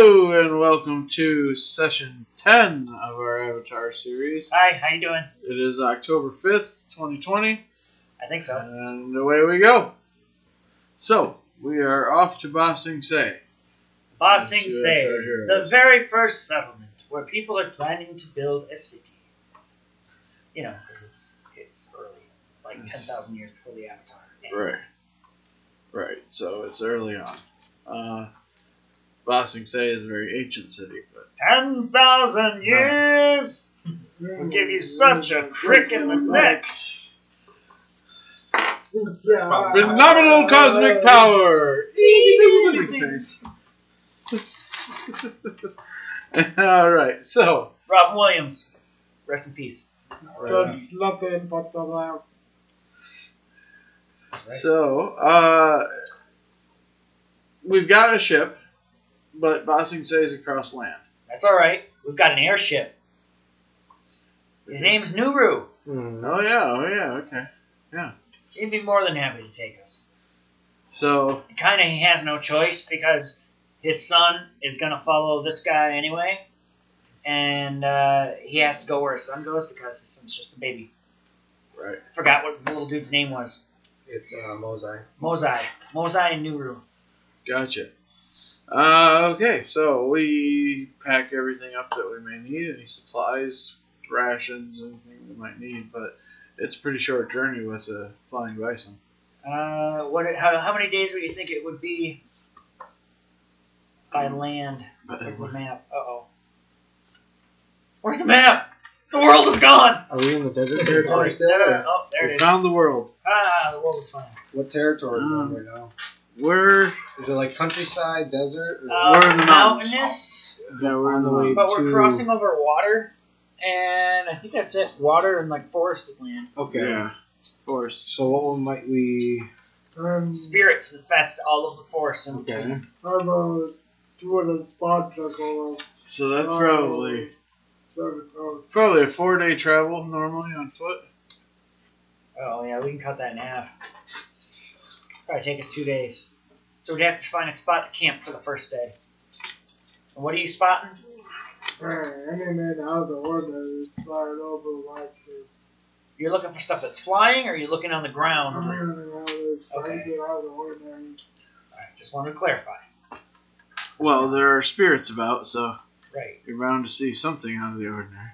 Hello and welcome to session 10 of our Avatar series. Hi, how you doing? It is October 5th, 2020, I think so. and away we go. So, we are off to Ba Sing Se. Ba Sing Let's see Se, what our heroes- the very first settlement where people are planning to build a city. You know, because it's it's early, like Yes. ten thousand years before the Avatar. Right. Right, so it's early on. Uh, ba Sing Se is a very ancient city, but Ten thousand years will give you such a crick in the neck. phenomenal cosmic power! Alright, so. Robin Williams, rest in peace. Just nothing but the lamp. So, uh, we've got a ship, but Ba says across land. That's all right. We've got an airship. His name's Nuru. Hmm. Oh yeah, oh yeah, okay. Yeah. He'd be more than happy to take us. So, kind of he has no choice because his son is going to follow this guy anyway, and uh, he has to go where his son goes because his son's just a baby. right. Forgot what the little dude's name was. It's uh, Mosai. Mozai. Mozai and Nuru. Gotcha. Uh, okay, so we pack everything up that we may need, any supplies, rations, anything we might need, but it's a pretty short journey with a flying bison. Uh, what? How, how many days would you think it would be by land? Where's the map? Uh oh. Where's the map? The world is gone. Are we in the desert territory still? there, or oh, there we it is. found the world. Ah, the world is fine. What territory are we Um, in right now? We're Is it like countryside, desert? Or Uh, We're in mountainous. yeah, we're on the way But we're crossing over water, and I think that's it. Water and like forested land. okay. Yeah, forest. So what one might we? Um, Spirits infest all of the forest in Okay. between. I'm uh, doing a spot check on So that's Oh. probably seven hours. probably a four day travel normally on foot. Oh yeah, we can cut that in half. Probably take us two days. So we'd have to find a spot to camp for the first day. And what are you spotting? Anything out of the ordinary is flying over my. You're looking for stuff that's flying, or you're looking on the ground? Anything out of this, Okay. anything out of the ordinary. Alright, just wanted to clarify. Well, there are spirits about, so Right. you're bound to see something out of the ordinary.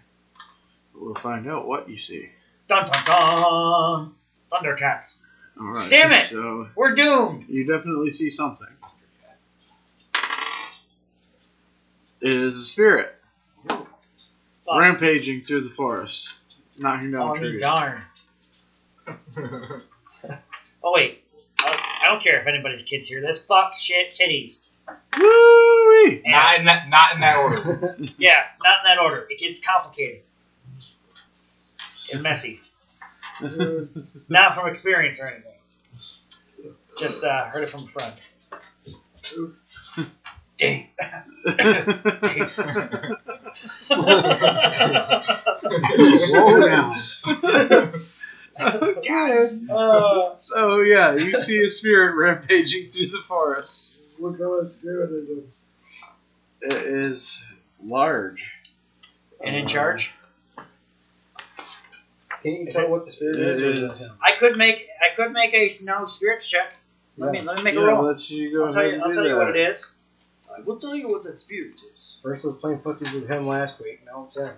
But we'll find out what you see. Dun dun dun! Thundercats. All right. Damn it! So We're doomed. you definitely see something. It is a spirit Fuck. rampaging through the forest, knocking down Oh, me trees. darn. Oh wait, I I don't care if anybody's kids hear this. Fuck, shit, titties. Woo-wee! Not in that, not in that order. Yeah, not in that order. It gets complicated and messy. Not from experience or anything. Just uh, heard it from a friend. Dang. Slow down. okay. Uh, So yeah, you see a spirit rampaging through the forest. What kind of spirit is it? It is large. and in charge. Can you Is tell it- what the spirit It is? or is. it him? I could make I could make a no spirits check. Let me let me make a yeah, roll. let you go I'll tell you I'll tell you what it is. I will tell you what that spirit is. First I was playing footsies with him last week. Now it's him.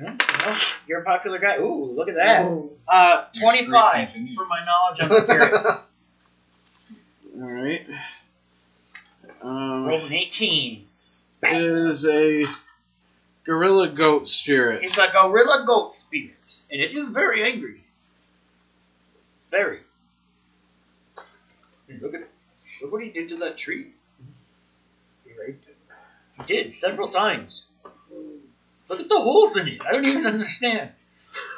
Yeah, well, you're a popular guy. Ooh, look at that. Oh, Uh, 25 continues. for my knowledge on spirits. All right. Um, Rolled an 18. it is a gorilla goat spirit. It's a gorilla goat spirit, and it is very angry. Very. Look at it. Look what he did to that tree. He raped it. He did several times. Look at the holes in it. I don't even understand.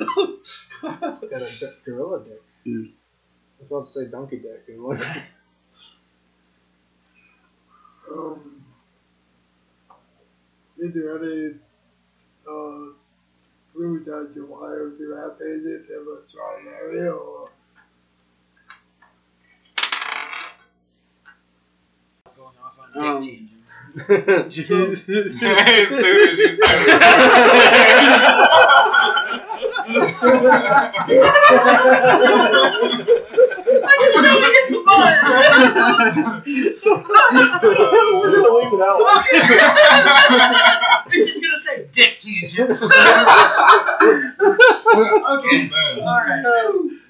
It's got a d- gorilla dick. I was about to say donkey dick. It was- um, is there any uh, route that you want to rampage it in a dry area or Going off on Um, tangents. as soon as you I just want to get the button. Leave it out. I was just gonna say dick to tangents. okay. All right.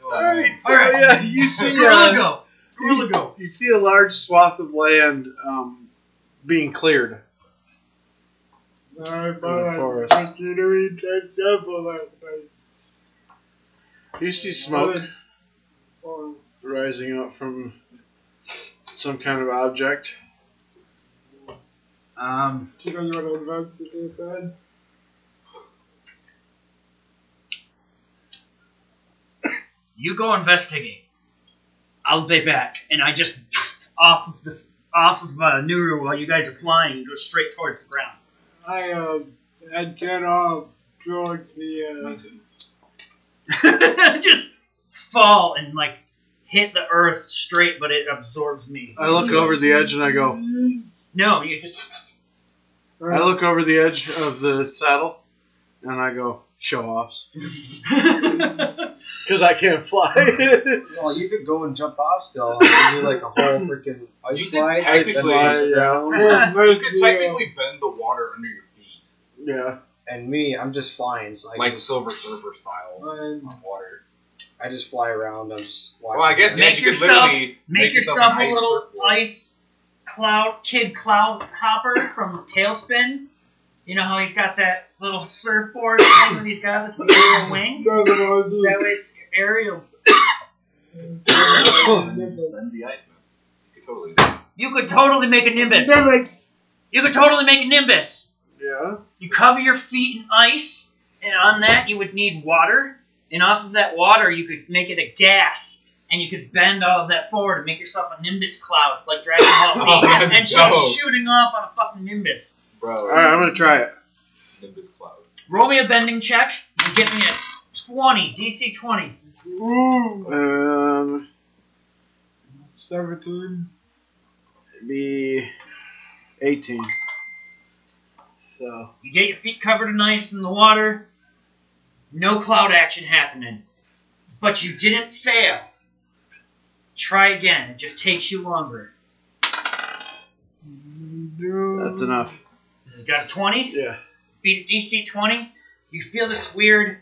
All right, so All right. yeah, you see, Gorilla uh, go. Gorilla go. you see a large swath of land um, being cleared. I forest. considering that shovel last night. You see smoke Oh, rising up from some kind of object. Um. do you know you want to investigate that? You go investigate. I'll be back, and I just off of this off of uh, Nuru while you guys are flying and go straight towards the ground. I um, I get off towards the uh, just fall and like hit the earth straight, but it absorbs me. I look over the edge and I go. No, you just I look over the edge of the saddle and I go show offs because I can't fly. Well, you could go and jump off still. and do like a whole freaking ice You slide. could technically- then ice down. You could technically bend the water under your feet, yeah. And me, I'm just flying, so I like just, Silver Surfer style And on water. I just fly around. I'm just watching. Well, I guess Make you yourself- could literally make yourself yourself a little circle. ice cloud kid cloud hopper from TaleSpin. You know how he's got that little surfboard thing that he's got that's the aerial wing. doesn't want to That way it's aerial. Then the ice man. You could totally. do it. You could totally make a nimbus. You could totally make a nimbus. Yeah. You cover your feet in ice, and on that you would need water. And off of that water, you could make it a gas, and you could bend all of that forward and make yourself a nimbus cloud, like Dragon Ball Z, Oh, and, and she's shooting off on a fucking nimbus. Bro. All right, I'm gonna try it. Nimbus cloud. Roll me a bending check and get me a 20, DC 20. Ooh, Um, seventeen. it'd be 18. So You get your feet covered in ice in the water, no cloud action happening. But you didn't fail. Try again, it just takes you longer. that's enough. You got a 20? Yeah. beat a DC 20, you feel this weird,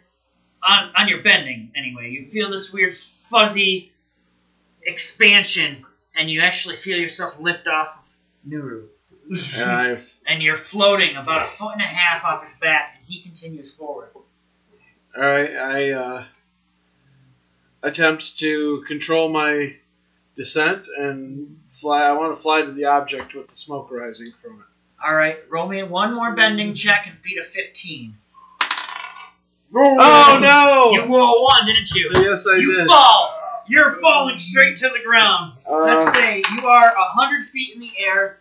on, on your bending anyway, you feel this weird fuzzy expansion, and you actually feel yourself lift off of Nuru. And And you're floating about a foot and a half off his back, and he continues forward. All right, I uh, attempt to control my descent and fly. I want to fly to the object with the smoke rising from it. Alright, roll me one more bending check and beat a 15. Oh no! You roll a 1, didn't you? Yes, I you did. fall! You're falling straight to the ground. Let's Uh, say you are 100 feet in the air,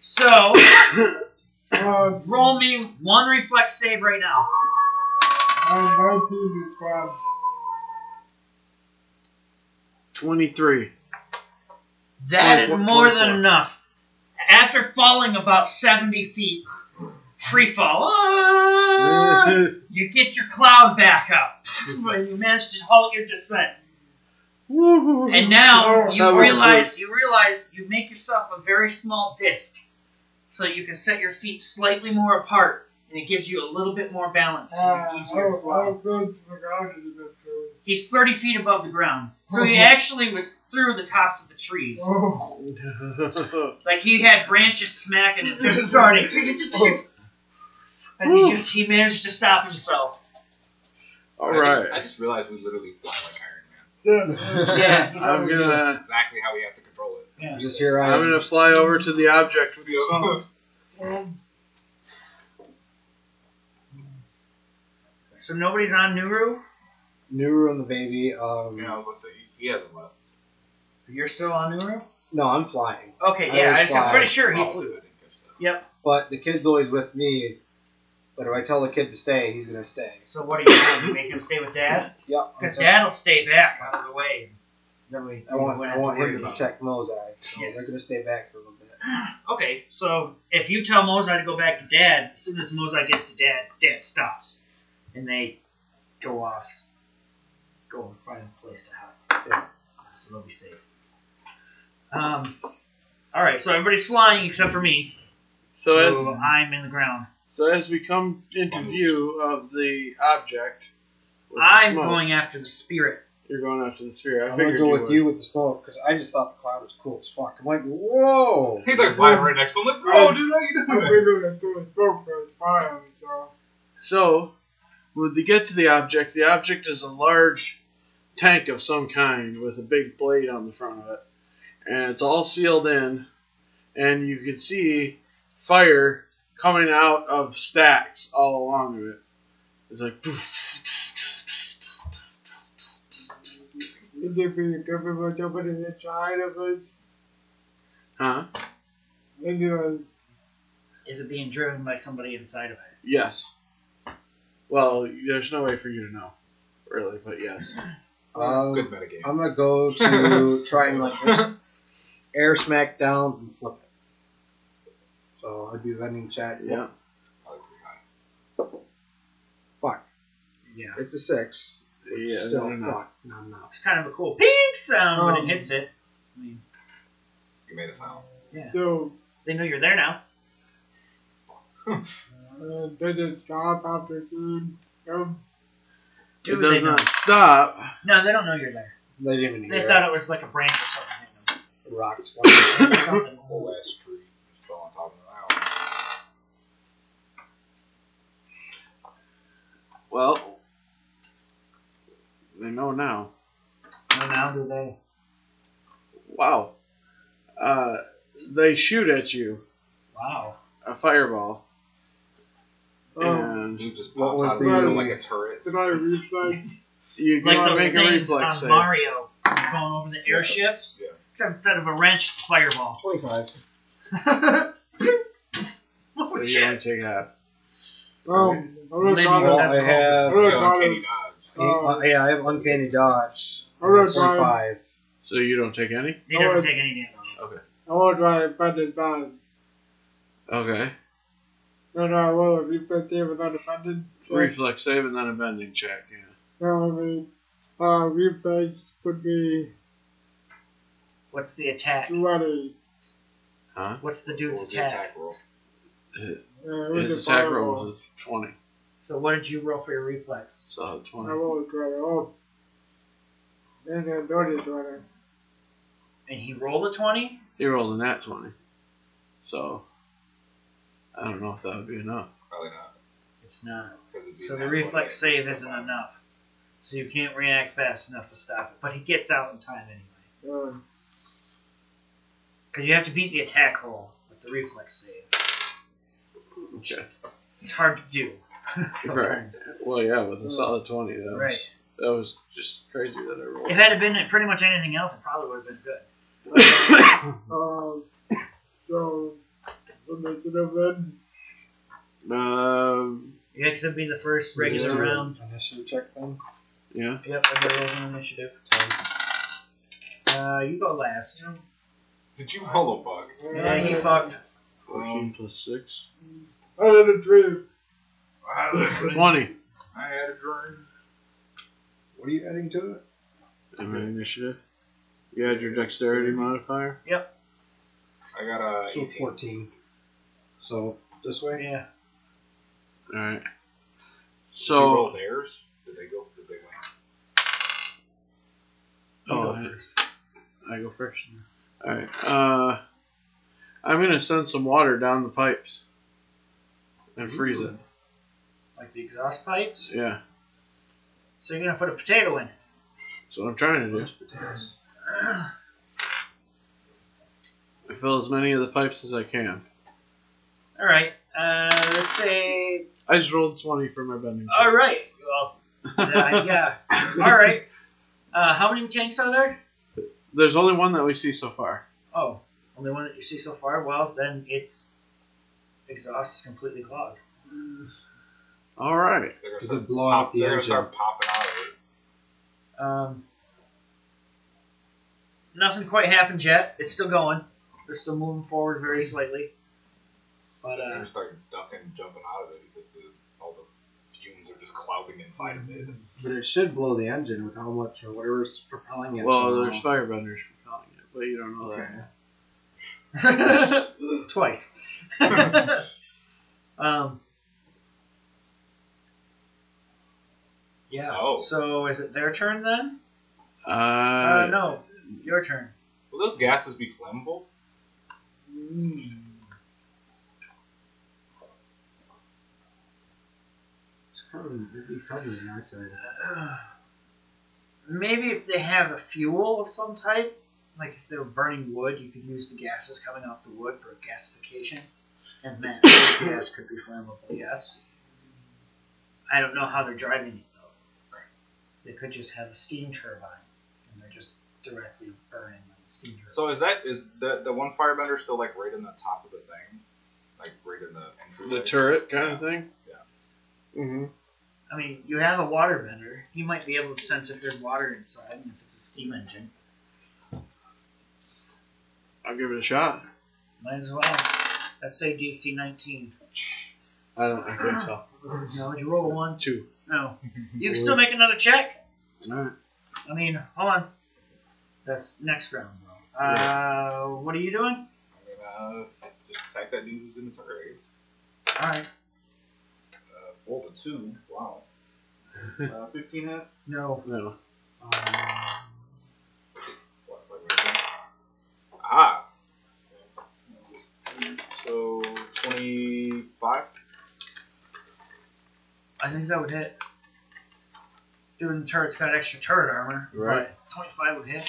so Uh, roll me one reflex save right now. I'm nineteen to twelve. Twenty-three. That is more than enough. After falling about 70 feet, free fall, ah, you get your cloud back up. you manage to halt your descent. And now Oh, you that was realize you realize you make yourself a very small disc, so you can set your feet slightly more apart, and it gives you a little bit more balance. Uh, and easier to how, fly. how close to the ground is it? to- He's 30 feet above the ground, so he actually was through the tops of the trees. Oh, Like he had branches smacking him, just starting. and he just he managed to stop himself. All I just. I just realized we literally fly like Iron Man. yeah. Yeah, I'm totally did. Man. gonna. Exactly how we have to control it. Yeah. Just here I I'm gonna fly over to the object with the. Um, So nobody's on Nuru. Nuru and the baby. Um, You know, I was gonna say he hasn't left. You're still on Nuru. No, I'm flying. Okay, I yeah, was I am pretty sure he Oh, flew. I didn't catch that. But the kid's always with me. But if I tell the kid to stay, he's gonna stay. So what are you doing? You make him stay with Dad? Yep. Because Dad'll stay back out of the way. That way, I want, you I want to him to about protect Mozart, so Yeah. they're gonna stay back for a little bit. Okay, so if you tell Mozart to go back to Dad, as soon as Mozart gets to Dad, Dad stops, and they go off, go and find a place to hide. Yeah. So they'll be safe. Um. All right, so everybody's flying except for me. So as So I'm in the ground. so as we come into view of the object, I'm smoke, going after the spirit. You're going after the spirit. I I'm gonna go you with would. you with the smoke because I just thought the cloud was cool as fuck. I'm like, whoa. He's like flying right next to him. Like, bro, dude, how you I doing? figured that doing smoke first fire, so. So, when we get to the object, the object is a large tank of some kind with a big blade on the front of it. And it's all sealed in, and you can see fire coming out of stacks all along of it. It's like, Is it being covered with somebody inside of it? huh? Is it uh, Is it being driven by somebody inside of it? Yes. Well, there's no way for you to know, really, but yes. Um, Good metagame. I'm gonna go to try and like just air smack down and flip it. So I'd be bending check. Yeah. I like this guy. Fuck. Yeah. It's a six. Which Yeah, still no, no, no. fuck. No, no. It's kind of a cool ping sound when Um, it hits it. I mean, You made a sound. Yeah. So, they know you're there now. uh, did it stop after seeing him? Do it they does know? not stop. No, they don't know you're there. They didn't even They hear thought it was like a branch or something. it. rocks. flying. something. Whole ass tree just fell on top of the house. Well, they know now. No, now do they? Wow. Uh, they shoot at you Wow. a fireball, Um, and He just What pops was out of the- the like a turret. did I reflex? you Like can those make a things reflex on save. Mario going over the airships. Yeah. Except instead of a wrench, it's fireball. Twenty-five. oh So you shit! only take half. Um, I'm gonna Well, to, That's I cool. have. I'm gonna Yeah, uncanny dodge. Oh. uh, yeah, I have uncanny dodge. I'm gonna Twenty-five. So you don't take any. He doesn't take any damage. Okay. I wanna try and bend it down. Okay. Then I will reflex here without offended. Reflex save and then a bending check. Yeah. No, I mean, uh, reflex would be What's the attack? 20. Huh? What's the What dude's was the attack? attack roll? Uh, it His a attack fireball. roll was a twenty. So what did you roll for your reflex? So I twenty. rolled a 20. Oh. And then dirty 20. And he rolled a twenty. He rolled a nat twenty. So I don't know if that would be enough. Probably not. It's not. be So the reflex save isn't fine. enough. So you can't react fast enough to stop it. But he gets out in time anyway. Because you have to beat the attack roll with the reflex save. Okay. It's hard to do. sometimes. Well, yeah, with a solid twenty, that was that was just crazy that I rolled. If it had been pretty much anything else, it probably would have been good. um, so, what makes it up then? Um, Yeah, because it'd be the first regular Yeah. round. Initiative check then. yeah. Yep, everybody rolls an initiative. Uh, you go last. Did you roll a bug? Yeah, he fucked. Fourteen plus six. I had a dream. I had a dream. Twenty. I had a dream. What are you adding to it? In my initiative. You had your dexterity modifier. Yep. I got a So 18. fourteen. So this way. Yeah. All right. Did you roll So theirs? Did they go? Did they win? You Oh, go I- first. I go first. All right. Uh, I'm gonna send some water down the pipes and freeze it. Like the exhaust pipes. Yeah. So you're gonna put a potato in. That's what I'm trying to do. Potatoes. I fill as many of the pipes as I can. All right. Uh, let's say. I just rolled twenty for my bending. check. All right. Well, uh, yeah. All right. Uh, how many tanks are there? There's only one that we see so far. Oh, only one that you see so far. Well, then its exhaust is completely clogged. All right. They're Does it blow out the They're gonna engine? start popping out of it. Um, nothing quite happened yet. It's still going. They're still moving forward very slightly. But They're uh, gonna start ducking and jumping out of it because the, all the fumes are just clouding inside of it. But it should blow the engine with how much or whatever's propelling it. Well, so- there's firebenders propelling it, but you don't know Okay. that. twice. um. Yeah. Oh. So is it their turn then? Uh, Uh, no, your turn. Will those gases be flammable? It's probably, it'd be probably the nice side. Maybe if they have a fuel of some type, like if they were burning wood, you could use the gases coming off the wood for gasification, and that gas could be flammable. Yes. I don't know how they're driving it though. They could just have a steam turbine, and they're just directly burning the steam turbine. So is that is the the one firebender still like right in the top of the thing, like right in the entry? the turret kind of thing. Yeah. Mm-hmm. I mean, you have a water bender. He might be able to sense if there's water inside, and if it's a steam engine. I'll give it a shot. Might as well. Let's say DC 19. I don't. I think so. No, would you roll a one? Two. No. You can still make another check. All right. I mean, hold on. That's next round, though. Uh, what are you doing? I'm gonna just attack that dude who's in the turret. All right. Rolled a two. Wow. Uh, Fifteen hit. No. No. Um, What, what, what, what? Ah. So twenty-five. I think that would hit. Doing the turret's got extra turret armor. Right. 25 would hit.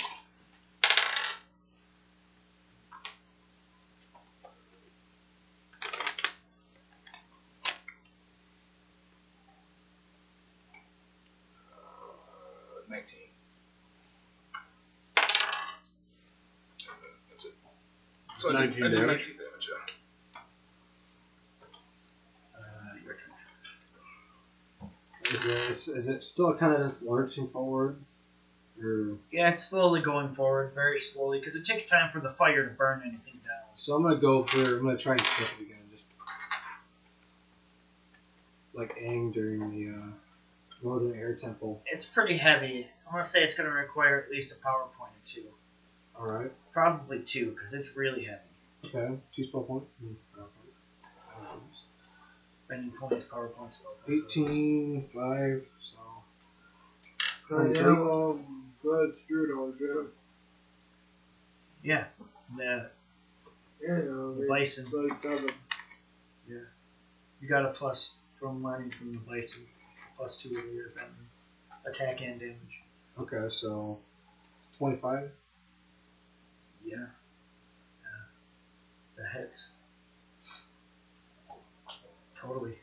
Uh, Nineteen. That's it. So I did- 19 I damage. Yeah. Uh, your turn. is, it, is, is it still kind of just lurching forward? Or, Yeah, it's slowly going forward, very slowly, because it takes time for the fire to burn anything down. so I'm gonna go for. I'm gonna try and kick it again, just like Aang during the uh, Northern Air Temple. It's pretty heavy. I want to say it's going to require at least a power point or two. All right. Probably two, because it's really heavy. Okay. Two spell point. Mm, power point. Spending points, power points. spell points. 18, 5, so. I am um, glad Strudel, yeah. Yeah. The, Yeah, I the mean, bison. it's like seven. You got a plus from learning from the bison. Plus two of your defending. Attack and damage. Okay, so 25. Yeah. Yeah. The hits. Totally.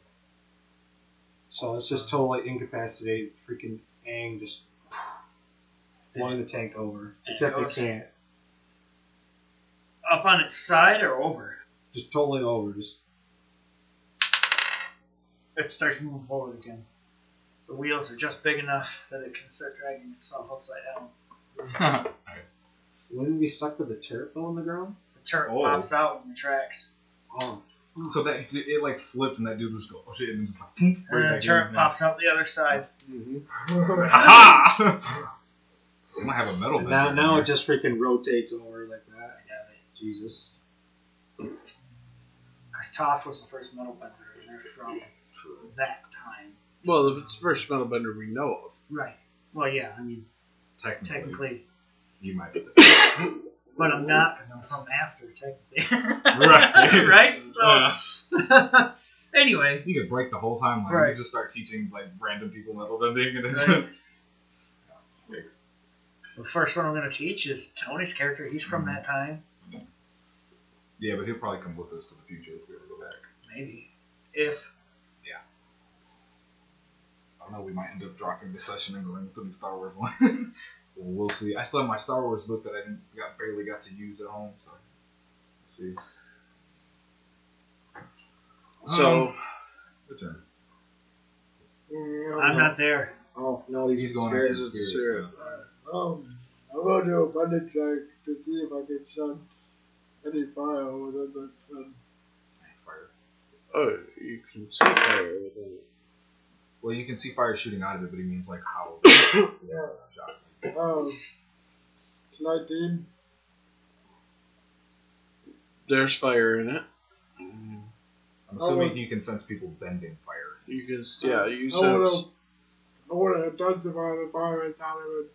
So it's just totally incapacitated. Freaking Aang just blowing the tank over. And Except they goes- can't. Up on its side or over? Just totally over. Just It starts moving forward again. The wheels are just big enough that it can start dragging itself upside down. wouldn't it be stuck with the turret though on the ground? The turret Oh. pops out in the tracks. Oh, So that it like flipped and that dude just go oh shit and just like And then the back turret in. pops out the other side. mm-hmm. Aha! we might have a metal. now now in it just freaking rotates over like that. Yeah, Jesus. because Toph was the first metal bender, and they're from that time. Well, it's the first metal bender we know of. Right. Well, yeah, I mean, Technically, technically, you might be the but I'm not because I'm from after, technically. Right. right? So, anyway, You could break the whole timeline. Right. You just start teaching like random people metal bending and then Right. just. The first one I'm going to teach is Tony's character. He's from that mm-hmm. time. Yeah, but he'll probably come with us to the future if we ever go back. Maybe. If. Yeah. I don't know. We might end up dropping the session and going with the new Star Wars one. We'll see. I still have my Star Wars book that I didn't got barely got to use at home, so we'll see. So Um, Good turn. I'm not there. Oh no, he's, He's going scared. after the Spirit. spirit. Spirit. Um, I'm gonna do a bending check to see if I can send any fire within the sun. Fire. Oh, you can see fire within it. Well, you can see fire shooting out of it, but he means like how. Yeah. shot. Um, 19. There's fire in it. I'm assuming Oh. you can sense people bending fire. You can, yeah, you I want to have I wanna intensify the fire out of it.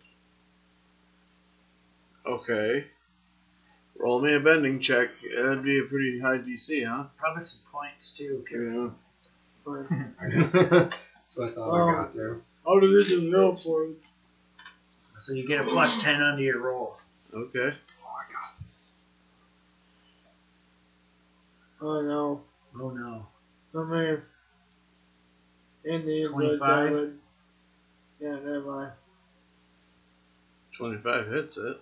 Okay. Roll me a bending check. That'd be a pretty high DC, huh? Probably some points too. Yeah. But I so I thought. I got there. how did it get zero points? So you get a plus ten under your roll. Okay. Oh, I got this. I know. Oh no. I mean, Indian blood 25? salad. Yeah, never mind. 25 hits it.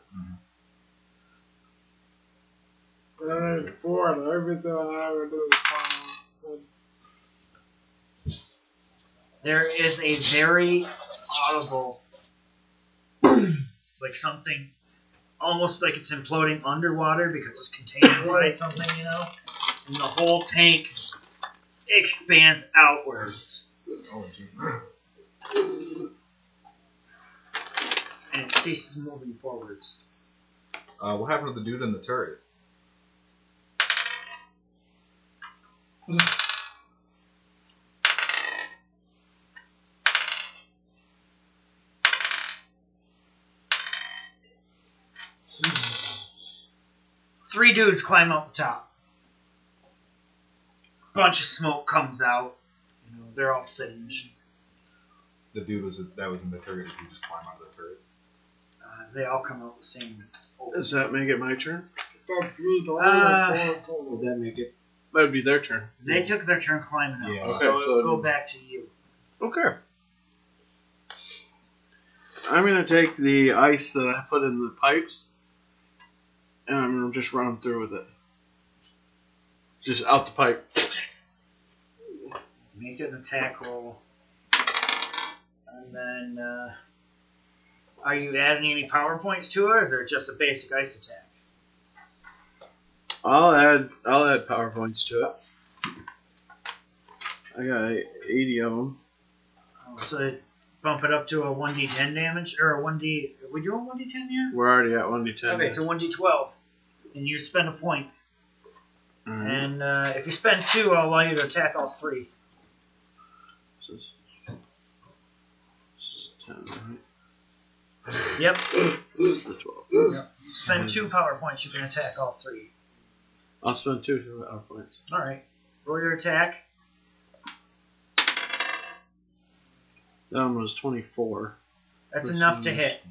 But I had four and everything I have into the. There is a very audible, like something, almost like it's imploding underwater because it's contained inside something, you know, and the whole tank expands outwards, Oh, and it ceases moving forwards. Uh, what happened to the dude in the turret? Three dudes climb up the top. Bunch of smoke comes out. You know, they're all singed. The dude was that was in the turret. Did he just climb out of the turret? Uh, they all come out the same. Does that make it my turn? Fuck Uh, Would that make it? That'd be their turn. They took their turn climbing up, Yeah. so Okay, it'll so- go back to you. Okay. I'm gonna take the ice that I put in the pipes, and I'm gonna just run through with it. Just out the pipe. Make an attack roll. And then, uh, are you adding any power points to it, or is it just a basic ice attack? I'll add I'll add power points to it. I got 80 of them. Oh, so bump it up to a 1d10 damage, or a 1d. Are we doing 1d10 yet? We're already at 1d10. Okay, so 1d12. And you spend a point. Alright. And uh, if you spend two, I'll allow you to attack all three. This is, this is 10, right? Yep. This is the 12. Spend two power points, you can attack all three. I'll spend two power points. Alright. Roll your attack. That one was 24. That's This enough to one's- hit.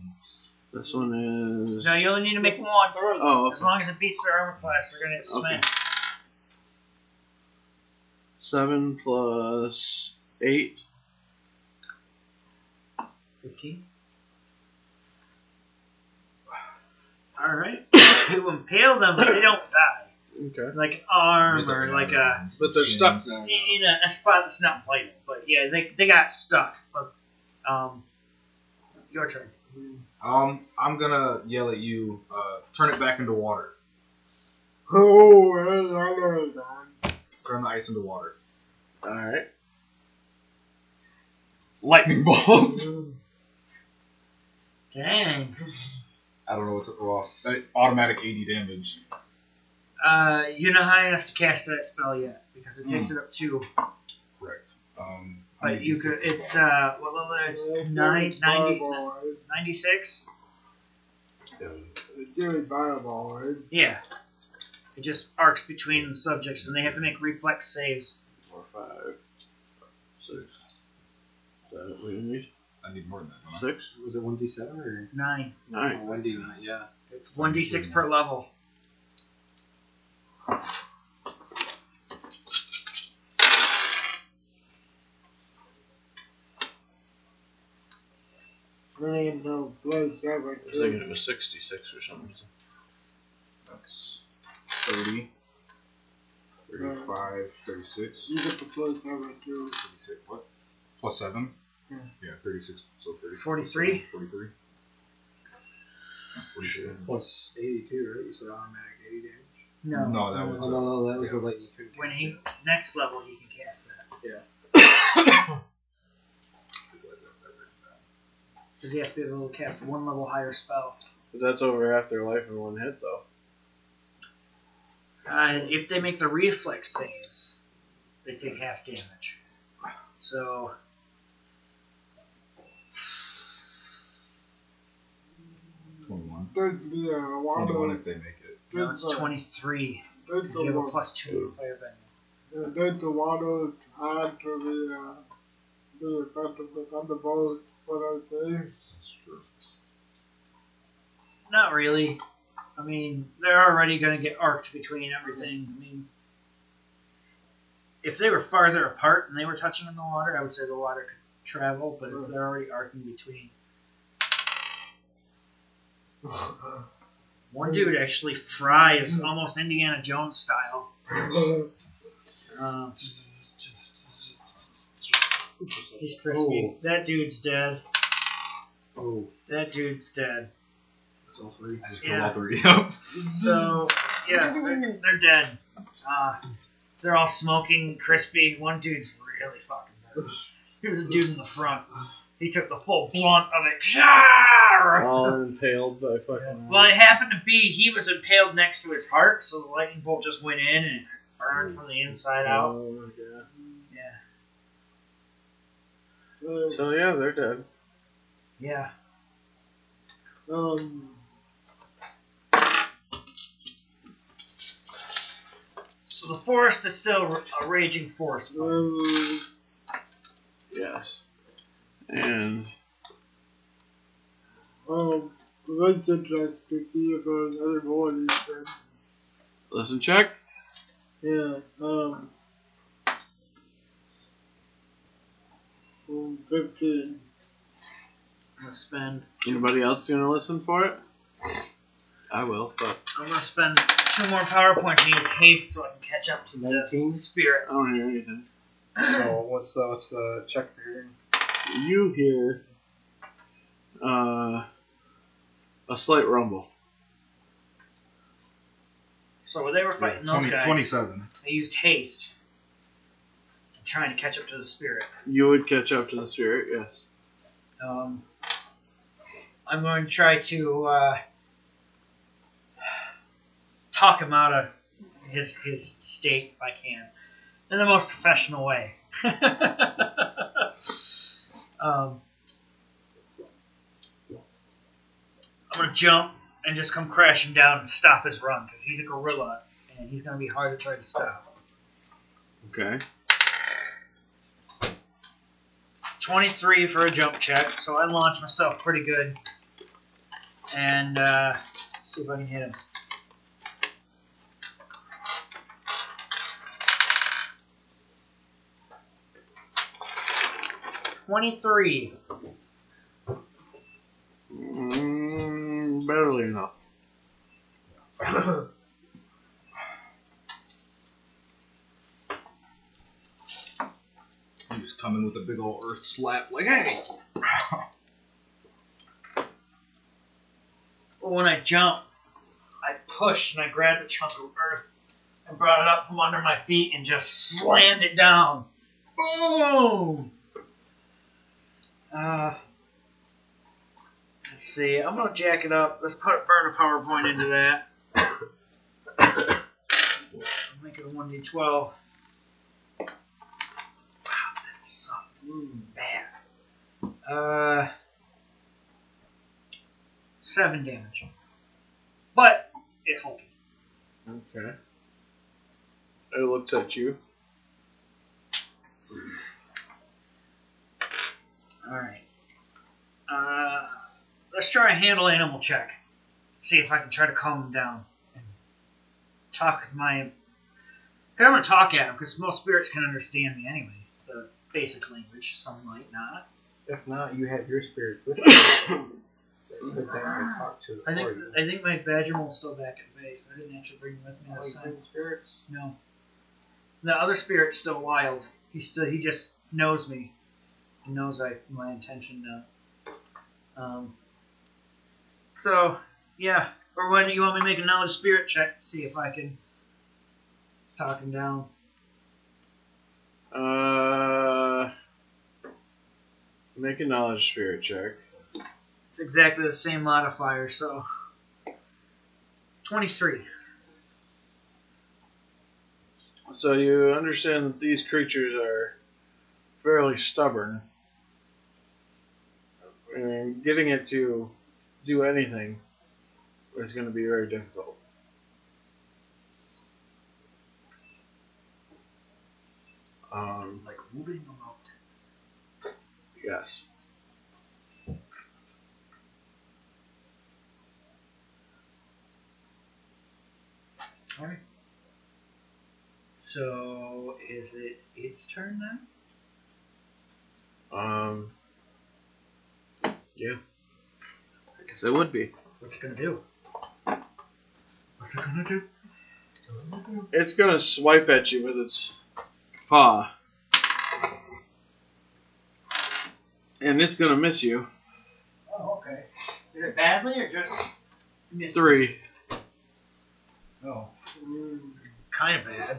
This one is. No, you only need to make one. Oh, As long as it beats their armor class, they're gonna hit smash. Seven plus eight. 15. Alright. you impale them, but they don't die. Okay. Like an arm or like a But they're stuck Shins. now. in a, a spot that's not vital. But yeah, they, they got stuck. But um your turn. Um, I'm gonna yell at you. Uh, turn it back into water. Oh, hey, I know it's. Turn the ice into water. Alright. Lightning bolts. Dang. I don't know what's well, uh, automatic 80 damage. Uh you're not high enough to cast that spell yet, because it takes it up two. Correct. Um, But you could. It's uh what level is it? It's Nine, 90, Fireball, right? 96? It's Fireball, right? Yeah. It just arcs between the subjects and they have to make reflex saves. Four, five, six. Is that what we need? I need more than that. Don't Six? Was it one d seven or Nine. Nine. one d nine? Yeah. It's one d six per level. Man, no, blood seven. I was thinking it was 66 or something. That's 30, 35, 36, You get the plus seven too. 36. What? Plus 7? Yeah. Yeah, 36. So 36. 43? 43. Yeah, 43. Plus eighty two, right? You said automatic eighty damage. No. No, that was. no, Uh, no, that was yeah. the light you couldn't When he it. next level, he can cast that Yeah. because he has to be able to cast one level higher spell. But that's over half their life in one hit, though. Uh, if they make the reflex saves, they take half damage. So Twenty-one. That's the Twenty-one if they make it. Now That's it's the- twenty three. That's If the you have a water. plus two to firebend. Yeah, that's the water hard to be uh, be effective with other balls. What I say. That's true. Not really. I mean, they're already going to get arced between everything. I mean, if they were farther apart and they were touching in the water, I would say the water could travel. But if they're already arcing between, one dude actually fries almost Indiana Jones style. Um, he's crispy. That dude's dead. Oh, That dude's dead. that's all three. I just killed Yeah. all three. Yep. So yeah, they're, they're dead. Uh, they're all smoking, crispy. One dude's really fucking dead. He was a dude in the front. He took the full blunt of it. Shar! All impaled by fucking. Well, it happened to be he was impaled next to his heart, so the lightning bolt just went in and burned from the inside out. Oh my god. Yeah, So yeah, they're dead. yeah. um, So the forest is still a raging forest. um, Yes. And um, let's check to see if there's any more of these things. listen, check. Yeah, um, um, 15. I'm gonna spend. Anybody else gonna listen for it? I will, but I'm gonna spend two more power points and use haste so I can catch up to the 19. spirit. I don't hear anything. So what's the what's the check for hearing? You hear uh, a slight rumble. So when they were fighting those 20, guys, Twenty-seven. they used haste, trying to catch up to the spirit. You would catch up to the spirit, yes. Um, I'm going to try to uh, talk him out of his his state if I can, in the most professional way. um, I'm gonna jump and just come crashing down and stop his run because he's a gorilla and he's gonna be hard to try to stop. Okay. 23 for a jump check, so I launch myself pretty good. And uh, see if I can hit him. Twenty-three. Barely enough. He just come in with a big old earth slap, like, hey! But when I jump, I pushed and I grabbed a chunk of earth and brought it up from under my feet and just slammed it down. Boom! Uh, let's see. I'm gonna jack it up. Let's put burn a power point into that. Make it a 1d12. Wow, that sucked. Bad. Uh, seven damage. But it halted. Okay. It looks at you. Alright. Uh, let's try a handle animal check. See if I can try to calm him down. And talk my. I'm gonna talk at him because most spirits can understand me anyway. The basic language. Some might not. If not, you have your spirits with you. that could talk to I think. I think my Badgermole's still back at base. I didn't actually bring him with me Oh, this time. spirits. No. The other spirit's still wild. He still he just knows me. He knows I my intention now. Um. So yeah. Or why don't you want me to make a knowledge spirit check to see if I can talking down. Uh, make a knowledge spirit check. It's exactly the same modifier, so. 23. So you understand that these creatures are fairly stubborn. And getting it to do anything is going to be very difficult. Um, Like moving them out. yes. Alright. So, is it its turn then? Um, yeah. Guess it would be. What's it gonna do? What's it gonna do? It's to swipe at you with its paw. And it's to miss you. Oh, okay. Is it badly or just. miss- Three. Oh. Mm, kind of bad.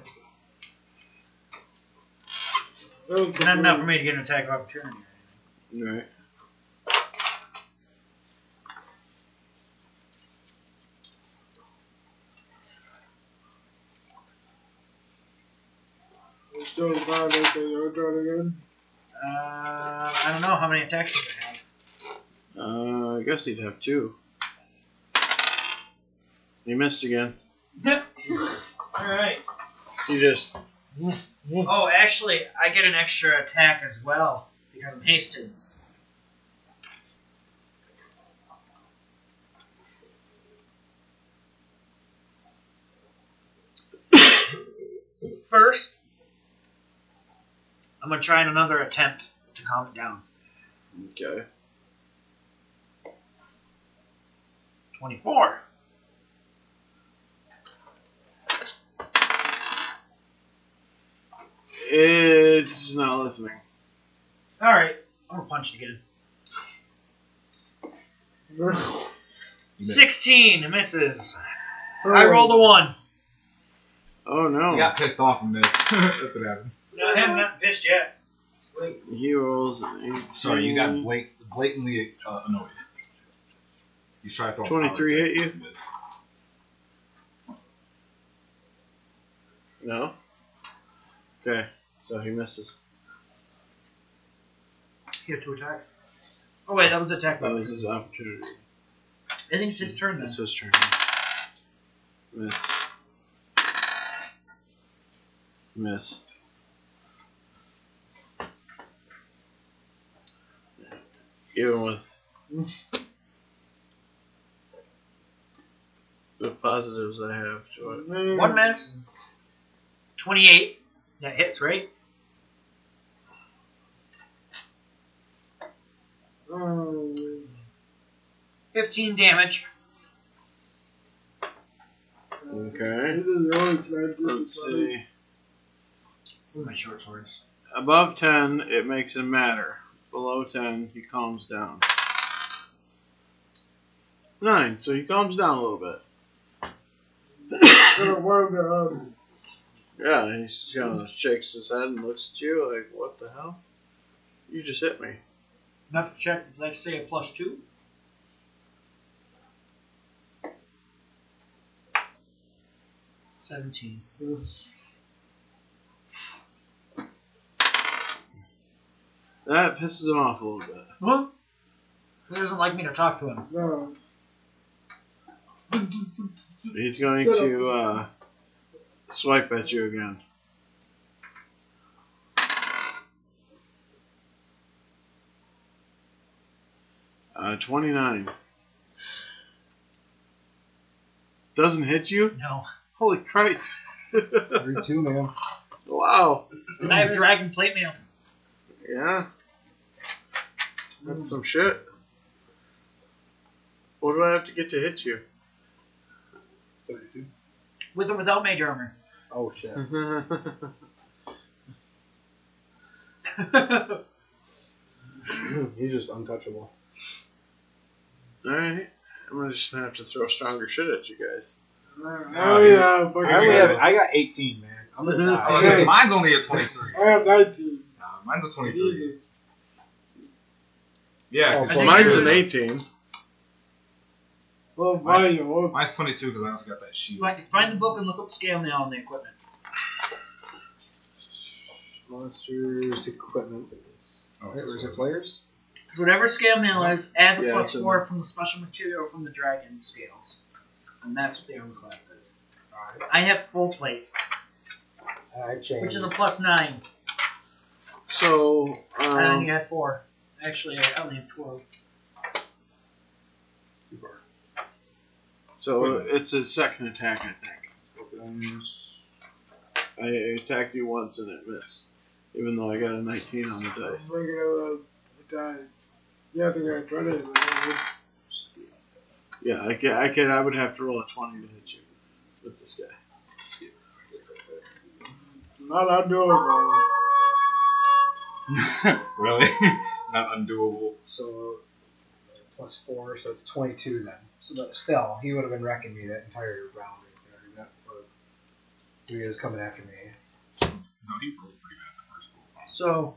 Not enough for me to get an attack of opportunity. Right. It's doing fine, okay, your again. Uh, I don't know how many attacks does it have. Uh, I guess he'd have two. He missed again. Alright. He just. Oh, actually, I get an extra attack as well because I'm hasted. First, I'm gonna try another attempt to calm it down. Okay. 24. It's not listening. Alright, I'm gonna punch it again. 16 misses. I oh. rolled a 1. Oh no. He got pissed off and missed. That's what happened. No, I haven't gotten pissed yet. He rolls 18. Sorry, you got blat- blatantly uh, annoyed. You try to throw 23 hit you? missed. No? Okay, so he misses. He has two attacks. Oh wait, that was attack That was his opportunity. I think it's his turn then. It's his turn. Miss. Miss. Even with the positives I have, Joy. One miss. 28. That hits, right? Oh, 15 damage. Okay. This is the only time Let's see. What are my short swords? Above 10, it makes him madder. Below 10, he calms down. 9, so he calms down a little bit. Gonna worm down. Yeah, he just kind of shakes his head and looks at you like, what the hell? You just hit me. Enough to check, did I say a plus 2? Seventeen. That pisses him off a little bit. Huh? He doesn't like me to talk to him. No. He's going to uh, swipe at you again. Uh, 29. Doesn't hit you? No. Holy Christ. Three two, man. wow. And I have dragon plate mail. Yeah. That's some shit. What do I have to get to hit you? Thirty-two. With or without major armor. Oh shit. He's just untouchable. Alright. I'm gonna just gonna have to throw stronger shit at you guys. Oh yeah, fucking I only have I got eighteen, man. I'm gonna I was die. gonna mine's only a 23. I have 19. Nah, mine's a 23. Yeah, Oh, 'cause I Well, think mine's an 18. Well, Mine's- mine, mine's 22 because I also got that shield. Like, find the book and look up scale mail on the equipment. Monsters equipment. Oh, Wait, it's where's a it players? Because whatever scale mail is, add the Yeah, plus it's four from the special material from the dragon scales. And that's what the armor class does. I have full plate, I which is a plus nine. So, and then um, you have four. Actually, I only have twelve. so it's a second attack, I think. I attacked you once and it missed, even though I got a 19 on the dice. I'm dice. thinking of the time. You have to get 20. man. Yeah, I can, I can. I would have to roll a 20 to hit you with this guy. Not undoable. really? Not undoable. So plus four, so it's twenty-two then. So but still, he would have been wrecking me that entire round right there. That, or he was coming after me. No, he rolled pretty bad the first roll. So,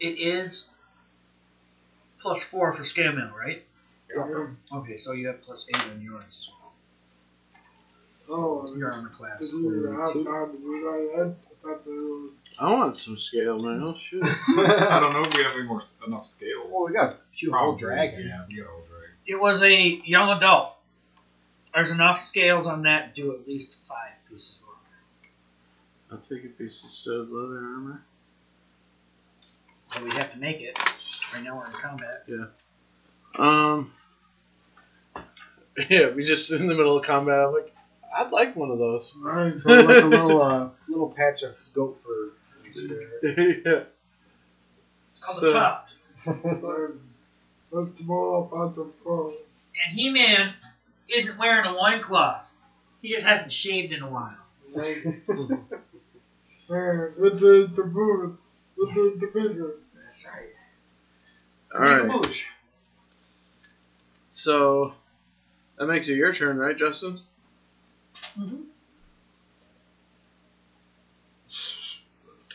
it is plus four for scale mail, right? Okay, so you have plus eight on yours as Oh, well. Your armor class. did you have time to do that? I thought they were. I want some scale mail. Shoot. I don't know if we have any more enough scales. Well, we got a few Probably, old dragon. Yeah, we got old dragon. It was a young adult. There's enough scales on that to do at least five pieces of armor. I'll take a piece of studded leather armor. But we have to make it. Right now we're in combat. Yeah. Um. Yeah, we just in the middle of combat. I'm like, I'd like one of those. Right. So like a little uh, little patch of goat fur. yeah. It's called So- a top. Look tomorrow about. And He Man isn't wearing a loincloth. He just hasn't shaved in a while. Man, with the, the booth, with the division. That's right. All right. So that makes it your turn, right, Justin? Mm-hmm.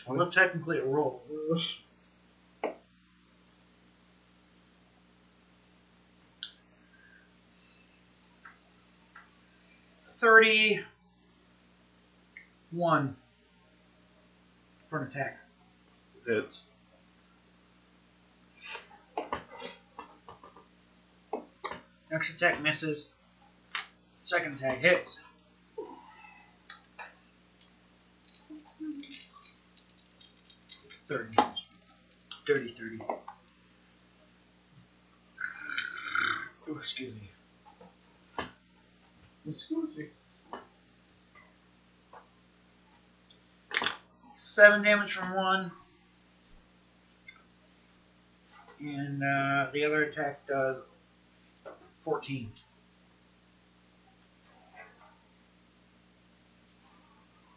Well, technically a roll. Thirty-one for an attack. Hits. Next attack misses. Second attack hits. Thirty. Dirty thirty. Oh, excuse me. Excuse me. Seven damage from one. And uh, the other attack does 14.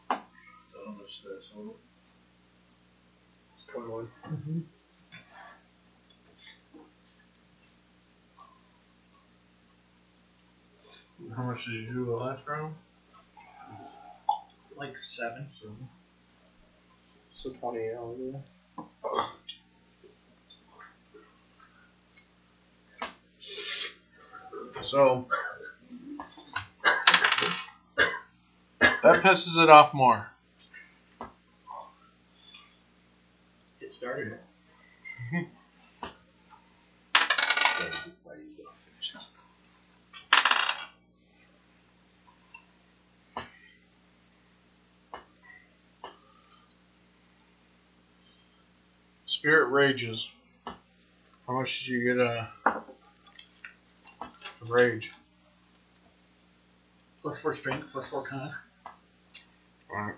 So how much is that total? Twenty-one. How much did you do the last round? Like 7. So twenty. Oh, yeah. So that pisses it off more. Started it. This lady's gonna finish it. Spirit rages. How much did you get uh, for rage? Plus 4 strength, plus 4 con. Alright.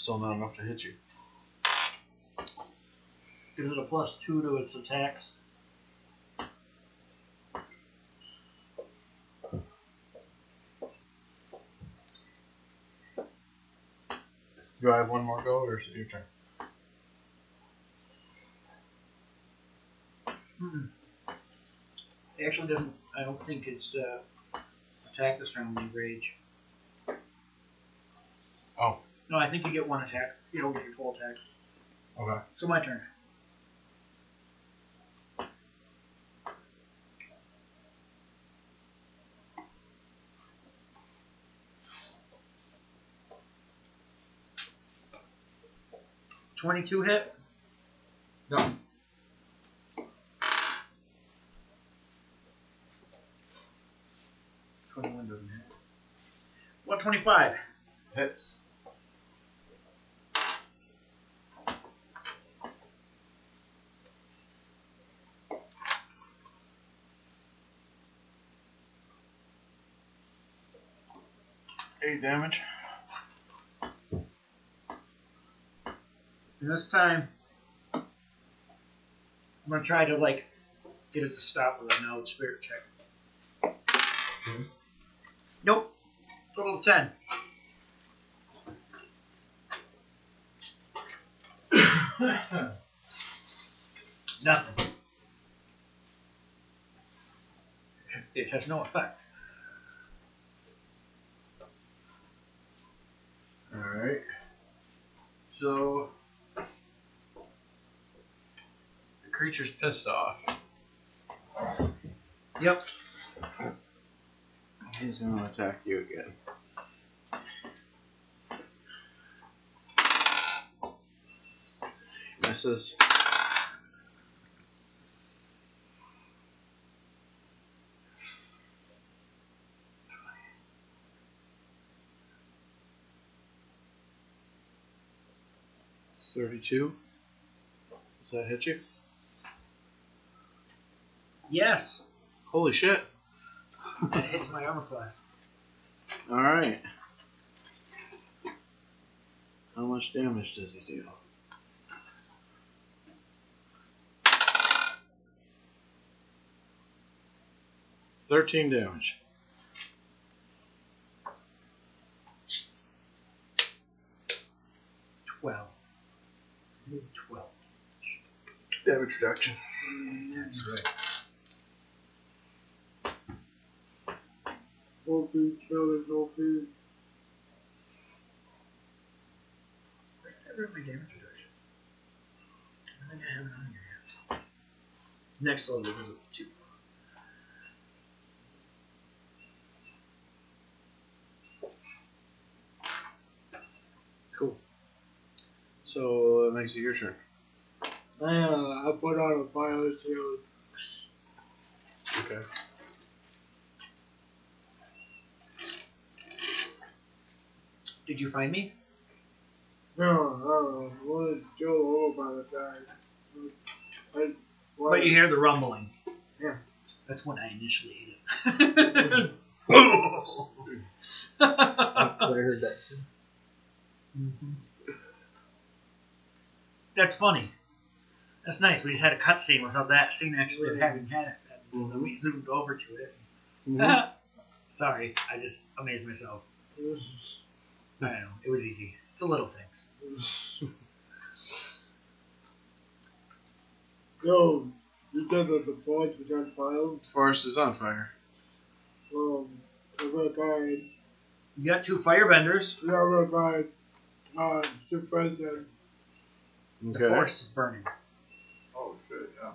Still not enough to hit you. Gives it a plus 2 to its attacks. Do I have one more go, or is it your turn? It actually doesn't. I don't think it's uh, attack this round you rage. Oh. No, I think you get one attack. You don't get your full attack. Okay. So my turn. Twenty-two hit. No. Twenty-one doesn't hit. One twenty-five. Hits. Eight damage. And this time, I'm gonna try to like get it to stop with now with spirit check. Okay. Nope. Total of ten. Nothing. It has no effect. Alright. So. The creature's pissed off. Yep. He's gonna attack you again. Misses. Thirty-two. Does that hit you? Yes. Holy shit! That hits my armor class. All right. How much damage does he do? Thirteen damage. Twelve. Twelve. Damage reduction. That's right. Feet, smell is no feet. Where did I write my damage reduction? I think I have it on here. yet. Next level goes up to two. Cool. So uh, that makes it your turn. Uh, I put on a fire shield. Okay. Did you find me? No, no, I was still over by the time. I, well, But you hear the rumbling. Yeah. That's when I initially hit it. Boom! So I heard that. That's funny. That's nice. We just had a cutscene without that scene actually of having had it. And then we zoomed over to it. Sorry, I just amazed myself. I don't know. It was easy. It's a little things. Yo, you said that the forge was on fire. The Forest is on fire. Um, I'm gonna try You got two firebenders. yeah, I'm gonna try and, uh, suppress them. The Okay. forest is burning. Oh shit, yeah.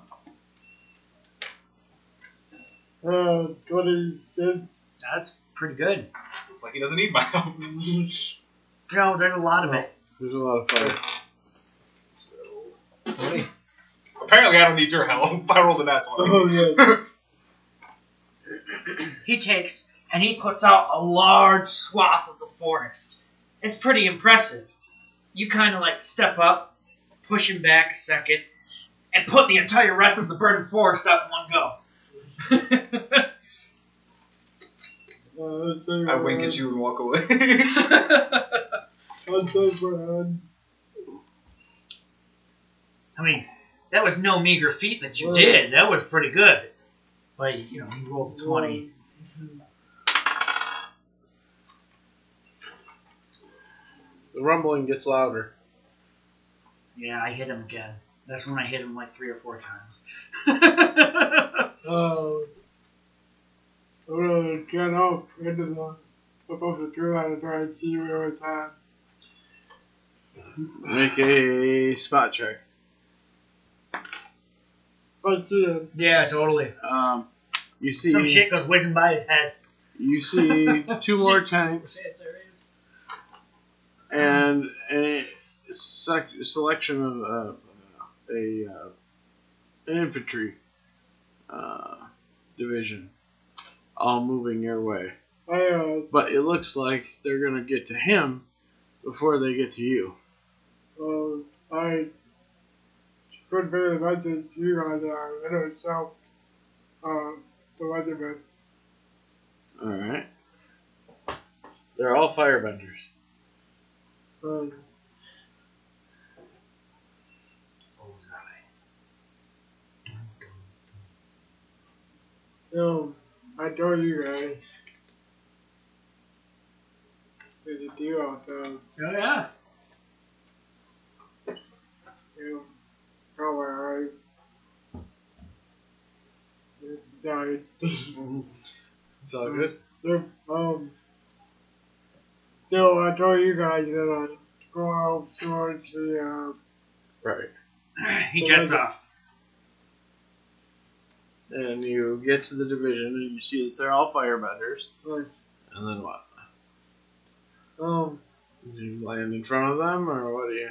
Uh, 26. That's pretty good. Looks like he doesn't need my help. No, there's a lot of it. There's a lot of fire. So, apparently, I don't need your help. I rolled a nat 20. Oh, yeah. He takes and he puts out a large swath of the forest. It's pretty impressive. You kind of like step up, push him back a second, and put the entire rest of the burning forest up in one go. Uh, I what wink at you and walk away. I'll take my hand. I mean, that was no meager feat that you did. That was pretty good. Like, you know, you rolled a 20. The rumbling gets louder. Yeah, I hit him again. That's when I hit him like three or four times. Uh, I'm gonna get up into the above the tree line and try and see where it's at. Make a spot check. I see it. Yeah, totally. Um, you see, Some shit goes whizzing by his head. you see two more tanks There it is. and a sec- selection of uh, a uh, an infantry uh, division, all moving your way. Uh, But it looks like they're gonna get to him before they get to you. uh, I couldn't pay the message to you guys are in itself. Uh, the regiment. All right. They're all firebenders. Um, know, I told you guys. There's a deal out there. Oh yeah. You know, probably I. Sorry. It's all good. Yeah, um. So I told you guys that I'd go out towards the Right. He jets off. And you get to the division and you see that they're all firebenders. uh, like, And then what? um, Do you land in front of them or what do you?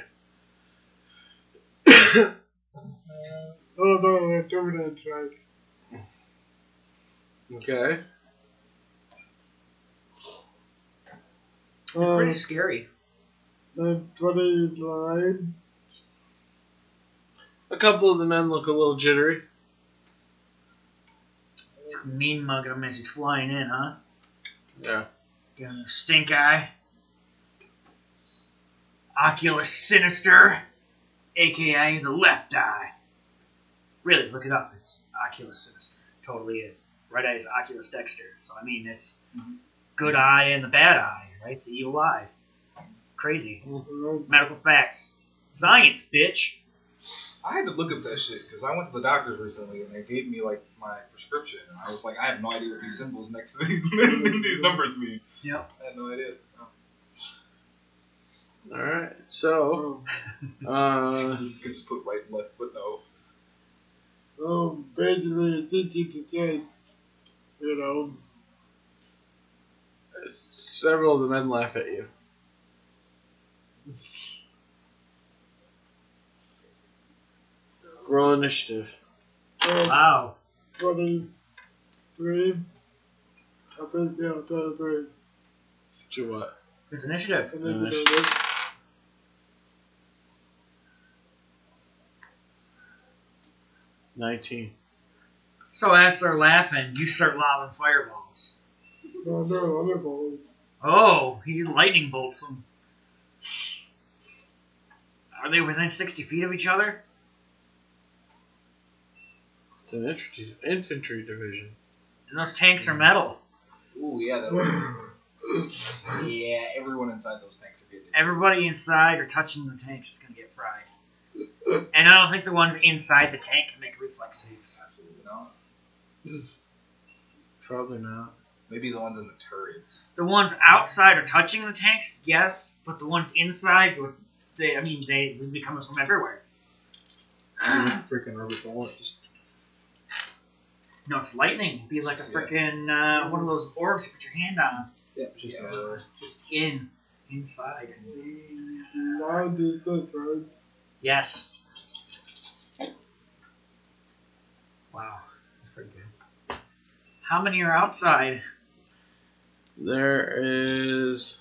oh no, they're doing that right. Okay. Um, Pretty scary. the 29, A couple of the men look a little jittery. Mean mugging him as he's flying in, huh? Yeah. Giving him a stink eye. Oculus Sinister, aka the left eye. Really, look it up. It's Oculus Sinister. Totally is. Right eye is Oculus Dexter. So, I mean, it's good eye and the bad eye, right? It's the evil eye. Crazy. um, Medical facts. Science, bitch. I had to look up that shit because I went to the doctors recently and they gave me like my prescription and I was like, I have no idea what these symbols next to these these numbers mean. Yep. I had no idea. All right. So, um, uh, You can just put right and left, but no. um, basically, it's easy to say, you know, several of the men laugh at you. Roll initiative. um, Wow. 23, I think, yeah, 23. To what? His initiative. And then you know, Nineteen. So as they're laughing, you start lobbing fireballs. no, no, other balls. Oh, he lightning bolts them. Are they within 60 feet of each other? It's an infantry infantry division. And those tanks are metal. Ooh, yeah, that was, yeah. Everyone inside those tanks are good. Everybody inside or touching the tanks is going to get fried. And I don't think the ones inside the tank can make reflex saves. Absolutely not. Probably not. Maybe the ones in the turrets. The ones outside or touching the tanks, yes, but the ones inside, they, I mean, they would be coming from everywhere. Freaking rubber bullet. Just No, it's lightning. It'd be like a freaking uh, one of those orbs you put your hand on. yeah, just Yeah. uh, Just in, inside. 96, right? Yes. Wow, that's pretty good. How many are outside? There is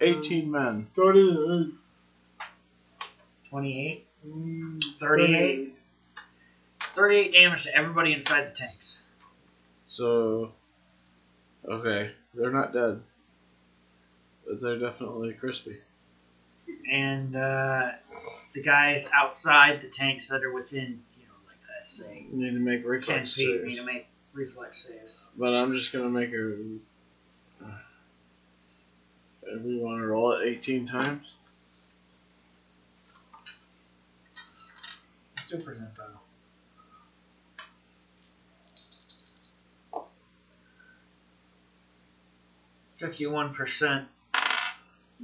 eighteen men. 38. 28? Mm, 38? 38 damage to everybody inside the tanks. So, okay, they're not dead, but they're definitely crispy. And uh, the guys outside the tanks that are within, you know, like let's say You need to make 10 reflex feet need saves. to make reflex saves. But I'm just gonna make a. We want to roll it 18 times. still present. Fifty-one percent.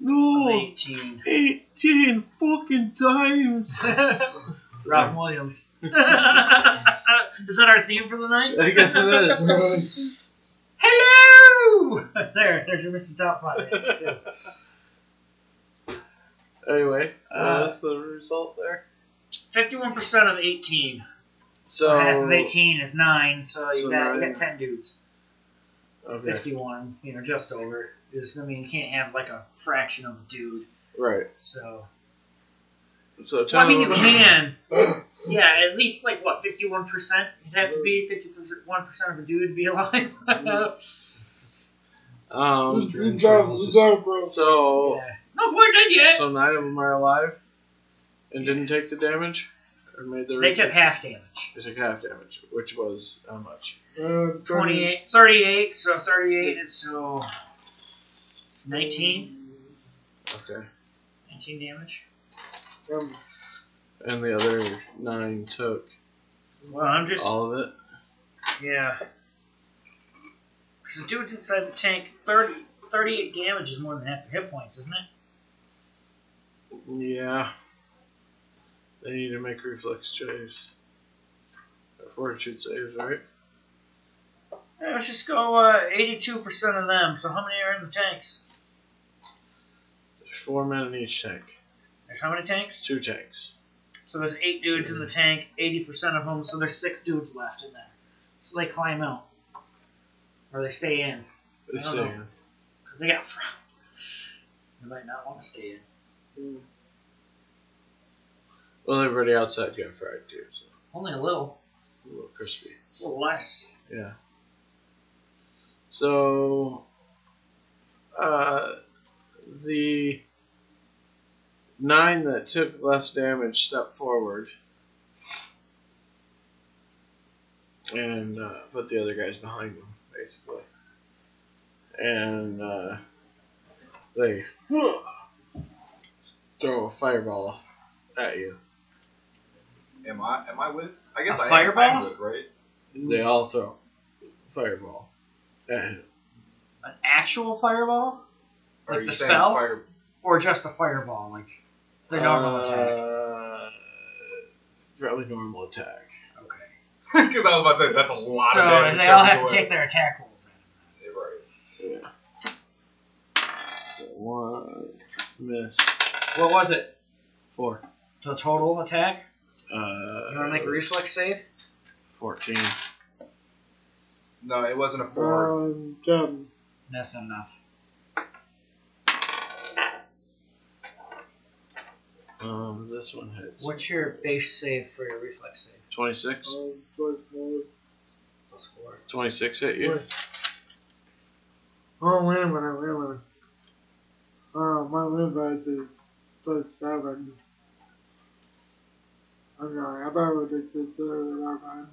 No. Eighteen. Eighteen fucking times. Robin Williams. is that our theme for the night? I guess it is. Hello. there, there's your Mrs. Doubtfire. Anyway, uh, uh, that's the result there. Fifty-one percent of eighteen. So So half of eighteen is nine. So you So got you got ten dudes. Okay, Fifty-one. You know, just over. Just I mean, you can't have like a fraction of a dude. right. So So well, I mean, you can. Yeah, at least like what fifty-one percent. It'd have to be fifty-one percent of a dude to be alive. Um, Just good job, good job, bro. so Yeah. No point dead yet. so nine of them are alive, and didn't take the damage, or made the. They took half damage. They took half damage, which was how much? Uh, 28, 38, so 38 is so 19, Okay, 19 damage. Um, and the other nine took Well, I'm just, all of it. yeah. Because the dude's inside the tank, 30, 38 damage is more than half their hit points, isn't it? Yeah. They need to make reflex saves. Or fortitude saves, right? Yeah, let's just go uh, 82% of them. So how many are in the tanks? There's four men in each tank. There's how many tanks? Two tanks. So there's eight dudes in the tank, 80% of them, so there's six dudes left in there. So they climb out. Or they stay in. They I don't stay know. in. Because they got. Fr- they might not want to stay in. Well, everybody outside got fried too, so Only a little. a little crispy. A little less. Yeah. So, uh, the nine that took less damage stepped forward and uh, put the other guys behind them, basically. And uh, they throw a fireball at you. Am I? Am I with? I guess A I am- I'm with, right? They also fireball at. An actual fireball? Or Like are you the saying spell? Fire, Or just a fireball? Like the normal Uh, attack? Probably normal attack. Okay. Because I was about to say that's a lot so of damage. they all every have to way. take their attack rolls. Yeah, Right. So one miss. What was it? Four. The total attack? Uh, You want to make a reflex save? Fourteen. No, it wasn't a four. um, ten. That's not enough. Um, this one hits. What's your base save for your reflex save? 26? Um, twenty-four. Plus four. 26 hit you? Wait. Oh, wait a minute, wait a minute. Uh, my reflex is plus seven. I'm sorry, I thought it was just zero that time.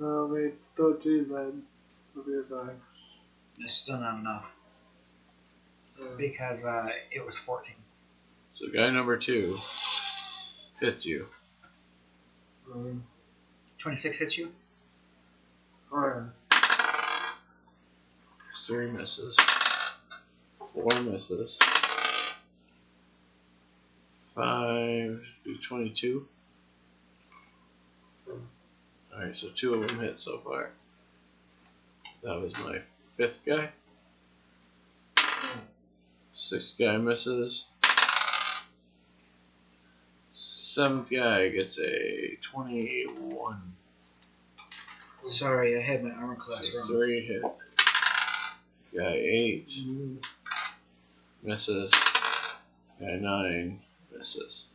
No, I mean, thirteen then. Would be fine. It's still not enough Yeah. because uh, it was 14. So guy number two hits you. Um, 26 hits you? alright. Three misses. Four misses. Five, do 22. Alright, so two of them hit so far. That was my fifth guy. Sixth guy misses. Seventh guy gets a 21. Sorry, I had my armor class wrong. Three hit. Guy eight mm-hmm. misses. Guy nine misses.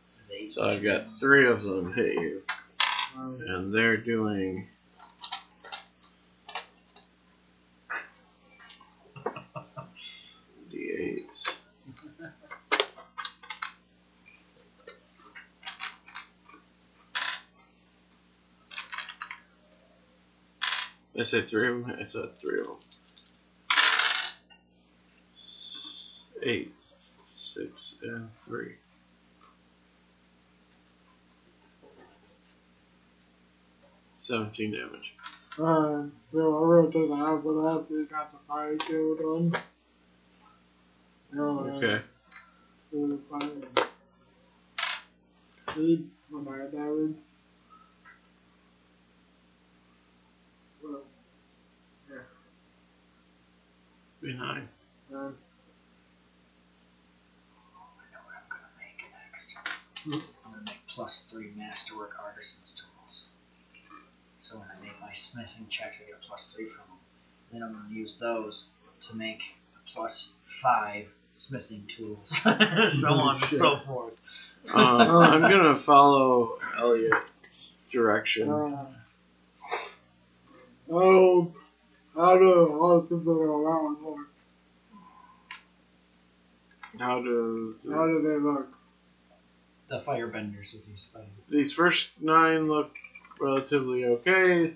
So I've got three of them hit you, and they're doing. D8s. I said three of them. I said three of them. Eight, six, and three. Seventeen damage. Uh, so I wrote to the half of that, we got the fire shield on. Uh, Okay. so the fire. See, my bad damage. Well, Behind. uh, I know what I'm gonna make next. I'm gonna make plus three masterwork artisans tools. So when I make my smithing checks, I get a plus three from them. Then I'm gonna use those to make a plus five smithing tools, so on and so forth. Um, I'm gonna follow Elliot's direction. uh, oh, how do all the people around look? How do How do they look? The firebenders with these fighting. these first nine look relatively okay?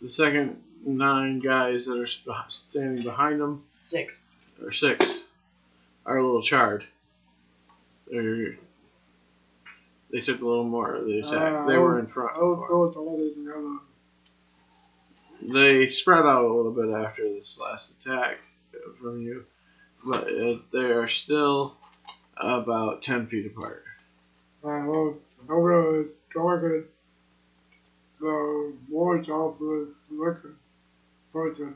The second nine guys that are standing behind them, Six. or six, are a little charred. They're they took a little more of the attack. Uh, they were in front. I would go with the. They spread out a little bit after this last attack from you, but uh, they are still about ten feet apart. Uh, well, I'm gonna the wards off with liquor person.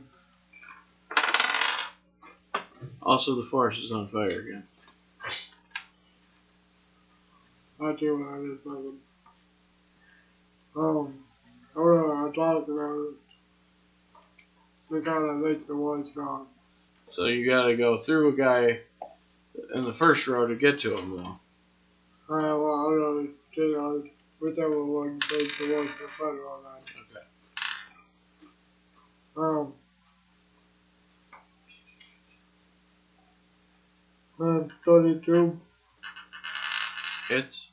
Also, the forest is on fire again. I do what I just second. Um, I'm gonna attack the the guy that makes the wards gone. So you got to go through a guy in the first row to get to him, though. Uh, well, I'm gonna take on whichever one makes the wards the better on that. Okay. Um. Uh, 32. Hits.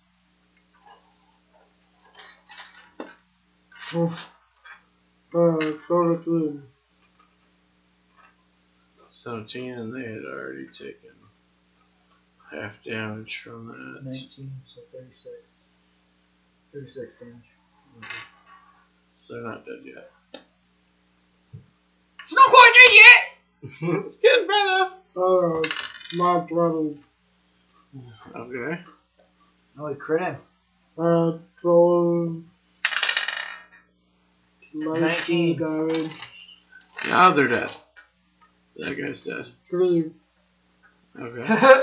Oof. Uh, 33. 17, and they had already taken half damage from that. 19, so 36. 36 damage. So they're not dead yet. It's not quite dead yet! it's getting better. Uh, Mark 20. Okay. Oh, he crit him. Uh, 12. 19 19. damage. Now they're dead. That guy's dead. 3. Okay.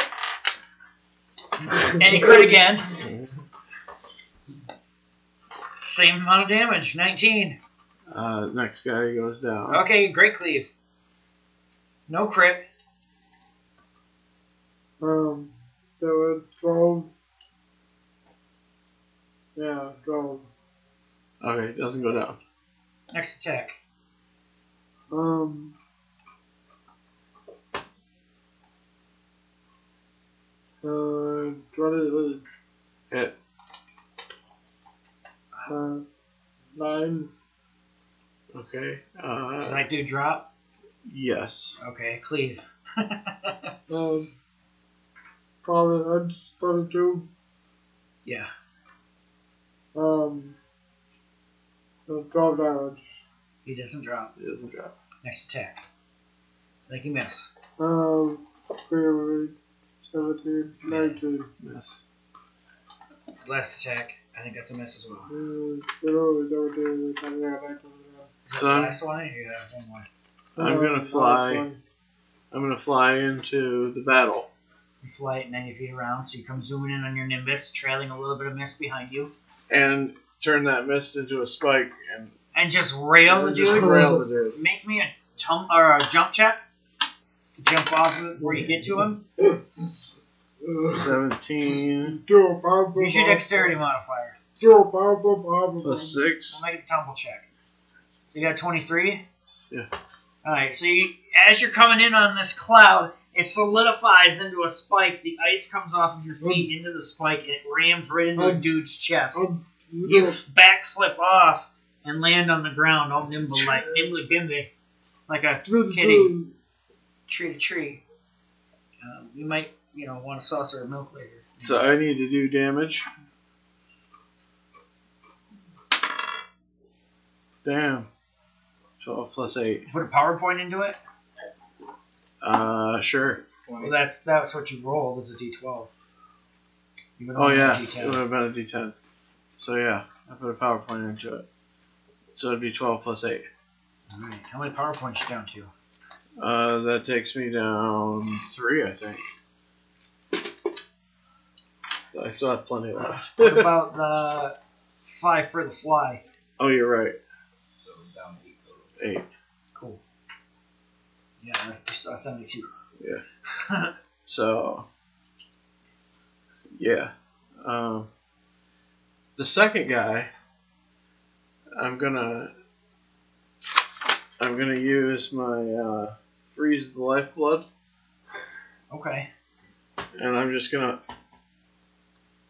and he crit again. Same amount of damage, 19. Uh, next guy goes down. Okay, great cleave. No crit. Um, so it's 12. Yeah, 12. Okay, doesn't go down. Next attack. Um. Uh, 20, Hit. Uh, 9. Okay. Does Uh, that do drop? yes. Okay, cleave. Um, probably that's 32. yeah. Um, so 12 damage. He doesn't drop. It doesn't drop. Next attack. I think you miss. Um, 3, 17, 19. Miss. Last attack. I think that's a miss as well. 0, 17, 19, yeah, 19. Is that Son. the last one? Or you got one more? I'm gonna fly. I'm gonna fly into the battle. You fly at 90 feet around, so you come zooming in on your Nimbus, trailing a little bit of mist behind you, and turn that mist into a spike and and just rail the just dude. rail the dude. Make me a tum or a jump check to jump off of it before you get to him. Uh, Seventeen do Use your dexterity modifier. Do a powerful bomb. plus six. We'll make a tumble check. So you got 23? Yeah. Alright, so you, as you're coming in on this cloud, it solidifies into a spike. The ice comes off of your feet into the spike, and it rams right into the dude's chest. You You do a- backflip off and land on the ground all nimble like nimbly bimby, like a do Kitty. tree to tree. Um, you might, you know, want a saucer of milk later. So I need to do damage. Damn. 12 plus 8. Put a power point into it. Uh, sure. Well, that's that's what you rolled as a D12. You Oh, yeah. It would have been a d10. So, yeah, I put a power point into it. So it'd be 12 plus 8. All right. How many power points you down to? Uh, that takes me down 3, I think. So I still have plenty left. What about the five for the fly? oh, you're right. So down eight total. 8. Cool. Yeah, that's just uh, 72. So, yeah. Um, the second guy, I'm gonna, I'm gonna use my uh, freeze the lifeblood, Okay. and I'm just gonna.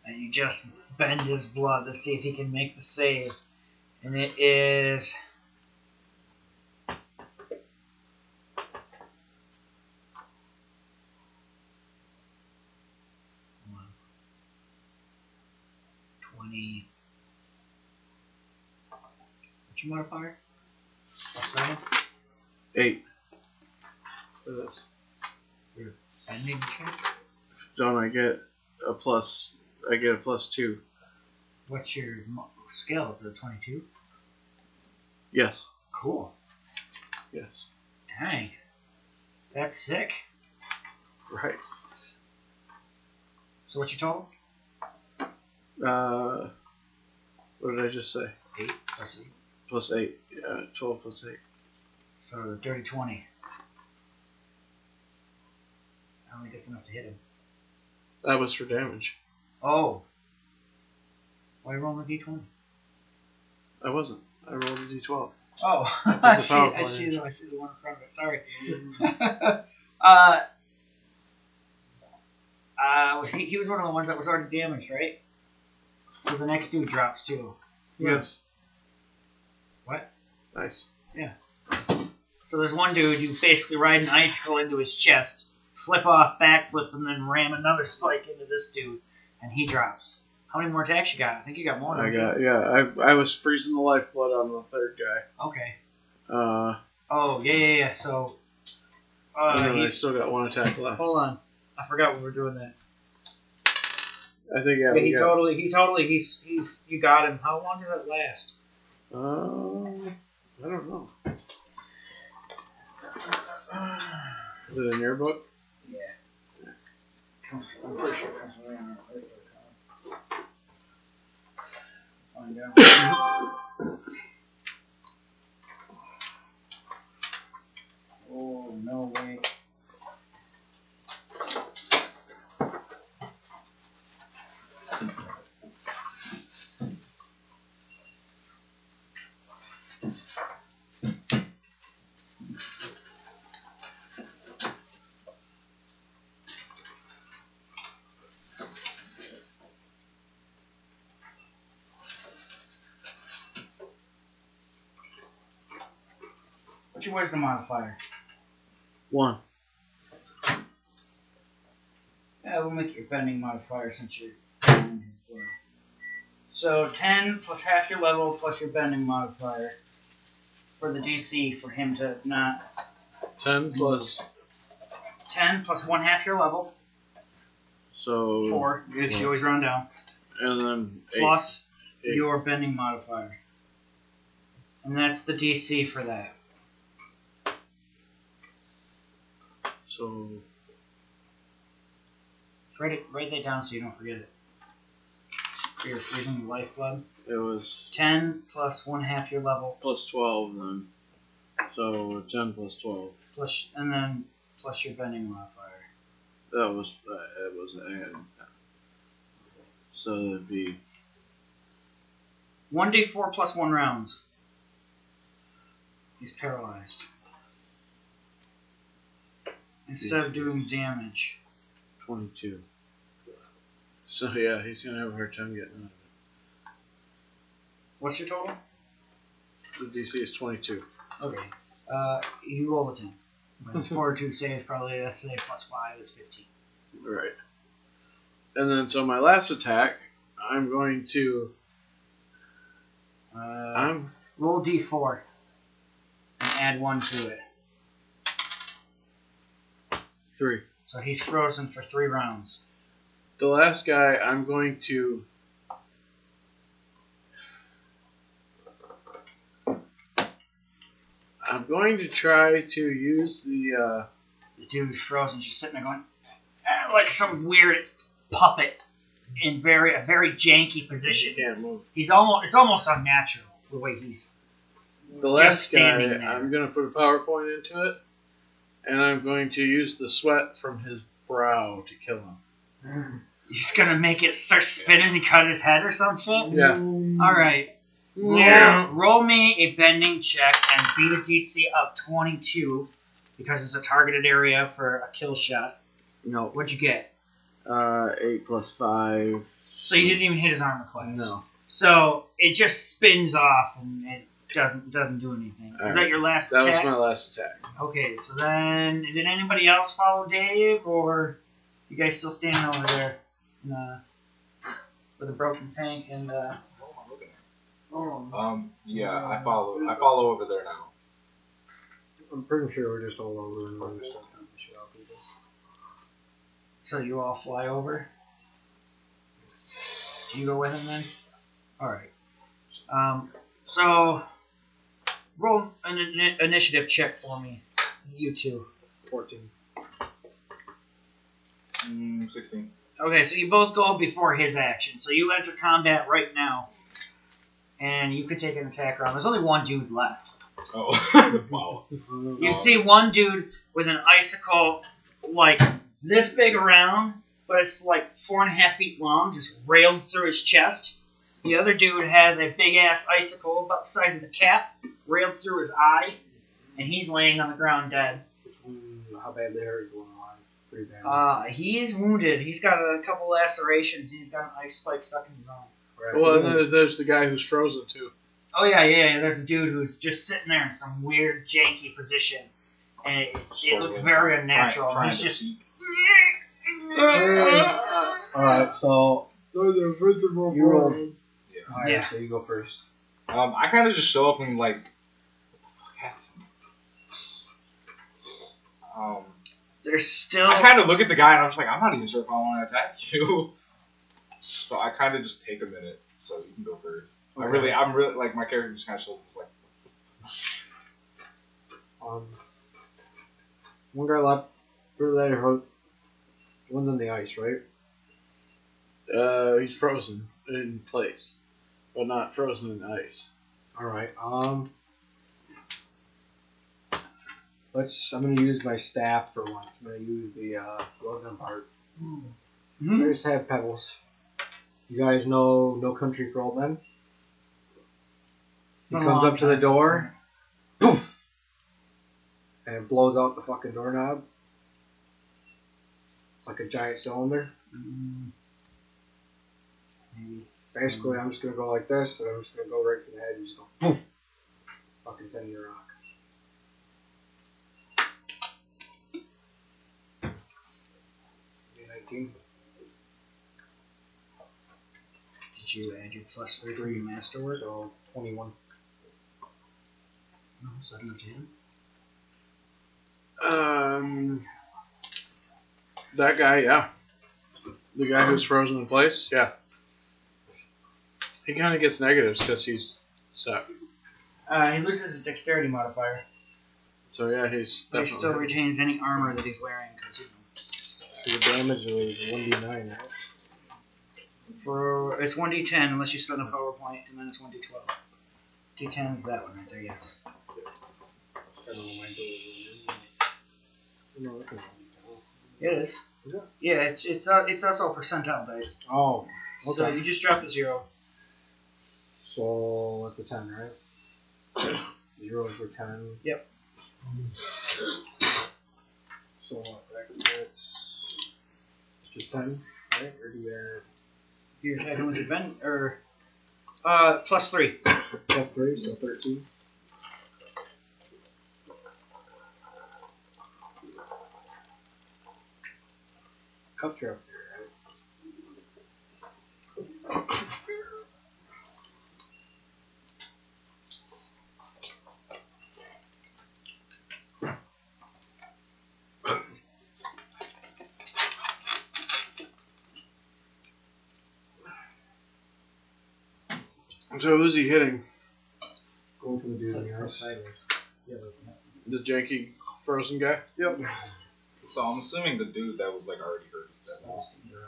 And you just bend his blood to see if he can make the save. And it is. Twenty. What's your modifier? Seven? Eight. For this. Bending check? Don't I get a plus? I get a plus two. What's your mo- skill? Is it 22? Yes. Cool. Yes. Dang. That's sick. Right. So what's your total? Uh, what did I just say? Eight plus eight. Plus eight. Yeah, twelve plus eight. So dirty twenty. I don't think that's enough to hit him. That was for damage. Oh. Why are you rolling a D twenty? I wasn't. I rolled a d12. Oh, I see. I see. The, I see the one in front of it. Sorry. uh, uh, was he? He was one of the ones that was already damaged, right? So the next dude drops too. Yes. What? Nice. Yeah. So there's one dude you basically ride an icicle into his chest, flip off, backflip, and then ram another spike into this dude, and he drops. How many more attacks you got? I think you got more. I don't you? got yeah. I I was freezing the lifeblood on the third guy. Okay. Uh, Oh yeah yeah yeah. So. Uh, and then I still got one attack left. hold on. I forgot we were doing that. I think yeah. Yeah, he got, totally, he totally, he's, he's, you got him. How long does that last? Uh, I don't know. Is it in your book? Yeah. I'm pretty sure it comes from around Find out. oh no way. What's the modifier? One. Yeah, we'll make it your bending modifier since you're bending his blood. So 10 plus half your level plus your bending modifier for the DC for him to not. Ten plus. 10 plus one half your level, So 4, because you always round down, And then eight. plus Eight. your bending modifier. And that's the DC for that. So Write it, write that down so you don't forget it. For your freezing the lifeblood. it was 10 plus one half your level, plus twelve then. So ten plus twelve. plus, and then plus your bending modifier. That was uh, it was adding. So it'd be 1d4 plus 1 rounds. He's paralyzed. Instead of doing damage. twenty-two. So yeah, he's gonna have a hard time getting out of it. What's your total? The DC is twenty-two. Okay. Uh, you roll a 10. With fortitude saves, probably, let's say, plus 5 is 15. Right. And then so my last attack, I'm going to Uh, I'm roll d4. and add one to it. Three. So he's frozen for three rounds. The last guy, I'm going to. I'm going to try to use the. Uh, The dude's frozen, just sitting there going, "Ah," like some weird puppet in very a very janky position. can't move. He's almost it's almost unnatural the way he's. The last guy. I'm going to put a power point into it, and I'm going to use the sweat from his brow to kill him. He's gonna make it start spinning and cut his head or some shit. Yeah. All right. Roll, roll me a bending check and beat a DC up 22 because it's a targeted area for a kill shot. No. What'd you get? Uh, eight plus five. So you didn't even hit his armor class. No. So it just spins off and it doesn't doesn't do anything. Is Alright. that your last attack? That was my last attack. Okay, so then did anybody else follow Dave or you guys still standing over there in, uh, with a broken tank and uh, What am I looking at? Oh, Um, yeah, I follow. I follow over there now. I'm pretty sure we're just all over and we're just talking shit out people. so you all fly over? Do you go with him then? Alright. Um, so roll an ini- initiative check for me. You two. 14. Mm, Sixteen. Okay, so you both go before his action. So you enter combat right now. And you could take an attack round. There's only one dude left. Oh, wow. You Um, see one dude with an icicle like this big around, but it's like four and a half feet long, just railed through his chest. The other dude has a big ass icicle about the size of the cap, railed through his eye, and he's laying on the ground dead. Which one, how bad they hurt is the one alive. Pretty bad. Uh, he is wounded. He's got a couple lacerations. He's got an ice spike stuck in his arm. Right. Well, and then there's the guy who's frozen too. Oh yeah, yeah, yeah. There's a dude who's just sitting there in some weird, janky position, and it, it's, it looks very unnatural. Trying, trying he's just. Alright, so. those are visible You roll. Boys. Alright, Yeah. so you go first. Um, I kind of just show up and like, what the? Um, there's still. I kind of look at the guy and I'm just like, I'm not even sure if I want to attack you. So I kind of just take a minute. So you can go first. I really, I'm really like my character just kind of shows up. Like, Um, one guy left. Where that hurt. One's on the ice, right? Uh, he's frozen in place, but not frozen in ice. Alright, um. Let's. I'm gonna use my staff for once. I'm gonna use the uh, Logan part. Mhm. I just have pebbles. You guys know No Country for Old Men? He comes up to the door, poof, and blows out the fucking doorknob. It's like a giant cylinder. Mm, maybe. Basically, I'm just gonna go like this, and I'm just gonna go right for the head and just go poof. Fucking send you a rock. Nineteen. Did you add your plus three for your masterwork? So twenty-one. No, suddenly ten. Um, that guy, yeah. The guy who's frozen in place, yeah. He kind of gets negatives because he's stuck. Uh, he loses his dexterity modifier. So yeah, he's But he definitely. still retains any armor that he's wearing because you know, it's So the damage was one d nine, right? for it's one d10 unless you spend a power point, and then it's one d12. D10 is that one right there. Yes. I don't know my No, that's not It is. Is it? Yeah, it's it's uh, it's also a percentile dice. Oh, So Okay. you just drop a zero. So that's a ten, right? Zero for ten. Yep. So that's just ten, right? Or do you add You're attacking with advantage or uh plus three. plus three, so thirteen? Cups are up there, So who's he hitting? Going for the dude in the ice. Yeah, The janky frozen guy? Yep. So I'm assuming the dude that was like already hurt is dead. now.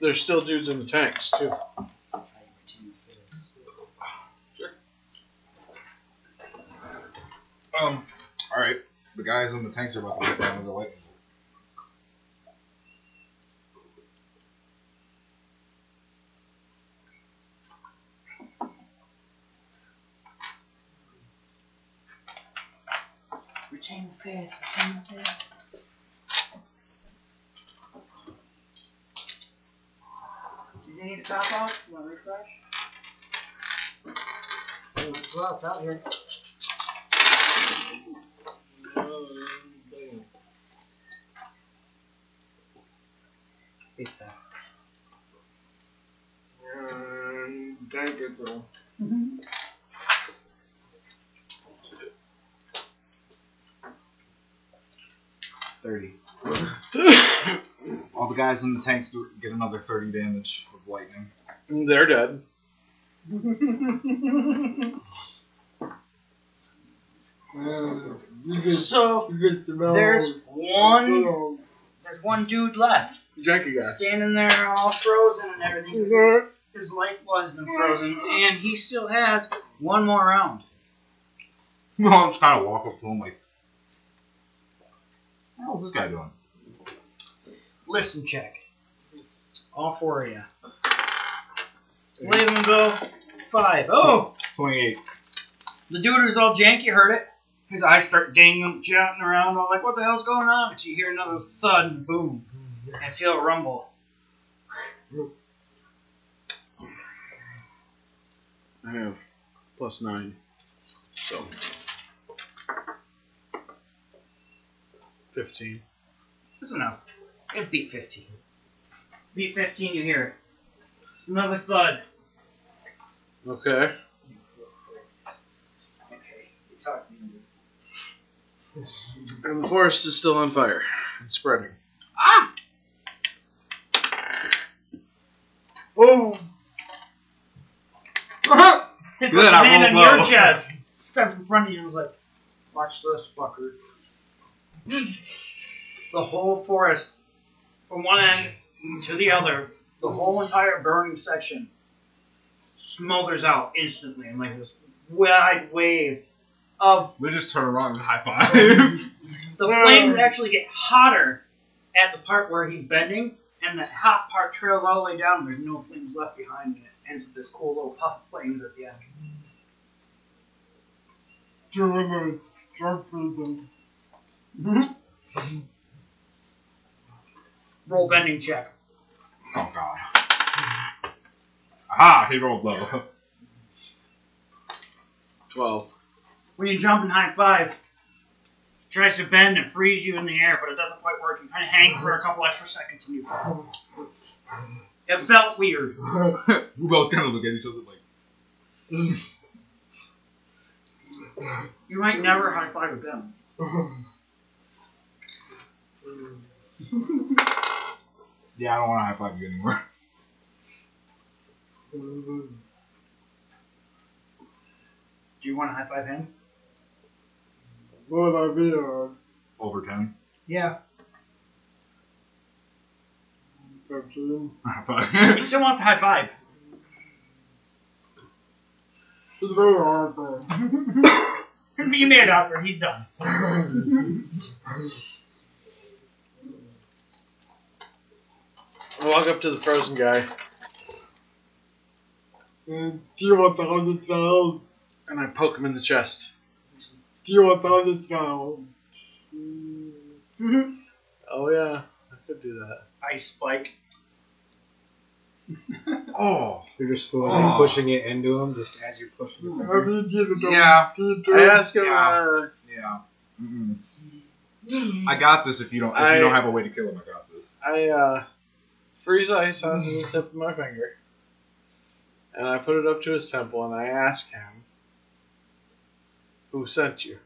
There's still dudes in the tanks too. That's how you retain phase. Um. All right. The guys in the tanks are about to get down to the lightning change first, change this. Did you need a top off? You want to refresh? Well, it's out here. Pizza. Um, don't get though. Mm-hmm. 30. All the guys in the tanks do, get another 30 damage of lightning. They're dead. So, get the there's one, there's one dude left, Janky guy. standing there all frozen and everything. His, his life wasn't frozen, and he still has one more round. No, I'm just kind of walk up to him like, "What the hell's this guy doing?" Listen check. All four of you. Leave him go. Five. Oh! Twenty-eight. The dude who's all janky heard it. His eyes start dangling, jumping around, all like, what the hell's going on? But you hear another thud and boom, and feel a rumble. I have plus nine. So. 15. That's enough. It beat 15. Beat 15, you hear it. It's another thud. Okay. Okay, you me. And the forest is still on fire and spreading. Ah! Oh, Good, his I hand on your chest, steps in front of you, and was like, "Watch this, fucker." The whole forest, from one end to the other, the whole entire burning section, smolders out instantly in like this wide wave of We just turn around and high five. the flames actually get hotter at the part where he's bending, and that hot part trails all the way down. There's no flames left behind, and it ends with this cool little puff of flames at the end. doing a jump for them. Mm-hmm. Roll bending check. oh god. Aha! He rolled low. 12. When you jump in high five, it tries to bend and freeze you in the air, but it doesn't quite work. You kind of hang for a couple extra seconds and you fall. It felt weird. we both kind of look at each other like, You might never high five again. yeah, I don't want to high five you anymore. Do you want to high five him? What would I be on? Over 10. Yeah. Fifteen. High He still wants to high five. It's very hard though. you made it out there. He's done. I walk up to the frozen guy And do you want the hundred thousand? and I poke him in the chest. Do you want the hundred thousand? Oh, yeah. I could do that. Ice spike. oh. You're just slowly Oh. pushing it into him, just as you're pushing it. Have you given them? Yeah. Do you do I ask him, Yeah. uh, Yeah. Mm-mm. I got this if you don't if I- you don't have a way to kill him, I got this. I uh, freeze ice onto the tip of my finger, and I put it up to his temple, and I ask him, "Who sent you?"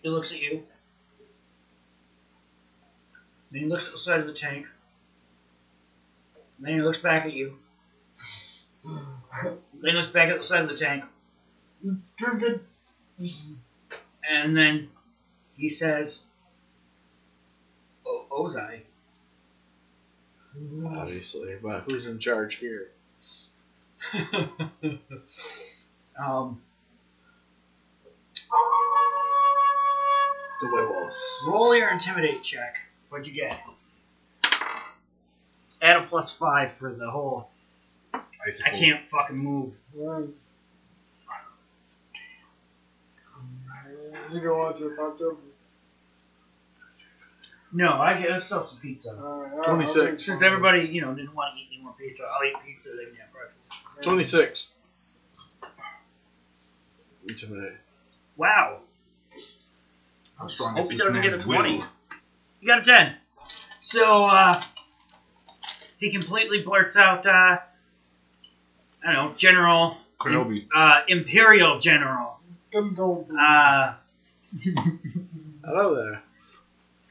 He looks at you. Then he looks at the side of the tank. Then he looks back at you. Then he looks back at the side of the tank. Drink it. And then he says, "O- Ozai. Obviously, but who's in charge here? um, The werewolves. roll your intimidate check. What'd you get? Add a plus five for the whole. Icy I cold. can't fucking move. You don't want your hot dog? No, I get still some pizza. Uh, 26. Since everybody, you know, didn't want to eat any more pizza, I'll eat pizza. They can have pretzels. 26. Intimidate. Wow. How strong Hope is he this doesn't get man's a 20. will? You got a 10. So, uh, he completely blurts out, uh, I don't know, General, Kenobi. uh, Imperial General. Them go. Uh, Hello there.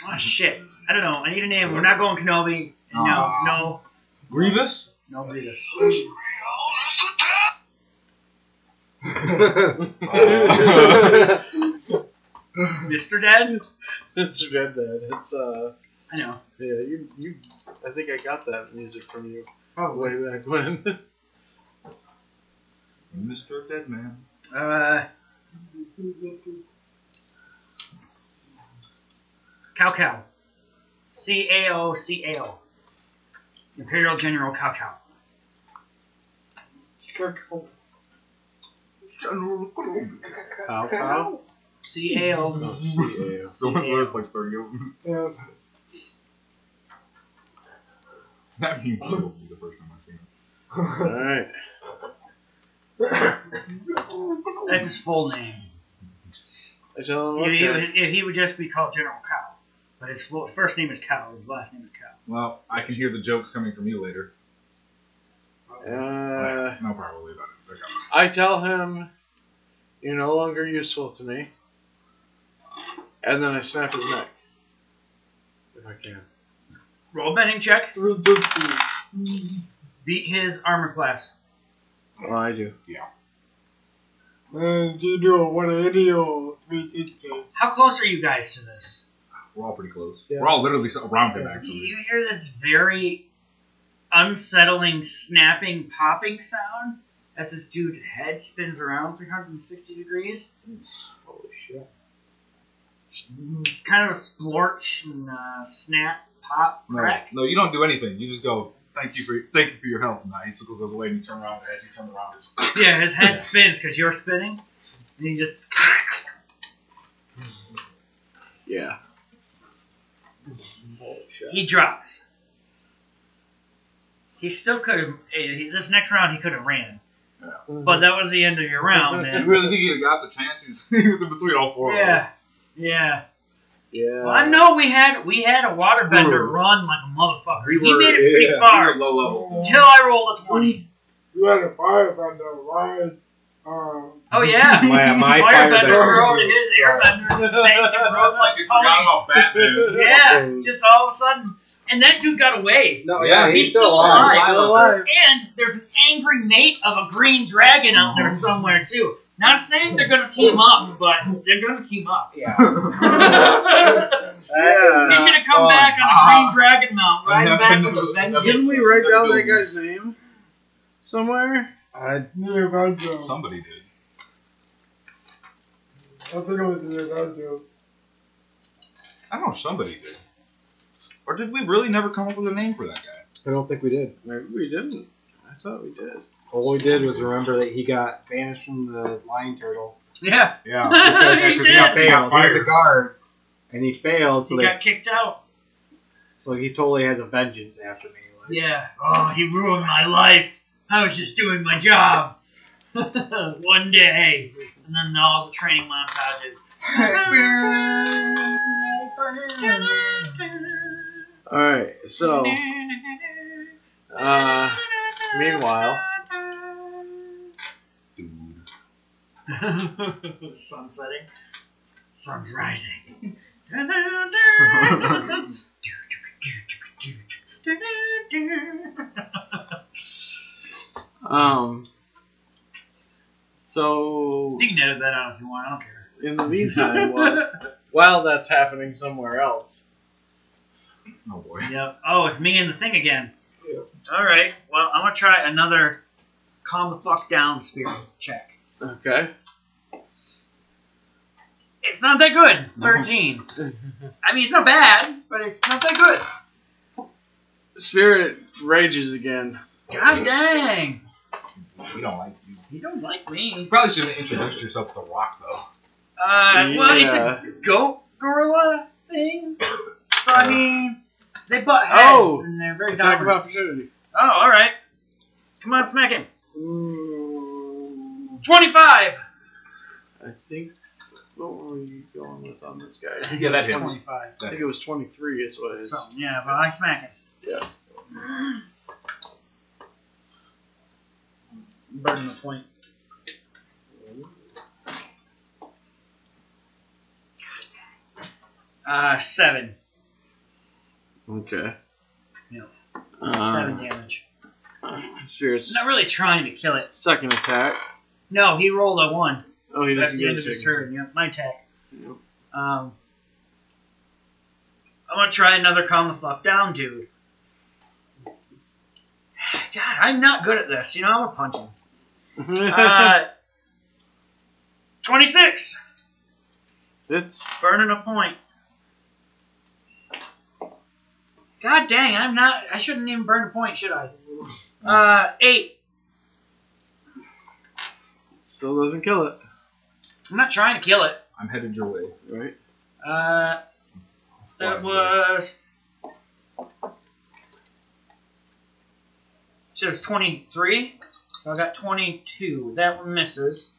oh shit. I don't know. I need a name. We're not going Kenobi. No, Aw. no, Grievous? no, Grievous. Mr. Dead? it's Red Dead. It's uh I know. yeah, you you I think I got that music from you Probably. way back when. Mr. Deadman. Uh, Cao Cao. C A O C A O. Imperial General Cao Cao. Cow cow. C A O. Oh, C-A-O. Someone's words like 30 of them. Yeah. That meme killed me the first time I seen it. All right. That's his full name. I tell him If he, would, if he would just be called General Cow. But his full, first name is Cow. His last name is Cow. Well, I can hear the jokes coming from you later. Uh, no, probably about it. I tell him, "You're no longer useful to me," and then I snap his neck if I can. Roll a bending check. Beat his armor class. Oh, I do. Yeah. And you do a 180 or 360. How close are you guys to this? We're all pretty close. Yeah. We're all literally around him, actually. You hear this very unsettling, snapping, popping sound as this dude's head spins around 360 degrees. Holy shit! It's kind of a splorch and uh, snap, pop, No, crack. no, you don't do anything. You just go, thank you for thank you for your help. And the icicle goes away and you turn around and as you turn around, it's Yeah, his head spins because you're spinning. And he just. Yeah. Holy shit! He drops. He still could have. Eh, this next round, he could have ran. But that was the end of your round, You really think he got the chance? He was, he was in between all four of Yeah. us. Yeah. yeah. Well, I know we had we had a waterbender True. run like a motherfucker. We he were- made it pretty yeah. far We low levels. until I rolled a twenty. You had a firebender, right? Um, Oh yeah, My, my firebender firebender. rode his airbender and spanked him rode like a pony. forgot about Batman. Yeah, just all of a sudden, and that dude got away. No, Yeah, yeah, he's he's, still still alive. alive. Still alive. And there's an angry mate of a green dragon out there somewhere too. Not saying they're gonna team up, but they're gonna team up. Yeah. He's gonna come fun. back on a green dragon mount, riding back with a Another- vengeance. Didn't we write down that guy's name somewhere? I, the Avenger. Somebody did. I think it was the Avenger. I don't know, somebody did. Or did we really never come up with a name for that guy? I don't think we did. Maybe we didn't. I thought we did. All we did was remember that he got banished from the lion turtle Yeah, Yeah. because He he, did. got failed. He was a fired. guard, and he failed, so he they, got kicked out. so he totally has a vengeance after me. Like, Yeah. Oh, he ruined my life. I was just doing my job. One day, and then all the training montages. All right. So, uh, meanwhile, sun setting. Sun's rising. Um. So You can edit that out if you want. I don't care. in the meantime, while, while that's happening somewhere else, Oh boy. Yep. Oh, it's me and the thing again. Yeah. All right. Well, I'm gonna try another calm the fuck down spirit check. okay. It's not that good. Thirteen. I mean, it's not bad, but it's not that good. Spirit rages again. God dang. We don't like you. You don't like me. You probably should have introduced yourself to the Rock though. Uh, well, it's a goat gorilla thing. So I mean, they butt heads Oh, and they're very Attack of dominant. opportunity. Oh, all right. Come on, smack him. Ooh, Twenty-five. I think. What were you going with on this guy? Yeah, it that hits. Twenty-five. I think it was 23 is what it is. Something. Yeah, but I smack him. Yeah. Burn the point. Uh, seven. Okay. Yeah. Uh, seven damage. I'm not really trying to kill it. Second attack. No, he rolled a one. Oh, he That's doesn't the get end of his turn. Yep, my attack. Yep. Um, I'm gonna try another calm the fuck down, dude. God, I'm not good at this. You know, I'm a punch him. Uh, 26. it's Burning a point. God dang, I'm not. I shouldn't even burn a point, should I? Uh, eight. still doesn't kill it, I'm not trying to kill it. I'm headed your way. right? Uh, that was. Says 23. So I got 22. That one misses.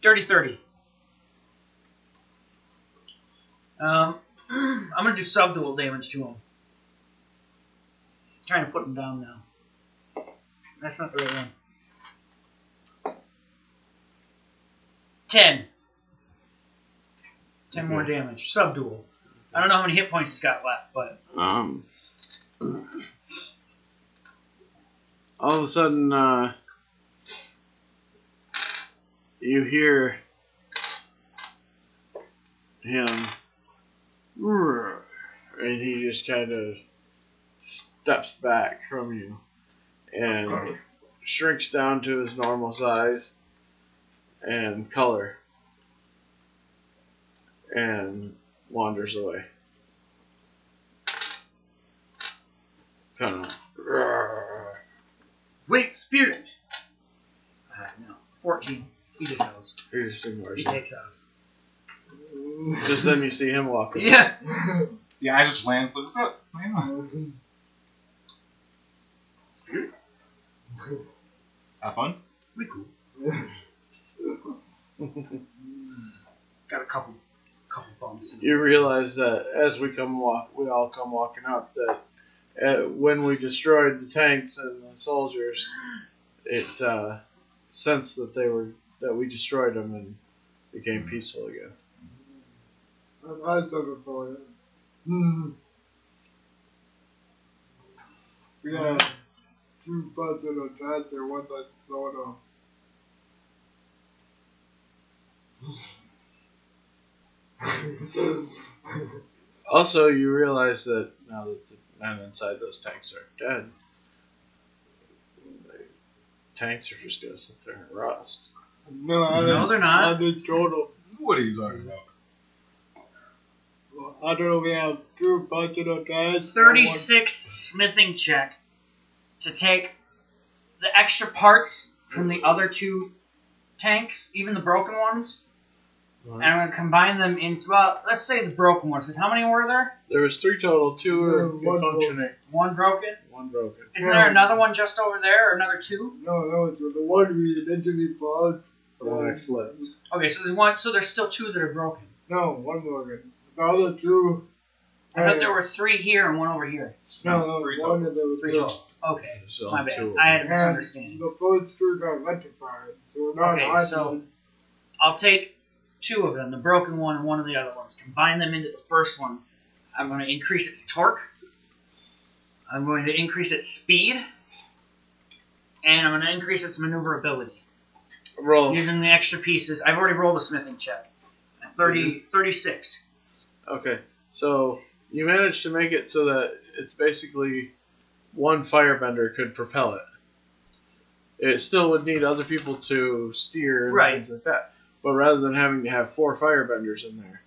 Dirty 30. Um, I'm going to do subdual damage to him. trying to put him down now. That's not the right one. 10. 10 more damage. Subdual. I don't know how many hit points he's got left, but Um. All of a sudden, uh, you hear him, and he just kind of steps back from you and shrinks down to his normal size and color and wanders away. Kind of. Wait, spirit. Uh, no, 14. He just knows. He just ignores He you. takes off. Just then you see him walking. Yeah. Yeah, I just land. What's up? Yeah. Spirit. Have fun. We cool. Got a couple, couple bumps. you realize that as we come walk, we all come walking up that uh, when we destroyed the tanks and the soldiers, it uh, sensed that they were that we destroyed them and became peaceful again. I've had some before. Hmm. We had two buds in a tractor, one that slowed off. Also, you realize that now that men inside those tanks are dead, the tanks are just gonna sit there and rust. no, I No, they're not. I just told them. What are you talking about? Well, I don't know. We have two buds in a tractor. 36 smithing check to take the extra parts from the other two tanks, even the broken ones, and I'm going to combine them into, well, let's say the broken ones, because how many were there? There was three total. Two are No, one functioning, One broken? one broken. Isn't Yeah. there another one just over there, or another two? No, no, so the one we initially fought. The one I flipped. Okay, so there's one, so there's still two that are broken. No, one Morgan. The other two. I thought there were three here and one over here. No, no, Three one of them Three total. Okay, So my two. bad. I had a And misunderstanding. The first two got electrified. So not Okay, so- I'll take two of them, the broken one and one of the other ones. Combine them into the first one. I'm going to increase its torque. I'm going to increase its speed. And I'm going to increase its maneuverability. Roll. Using the extra pieces. I've already rolled a smithing check. A 30, mm-hmm. 36. Okay, so you managed to make it so that it's basically one firebender could propel it. It still would need other people to steer and Right. things like that. But rather than having to have four firebenders in there,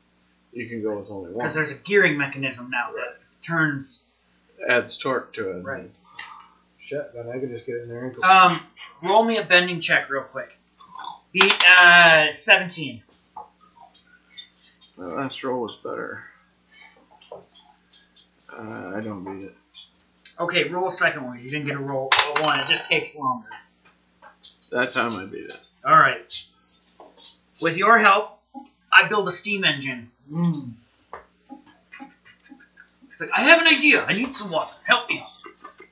you can go with only one. Because there's a gearing mechanism now that turns. Adds torque to it. Right. Shit, then I could just get in there and go. Um, roll me a bending check real quick. Be, uh, 17. The last roll was better. Uh, I don't beat it. Okay, roll a second one. You didn't get a roll a one. It just takes longer. That time I beat it. All right. With your help, I build a steam engine. Mm. It's like I have an idea. I need some water. Help me.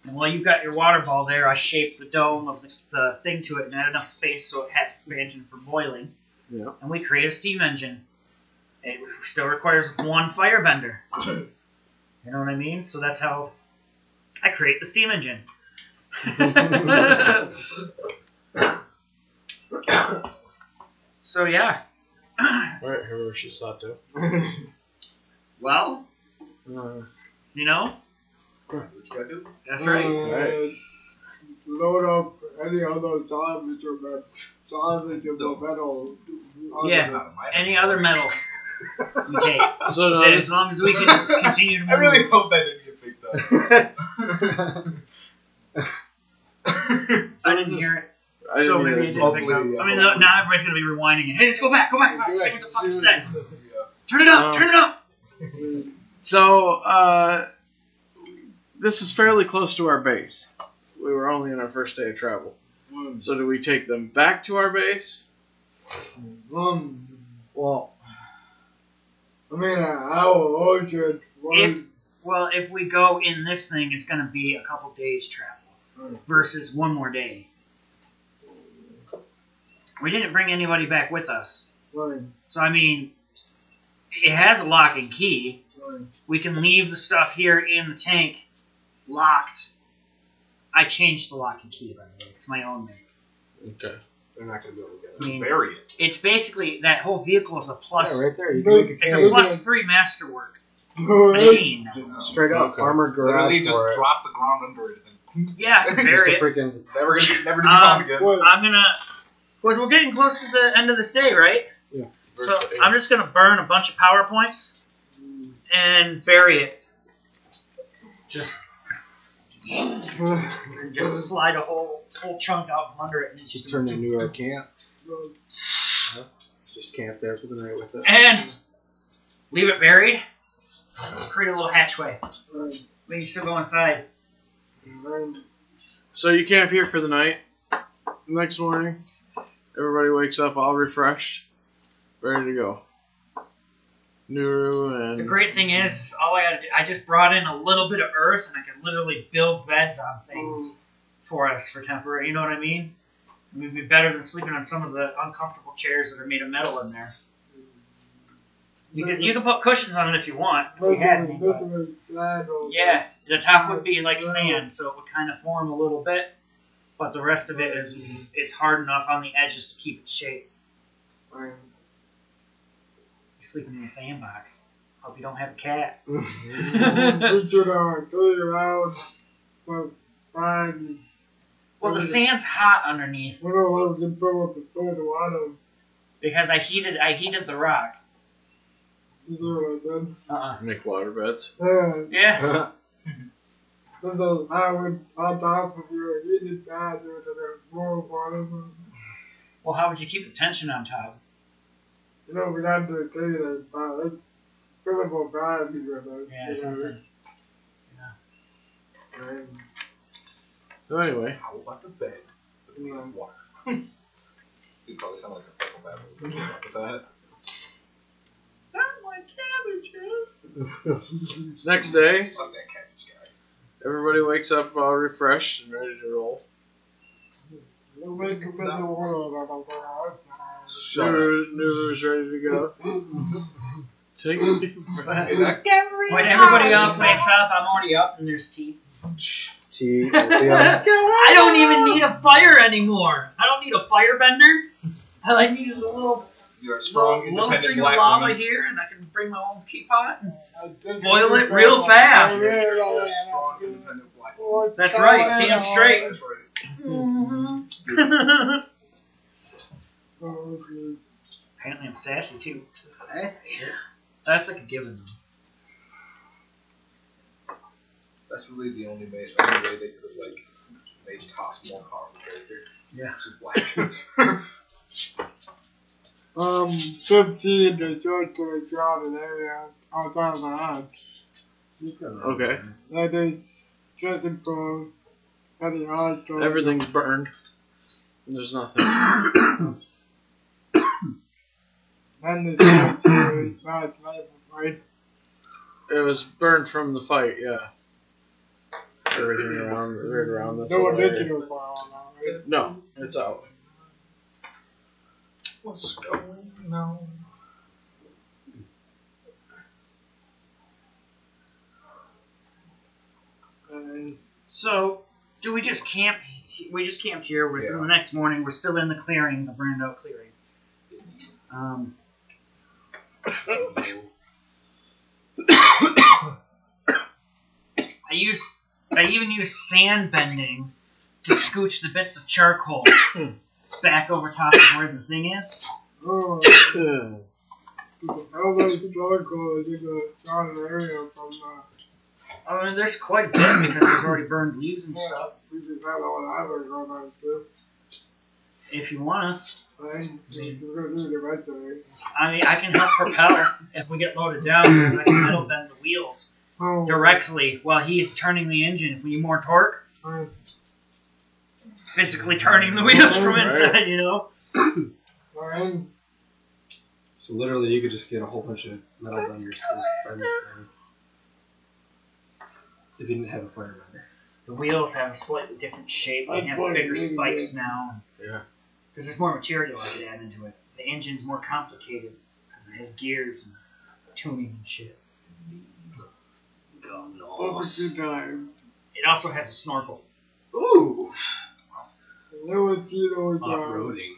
And while you've got your water ball there, I shape the dome of the, the thing to it and add enough space so it has expansion for boiling. Yeah. And we create a steam engine. It still requires one firebender. You know what I mean? So that's how I create the steam engine. so yeah. Right, whoever she slept to. Well, Uh, you know, What you gotta do? that's right. Uh, Load up any other salvage or me- salvageable metal. on Yeah. it. Out of my Any other metal you take, so no, as this, long as we can continue to move. I really hope that didn't get picked up. I didn't hear it, I so didn't maybe it either. didn't pick up. Hopefully, I mean, yeah. now everybody's gonna be rewinding it. Hey, let's go back, go back, go back. See what the fuck it said. Yeah. Turn it up, Um, turn it up. So, uh, this is fairly close to our base. We were only on our first day of travel. So, do we take them back to our base? Um, Well, I mean, our orchard was. If well, if we go in this thing, it's gonna be a couple days travel Mm. versus one more day. We didn't bring anybody back with us, Right, so I mean, it has a lock and key. right. We can leave the stuff here in the tank locked. I changed the lock and key by the way. It's my own make. Okay. they're not gonna be able to get it. I mean, Bury it. it's basically that whole vehicle is a plus. Yeah, right there. You can make a It's a cage. plus three masterwork machine. Straight up Okay. armored Literally garage just for it. drop the ground under it and Yeah, Just bury a it. freaking. never gonna be, never to be Um, found again. I'm gonna. Of course, we're getting close to the end of this day, right? Yeah. So I'm just gonna burn a bunch of power points and bury it. Just and just slide a whole whole chunk out from under it, and it's Just just turn into our camp. Just camp there for the night with it. and leave it buried. Create a little hatchway. Right, We can still go inside. So, you camp here for the night. Next morning, everybody wakes up all refreshed, ready to go. Nuru and. The great thing is, all I gotta do, I just brought in a little bit of earth, and I can literally build beds on things for us for temporary. You know what I mean? It would be better than sleeping on some of the uncomfortable chairs that are made of metal in there. You can you can put cushions on it if you want. If we had any, but- Basically, sand or- yeah, the top would be like sand, so it would kind of form a little bit, but the rest of it is it's hard enough on the edges to keep its shape. Right. You're sleeping in a sandbox. Hope you don't have a cat. We should uh, clean around for fine. Well, the sand's hot underneath We know how we can fill up the soda water. because I heated I heated the rock. You know what I did? Uh-uh. Make water beds. Yeah, Yeah. this is how we on top of your heated pad there to the more water. Well, how would you keep the tension on top? You know, we got to clean it, uh, but it's fillable bad because of Yeah, something. Right. So, anyway, How about the bed? Yeah. Water. Dude, probably sound like a stuck bad. Look at that. Not my cabbages. next day, Fuck that cabbage guy. Everybody wakes up all refreshed and ready to roll. We'll make a world out of our outside. Shut. Nuru, Nuru's ready to go. Take a deep breath. When everybody else wakes up, I'm already up and there's tea. T. Leon. I don't even need a fire anymore. I don't need a firebender. All I need is a little, You're a strong, little, little independent thing of black lava woman. here, and I can bring my own teapot. And I did Boil it real about fast. it. You're a strong, independent black woman. That's right, damn straight. That's right. Mm-hmm. Apparently, Oh, okay. I'm sassy too. That's like a given. though. That's really the only way, only way they could have like made Toss more powerful character. Yeah. Just black. Um, 15 to church to the crowd and area outside of the house. It's got Okay. That is checking for any odds Everything's burned. There's nothing. Then the church is not life, right? It was burned from the fight, yeah. Everything around, right around this. No little area. additional file now, right? No, it's out. What's going on? And So, do we just camp? We just camped here. We're Yeah. the next morning. We're still in the clearing, the burned out clearing. Um, I use. I even use sand bending to scooch the bits of charcoal back over top of where the thing is. oh, how much charcoal is in the area from uh, I mean, there's quite a bit because there's already burned leaves and stuff. we just had all the highway going on too. If you wanna, Right? We're gonna do it eventually. I mean, I can help propel if we get loaded down. Because I can metal bend the wheels. Oh, directly while he's turning the engine. If we need more torque, right. Physically turning the wheels from Right. inside, you know. Right. So literally, you could just get a whole bunch of metal benders to just bend this thing. If you didn't have a fire bender. The wheels have a slightly different shape. They have bigger spikes is. now. Yeah. Because there's more material I could add into it. The engine's more complicated because it has gears and tuning and shit. God What knows. was your time? It also has a snorkel. Ooh! There was Tito was Off-roading.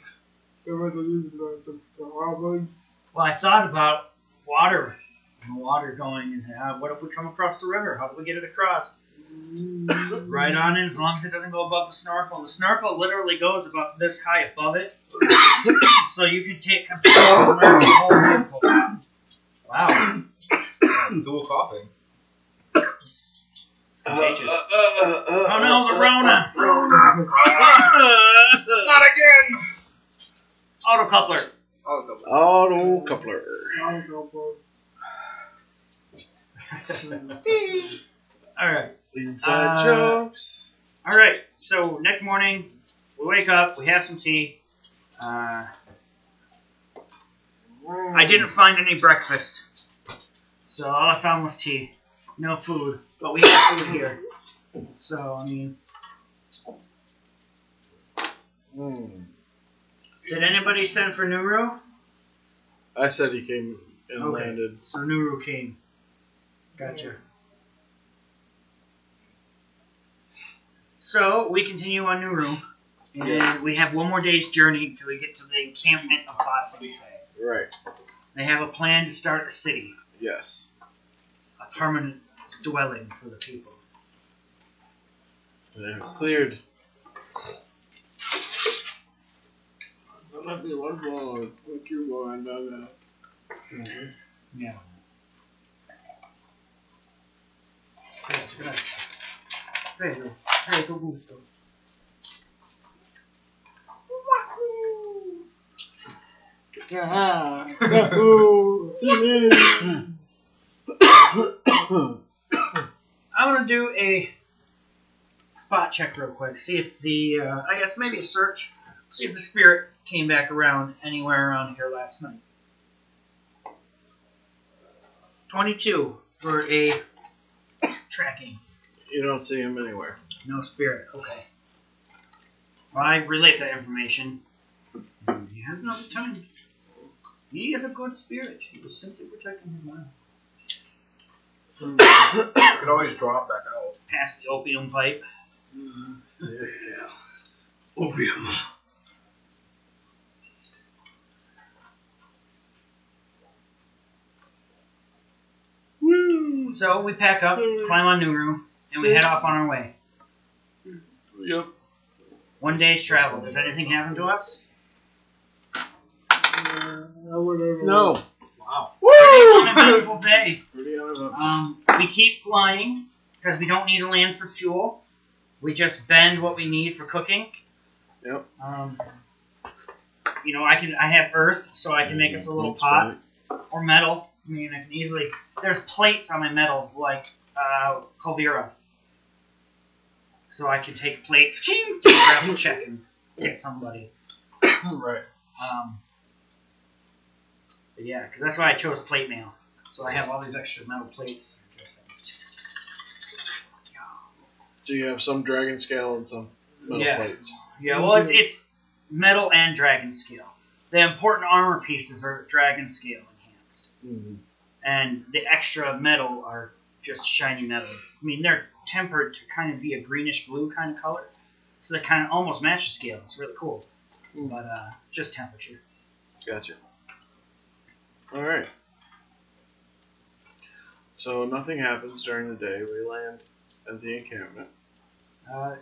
Well, I thought about water. The water going, and uh, what if we come across the river? How do we get it across? right on in as long as it doesn't go above the snorkel. The snorkel literally goes about this high above it, so you can take complete submerge the whole vehicle. Wow, Dual coughing. It's contagious. oh no, the Rona uh, Rona! Not again! auto coupler. Oh, double. Auto coupler. All right, Inside Uh, jokes. all right. So next morning, we wake up, we have some tea. Uh, I didn't find any breakfast, so all I found was tea. No food, but we have food here. So I mean, Hmm. did anybody send for Nuru? I said he came and Okay. landed. So Nuru came. Gotcha. So we continue on Nuru, and we have one more day's journey until we get to the encampment of Ba Sing Se. Right. They have a plan to start a city, Yes. a permanent dwelling for the people. They have cleared. That might be one more. What you go and done that. Yeah. Grazie, grazie. Prego, prego, gusto. Yeah. I'm gonna do a spot check real quick. See if the, uh, I guess maybe a search. See if the spirit came back around anywhere around here last night. 22 for a tracking. You don't see him anywhere. No spirit. Okay. Well, I relate that information. He has no time. He is a good spirit. He was simply protecting his mind. You could always drop back out. Past the opium pipe. Yeah. Opium. Woo! So we pack up, climb on Nuru, and we head off on our way. Yep. One day's travel. Does anything happen to us? Uh, I wouldn't No. Wow. Pretty uneventful day. Um, we keep flying because we don't need to land for fuel. We just bend what we need for cooking. Yep. Um, you know, I can I have earth, so I can make us a little That's pot right. or metal. I mean, I can easily. There's plates on my metal like uh, Calvira, so I can take plates, ching, grab a check and hit somebody. right. Um, but yeah, because that's why I chose plate mail. So I have all these extra metal plates. So you have some dragon scale and some metal Yeah. plates. Yeah, well, it's, it's metal and dragon scale. The important armor pieces are dragon scale enhanced, Mm-hmm. and the extra metal are just shiny metal. I mean, they're tempered to kind of be a greenish blue kind of color, so they kind of almost match the scale. It's really cool, but uh, just temperature. Gotcha. All right. So nothing happens during the day. We land at the encampment. Uh,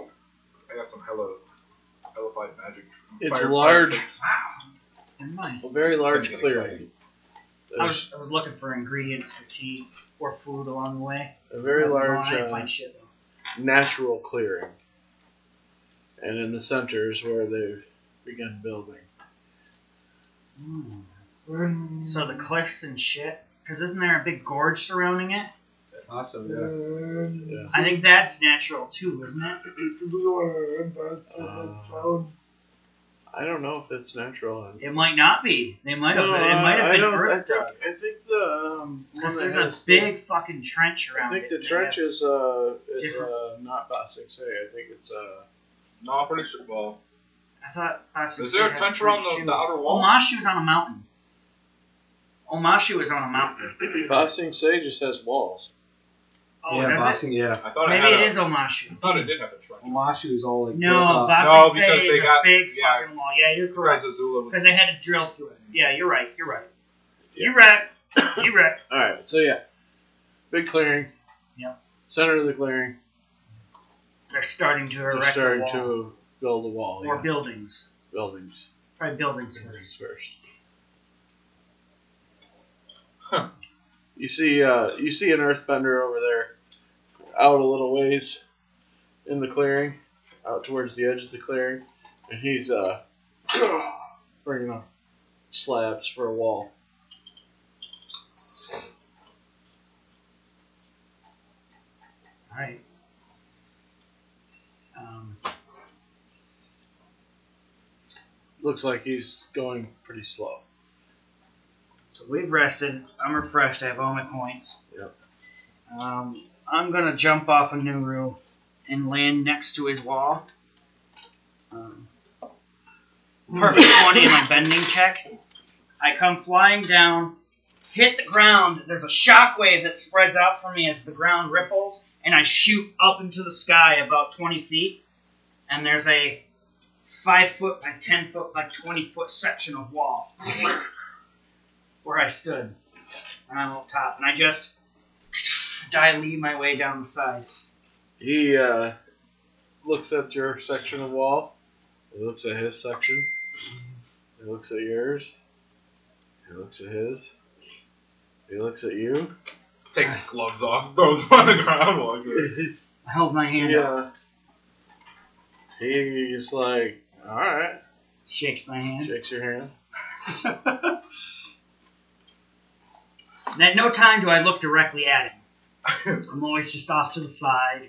I got some hella, hellified magic. It's fire- large- fire tips. never mind. A very large get clearing. exciting. I There's was, I was looking for ingredients for tea or food along the way. a very was going, large I didn't uh, find shit though. natural clearing. And in the center is where they've begun building. When, So the cliffs and shit. Because isn't there a big gorge surrounding it? Awesome, yeah. Yeah. I think that's natural too, isn't it? to do what that's Uh. I don't know if it's natural. It might not be. They might have. No, it might I have been don't- I think. I think the um, Because that there's has a the- big fucking trench around. I think it. the trench is uh is uh not Ba Sing Se. I think it's uh No, I'm pretty sure. Well, I thought. Boston is there a trench around the, too. the outer wall? Omashu's on a mountain. Omashu is on a mountain. Ba Sing Se just has walls. Oh, yeah, does Bossing, yeah. I thought Maybe it, it had is Omashu. I thought it did have a trench. Omashu is all like No, built up. Ba No, Sing Se because is they a got- big yeah. fucking wall. Yeah, you're correct. Because Because they had to drill through it. Yeah, you're right. You're right. You're right. You're right. All right, so yeah, big clearing. Yep. Center of the clearing. They're starting to They're erect a starting wall. to build a wall. or yeah. buildings. buildings. Probably buildings Buildings first. first. Huh. You see, uh, you see an earthbender over there, out a little ways, in the clearing, out towards the edge of the clearing, and he's uh, bringing up slabs for a wall. Looks like he's going pretty slow. so we've rested. I'm refreshed. I have all my points. Yep. Um, I'm gonna jump off a Nuru and land next to his wall. Um, perfect 20 in my bending check. I come flying down, hit the ground. There's a shockwave that spreads out from me as the ground ripples, and I shoot up into the sky about 20 feet. And there's a five foot by 10 foot by 20 foot section of wall where I stood. And I'm up top, and I just dilate my way down the side. He uh, looks at your section of wall. He looks at his section. He looks at yours. He looks at his. He looks at you. takes his gloves off, throws them on the ground. Walks in. I held my hand up, yeah. He's like, all right. shakes my hand. Shakes your hand. And at no time do I look directly at him. I'm always just off to the side.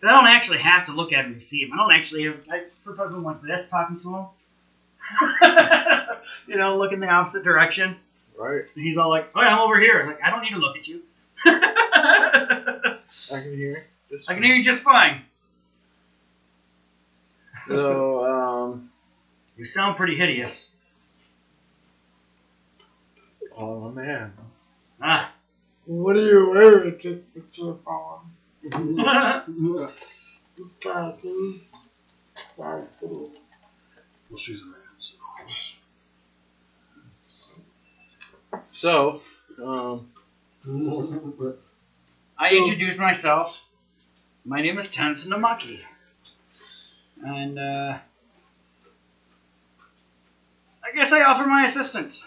But I don't actually have to look at him to see him. I don't actually have. I sometimes I'm like this talking to him. you know, look in the opposite direction. Right. And he's all like, "Oh, I'm over here." Like, I don't need to look at you. I can hear. Just I can hear you just fine. So, You sound pretty hideous. Oh man. Ah. What are you wearing to the slip on? Well, Khakis. Khakis. Well, she's a man, so. So, um, I introduce myself. My name is Tenson Namaki. And, uh. I guess I offer my assistance.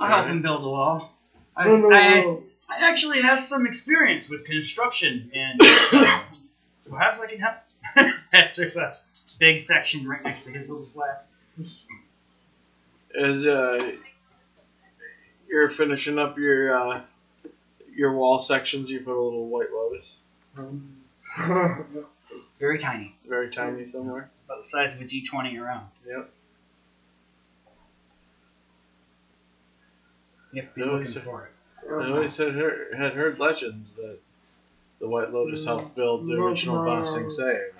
I'll help him build a wall. I, No, no, no. I actually have some experience with construction, and uh, perhaps I can help. yes, there's a big section right next to his little slab. as uh, you're finishing up your uh, your wall sections, you put a little white lotus. Very tiny, It's very tiny somewhere. about the size of a D20 around. Yep. You have to be looking it's for it. I always had heard, had heard legends that the White Lotus helped build the No, original no. Ba Sing Se.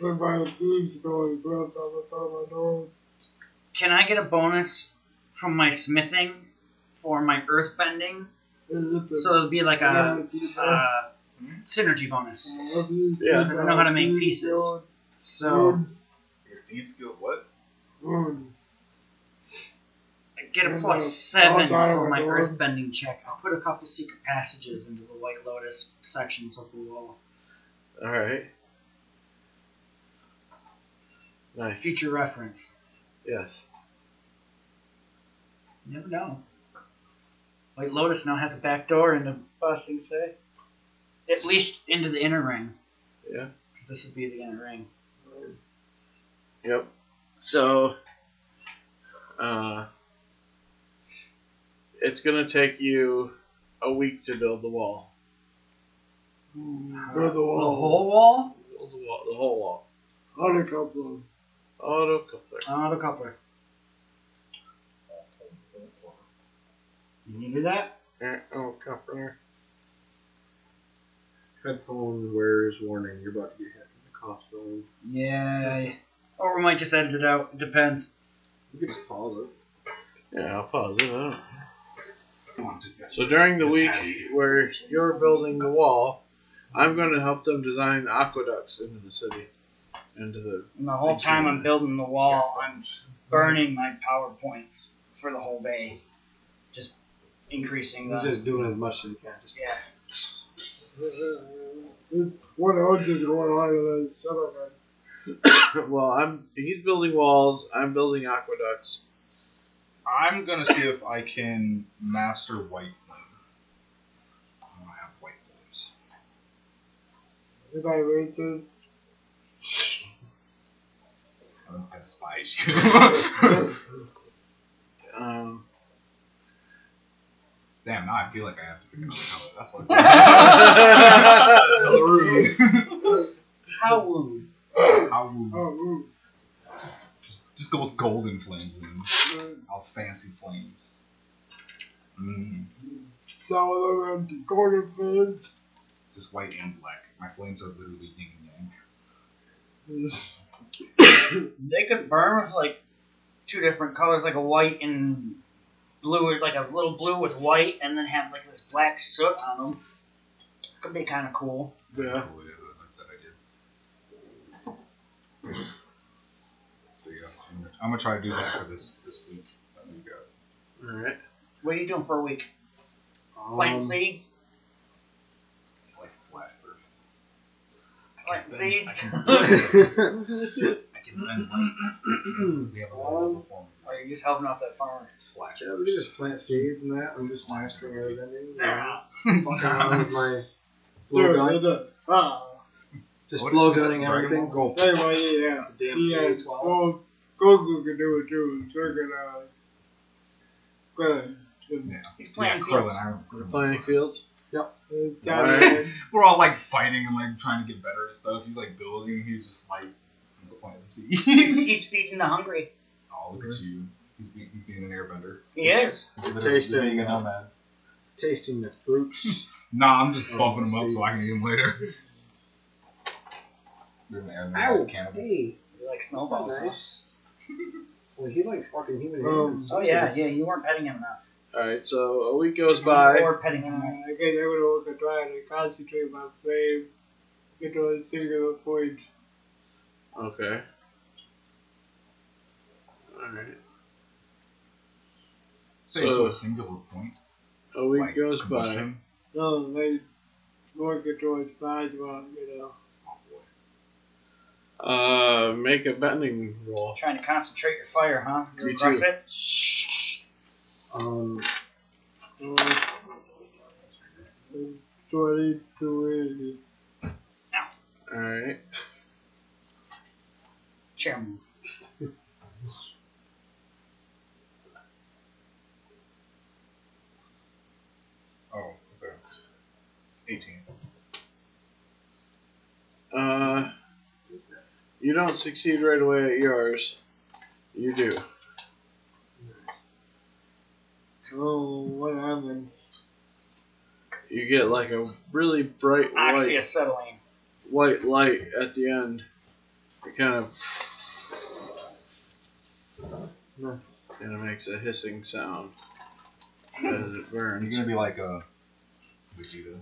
Went by the beach going built on the top of my nose. Can I get a bonus from my smithing for my earth bending? Is it the So it'll be like a, Remember uh synergy bonus. What do you Yeah. Because I know how to make pieces. So Your deed skill, what? I get a plus seven for my the earth bending check. I'll put a couple secret passages into the White Lotus sections of the wall. All right. Nice. Future reference. Yes. You never know. White Lotus now has a back door into Ba Sing Se. At least into the inner ring. Yeah. 'Cause this would be the inner ring. Yep. So, uh, it's gonna take you a week to build the wall. Build the wall. The whole wall? Build the wall. The whole wall. On a couple Auto coupler. Oh, the. You needed that? Eh, Oh, coupler. Headphone wearers warning. You're about to get hit in the cough zone. Yeah. Or we might just edit it out. It Depends. You can just pause it. Yeah, I'll pause it. I don't- Come on, just- So during the week where you're building the wall, I'm going to help them design aqueducts into the city, into the. And the whole time. I'm building the wall, I'm burning my power points for the whole day. Just increasing He's the. just doing as much as he can. Just Yeah. One ounce is going higher than settlement. well, I'm. He's building walls. I'm building aqueducts. I'm gonna see if I can master white flame. I don't have white flames. If I waited, I, don't, I despise you. Um, Damn, now I feel like I have to pick another color. That's what. How wooed. How would oh, ooh. just just go with golden flames and Uh, all fancy flames. Mm, Some of the golden flames. just white and black. My flames are literally yin and yang. They could burn with like two different colors, like a white and blue, or like a little blue with white, and then have like this black soot on them. Could be kind of cool. yeah. Cool, yeah, I like that idea. So yeah, I'm gonna, I'm gonna try to do that for this this week. that we got. All right. What are you doing for a week? Planting Um, seeds? Like flash burst. Planting seeds? I can bend light. We have a level form Or are you just helping out that farmer? flash Yeah, we just plant seeds and that. I'm just mastering everything. Nah. Fucking around with my blow Dude, gun. it is. Ah. Just What blow gunning everything. Ball? Hey, well, yeah. Damn Yeah. K12. Well, Goku can do it too. So can, uh, Krillin. He's Yeah, planting Krillin, fields. I remember Krillin. Playing fields. Uh, Alright. We're all like fighting and like trying to get better at stuff. He's like building. He's just like I'm gonna plant some He's, he's feeding the hungry. oh, look at you. He's being, he's being an airbender. He is. Tasting, Being a uh, nomad. Tasting the fruits. Nah, I'm just Oh, buffing him up so I can eat him later. You're an air Ow! cannibal. Hey. You like snowballs? huh? Nice. well, he likes fucking human Um, hands. Oh yeah, yeah. You weren't petting him enough. All right, so a week goes by. Or petting him Uh, enough. I guess I would work a try to concentrate my flame, get to a singular point. Okay. All right. Say So- to a singular point. A week like goes by. combustion. No, like more control fast one, you know. Oh boy. Uh, make a bending roll. Trying to concentrate your fire, huh? Me across too. it. Um, Uh, Twenty to eighty. All right. Chairman. Oh, okay. 18. Uh, you don't succeed right away at yours. You do. Oh, what happened? You get like a really bright white Oxyacetylene. white light at the end. It kind of kind of makes a hissing sound as it burns. you burns. gonna be like a Vegeta?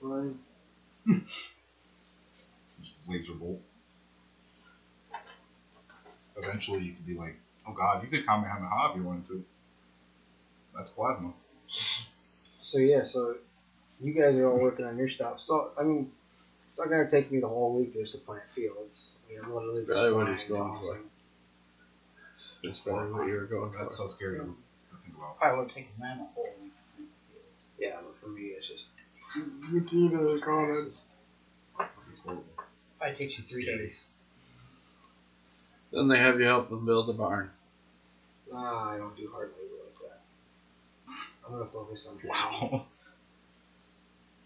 Fine. Just laser bolt. Eventually, you could be like, oh god, you could Kamehameha if you wanted to. That's plasma. so yeah, so you guys are all working on your stuff. So I mean, it's not gonna take me the whole week just to plant fields. I mean, I'm literally just Probably what flying, he's going for. tossing. That's probably what you were going for. That's so scary to to think about. Probably would take a man a whole week. to make the fields. Yeah, but for me, it's just You see the comments. It's horrible. Probably takes you three Scary. days. Then they have you help them build a barn. nah, I don't do hard labor like that. I'm gonna focus on. Wow.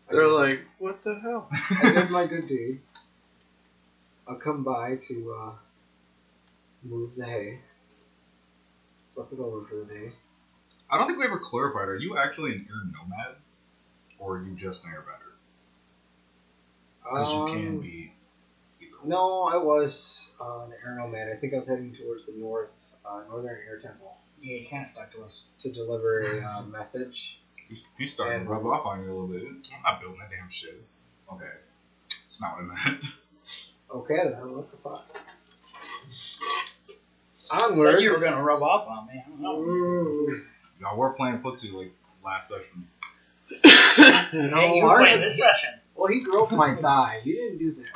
I They're like, what the hell? I did my good deed. I'll come by to uh, move the hay, flip it over for the day. I don't think we ever clarified. Are you actually an air nomad, or are you just an airbender? Because you can Um, be. Either. No, I was uh, an air nomad. I think I was heading towards the north, uh, northern air temple Yeah, you kind of stuck to us. to deliver a uh, message. He's, he's starting And- to rub off on you a little bit. I'm not building that damn shit. Okay. That's not what I meant. Okay, then what the fuck? I said you were gonna rub off on me. I don't know. Ooh. Y'all were playing footsie like last session. No, Hey, you ours played this session. Well, he broke my thigh. You didn't do that.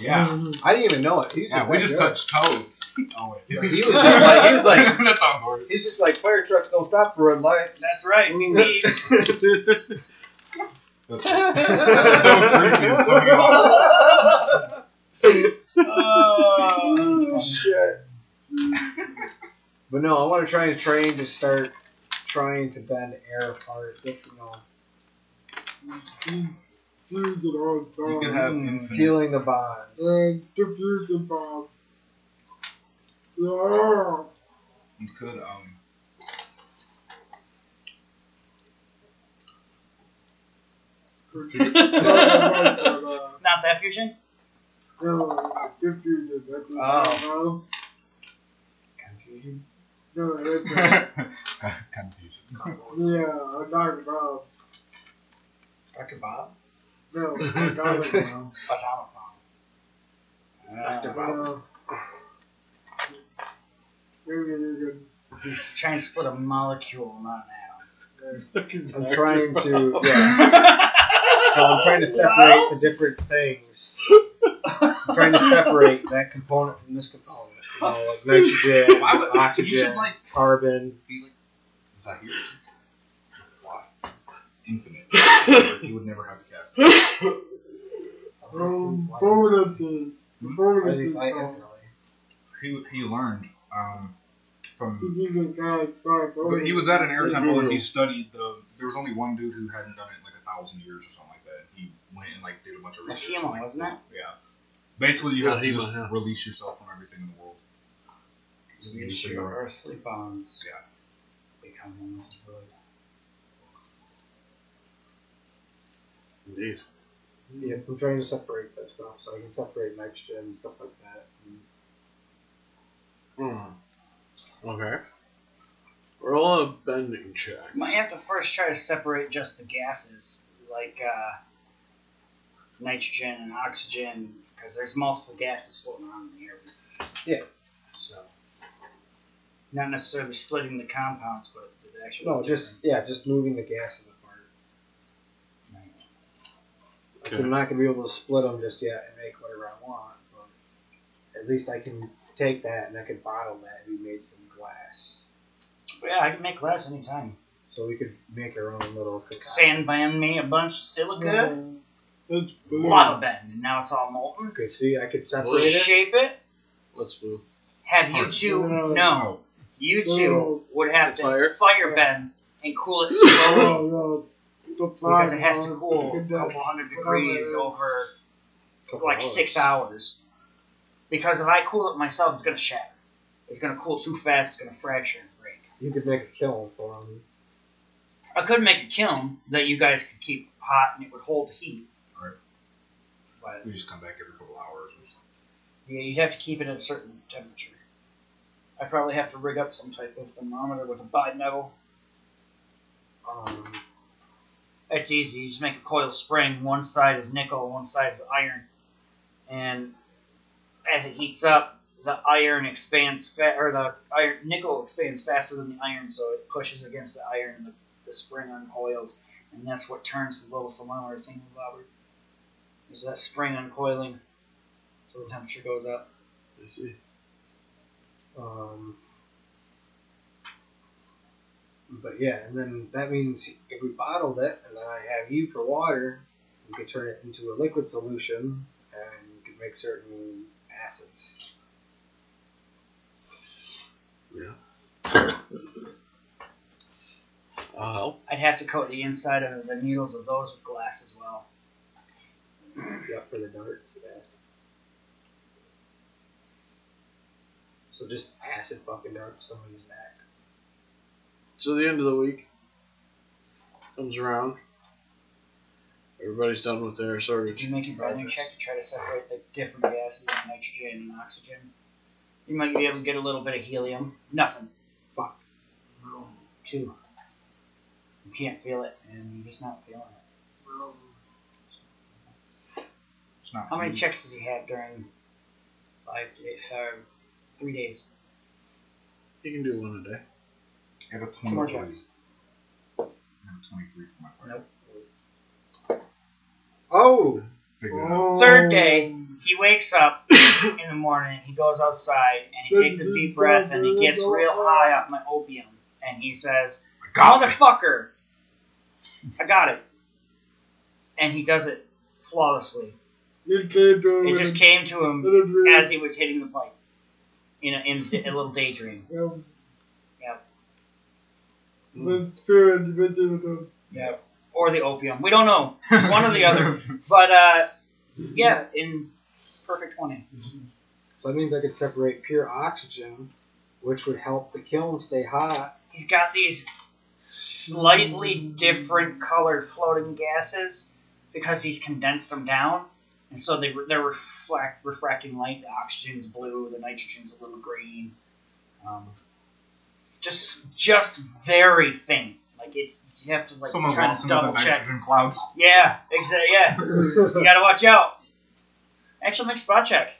Yeah. I didn't even know it. He was Yeah, just we just good. touched toes. Oh wait. He was just like he was like that sounds horrible. he's just like fire trucks don't stop for red lights. That's right. Indeed. That's, that's so creepy. It's so good. oh uh, shit. but no, I want to try and train to start trying to bend air apart. If, you know, Fusion on You could have mm, infinite. feeling the bonds. And diffusion bomb. Yeah. You could um. Not that fusion. diffusion. That's what Oh. Confusion. No, that's Confusion. yeah, I'm talking about. Dr. Bob. No, I'm talking about. Atomic bomb. Dr. Bob. Uh, maybe He's trying to split a molecule, not an I'm trying to yeah. So I'm trying to separate the different things. I'm trying to separate that component from this component. You know, like nitrogen, Why would- oxygen, like carbon. be like. Is that here? Why? Infinite. you would never have to cast. it. Bonuses. The I bonuses. think I are- infinitely. He he learned um from. He's using God, But he was at an air temple and he studied the. There was only one dude who hadn't done it in like a thousand years or something like that. He went and like did a bunch of research. Hemo, and, like, wasn't it? Yeah. Basically, you have to just yeah. release yourself from everything in the world. So you just Your earthly bonds Yeah. become one with the Indeed. Yeah, I'm trying to separate that stuff so I can separate nitrogen and stuff like that. And Mm. Okay. Roll a bending check. Might have to first try to separate just the gases, like uh, nitrogen and oxygen, because there's multiple gases floating around in the air. Yeah. So, not necessarily splitting the compounds, but the actual. No, just yeah, just moving the gases apart. Like, Okay. I'm not gonna be able to split them just yet and make whatever I want, but at least I can take that and I can bottle that and we made some glass. Yeah, I can make glass anytime. So we could make our own little concoction. Sandband me a bunch of silica, That's blue. lava bend, and now it's all molten. Okay, see, I could separate it. Shape it. What's blue? Have you Hard. two? No. No, you two would have to Fire? fire bend and cool it slowly. No, no. The because it has to cool a couple hundred degrees over like six hours. Because if I cool it myself, it's gonna shatter. It's gonna cool too fast. It's gonna fracture and break. You could make a kiln for them. I could make a kiln that you guys could keep hot and it would hold the heat. Right. But We just come back every couple hours. Or something. yeah, you'd have to keep it at a certain temperature. I probably have to rig up some type of thermometer with a bi-metal. Um, It's easy. You just make a coil spring. One side is nickel, one side is iron. And as it heats up, the iron expands, fa- or the iron nickel expands faster than the iron, so it pushes against the iron, and the, the spring uncoils, and that's what turns the little thermometer thing, Robert. Is that spring uncoiling, so the temperature goes up. I see. um, but yeah, and then that means if we bottled it and then I have you for water, we could turn it into a liquid solution and we could make certain acids. I'll help. I'd have to coat the inside of the needles of those with glass as well. Yep, for the darts. Yeah. So just acid fucking dart somebody's neck. So the end of the week comes around. Everybody's done with their Did you make your bending projects. check to try to separate the different gases like nitrogen and oxygen? You might be able to get a little bit of helium. Nothing. Fuck. Two. You can't feel it, and you're just not feeling it. It's not. How many huge. checks does he have during five days? Five, three days. You can do one a day. I have a Two more 23. checks. I have a 23 for my fire. Nope. Oh! Figure it out. Oh. Third day, he wakes up in the morning. He goes outside and he takes a deep breath and he gets real high off my opium and he says, I got it. "Motherfucker, I got it." And he does it flawlessly. It came to It just came to him him as he was hitting the pipe in a, in a little daydream. Yep. spirit visited him. Yeah. Or the opium. We don't know. One or the other. But uh, yeah, in perfect twenty. So that means I could separate pure oxygen, which would help the kiln stay hot. He's got these slightly different colored floating gases because he's condensed them down, and so they they're reflect refracting light. The oxygen's blue, the nitrogen's a little green. Um, just just very faint. Like it's you have to like Someone kind walks of double check. nitrogen cloud. Yeah, exactly. Yeah, you gotta watch out. Actually, make spot check.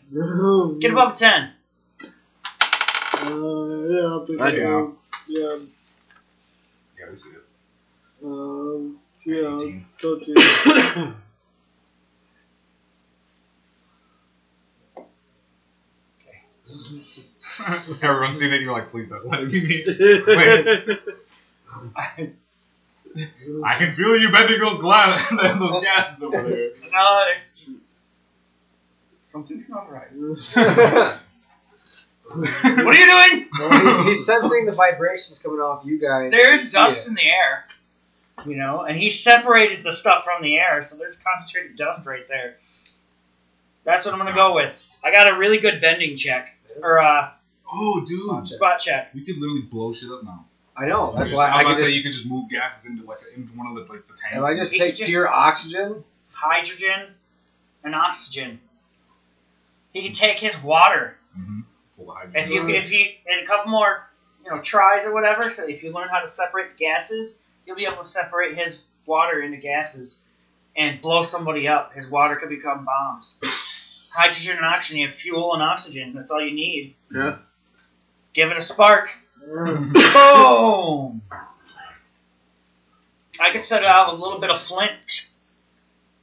Get above a ten. Uh, yeah, I think I I do. do. Yeah. Yeah, we see it. Um, yeah. 18. Thirteen. Everyone's seen it. You're like, please don't let it be me. I can feel you bending those glass, those gases over there. No, something's not right. What are you doing? he's, he's sensing the vibrations coming off you guys. There's dust it. in the air, you know, and he separated the stuff from the air, so there's concentrated dust right there. That's what I'm gonna go with. I got a really good bending check or uh, Oh, dude. Spot check. spot check. We could literally blow shit up now. I know. That's Just- why I I was could about to just. say you could just move gases into like into one of the like the tanks. If I just take just- pure oxygen, Hydrogen and oxygen. He can take his water Mhm. pull the hydrogen. If you out. if you in a couple more you know tries or whatever, so if you learn how to separate gases, you'll be able to separate his water into gases and blow somebody up. His water could become bombs. Hydrogen and oxygen, you have fuel and oxygen. That's all you need. Yeah. Give it a spark. Boom! I could set out a little bit of flint.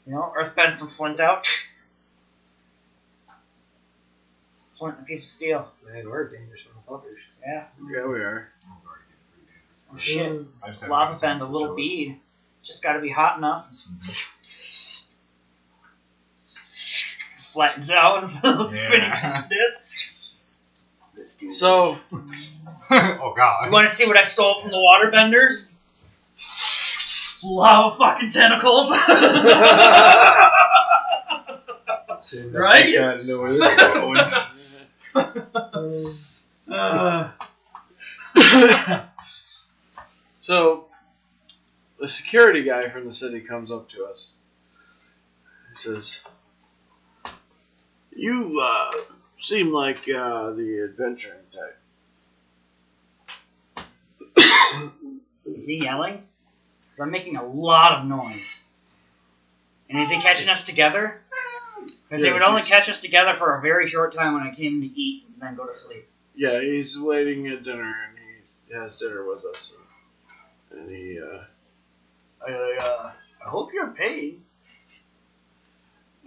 You know, earth bend some flint out. Flint and a piece of steel. Man, we're dangerous motherfuckers. Yeah. Yeah, we are. I was already getting pretty dangerous. Oh, shit. I just had Lava my bend, a little show bead. Just got to be hot enough. Flattens out with a little spinning Yeah. disc. Let's do So, oh god. You want to see what I stole from the waterbenders? Lava fucking tentacles. Right? Trying know where this is going. Uh, so, the security guy from the city comes up to us. He says, "You uh, seem like uh, the adventuring type." is he yelling? Because I'm making a lot of noise. And is he catching us together? Because he Yes, would only catch us together for a very short time when I came to eat and then go to sleep. Yeah, he's waiting at dinner, and he has dinner with us. And he, uh, I, uh, I hope you're paid.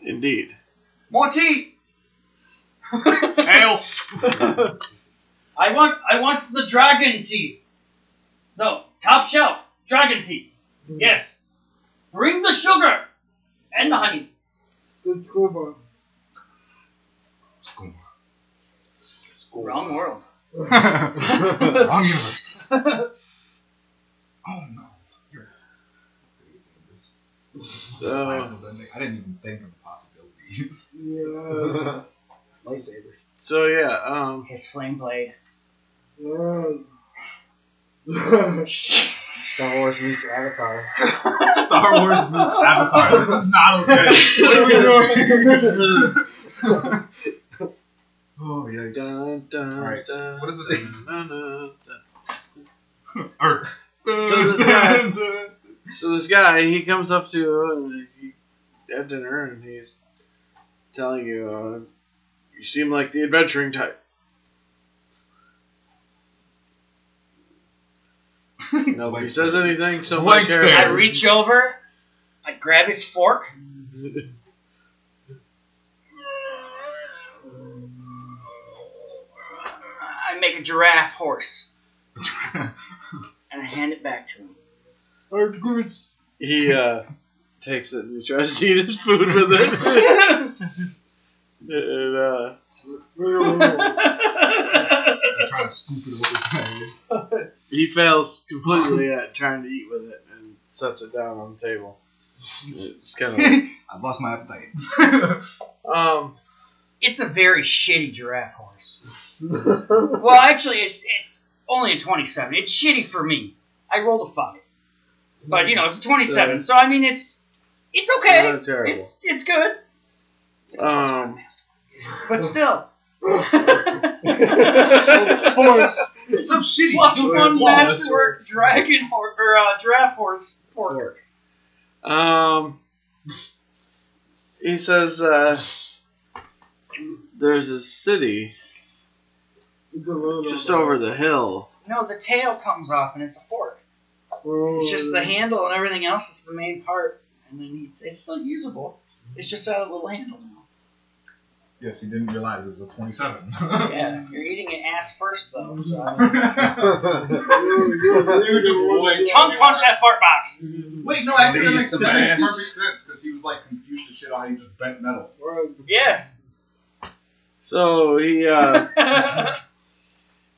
indeed. More tea! Help! I want I want the dragon tea. No, top shelf. Dragon tea. Mm. Yes. Bring the sugar and the honey. Good Cuba. School. Wrong world. Wrong universe. Oh no. So, I didn't even think of the possibilities. Yeah. Lightsabers. so yeah, um, His flame blade. Yeah. Star Wars meets Avatar. Star Wars meets Avatar. This is not okay. What are we doing? oh yikes. dun, dun, Alright, dun, what does this dun, dun, dun, dun. Earth. So this guy- So this guy, he comes up to you and he at dinner, and he's telling you, uh, you seem like the adventuring type. Nobody says anything, so Blank my I reach over, I grab his fork. I make a giraffe horse and I hand it back to him. Oh, good. he uh, takes it and he tries to eat his food with it. and, uh, I'm trying to scoop it over he fails completely at trying to eat with it and sets it down on the table. It's kind of like, I've lost my appetite. um, it's a very shitty giraffe horse. Well, actually, it's it's only a 27. It's shitty for me. I rolled a five, but you know it's a 27. So I mean, it's it's okay. It's it's good. It's a plus Um. But still. Horse. It's so shitty. Plus It's one flawless. masterwork dragon horse or uh, giraffe horse pork. Fork. Um, he says uh, there's a city just over the hill. No, the tail comes off and it's a fork. It's just the handle and everything else is the main part, and then it's, it's still usable. It's just got a little handle now. Yes, he didn't realize it was a 27. Yeah, you're eating an ass first though. So Wait, tongue punch that fart box. Wait, no, actually, that Leave makes, that makes perfect sense because he was like confused as shit on how he just bent metal. Yeah. So he uh,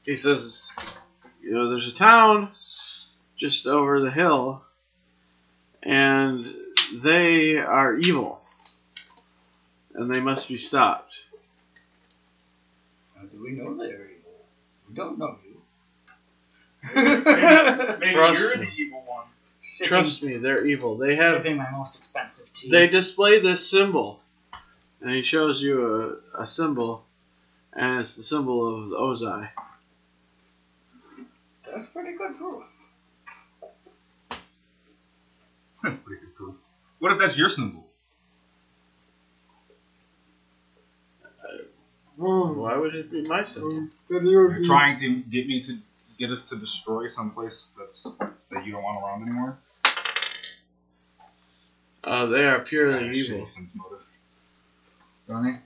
he says, you know, there's a town just over the hill, and they are evil, and they must be stopped. How do we know they're evil? We don't know you. Maybe Trust you're the evil one. sipping, Trust me, they're evil. They have sipping my most expensive tea. they display this symbol, and he shows you a, a symbol, and it's the symbol of the Ozai. That's pretty good proof. That's pretty good proof. What if that's your symbol? Um, Why would it be my symbol? you you're be, trying to get me to get us to destroy someplace that's that you don't want around anymore. Uh, they are purely evil. shitty sense motive. Ronnie?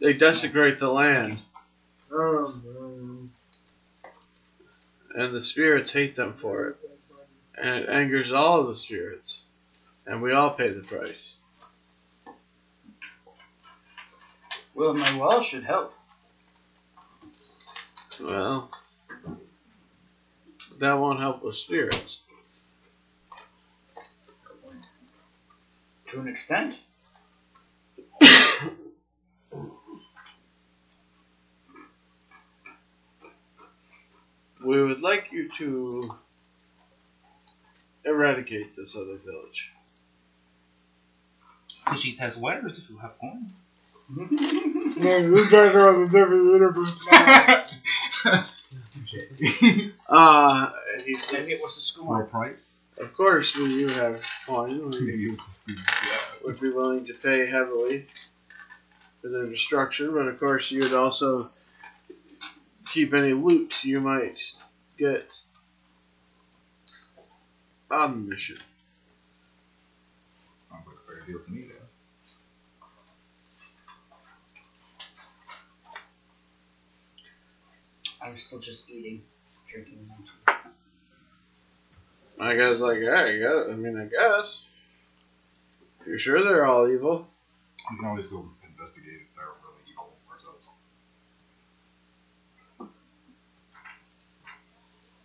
They desecrate the land, um, and the spirits hate them for it, and it angers all of the spirits, and we all pay the price. Well, my well should help. Well, that won't help with spirits. To an extent. We would like you to eradicate this other village. Khajiit has wares if you have coins. Man, this guy knows a different universe now. Uh, he Maybe it was the school. For a price? of course, we you have coin. We Maybe it was the student. Yeah. would be willing to pay heavily for their destruction, but of course, you would also keep any loot you might get on the mission. Sounds like a fair deal to me, yeah. I was still just eating, drinking. My guy's like, yeah, I guess. I mean, I guess. You sure they're all evil? We can always go investigate if they're really evil ourselves.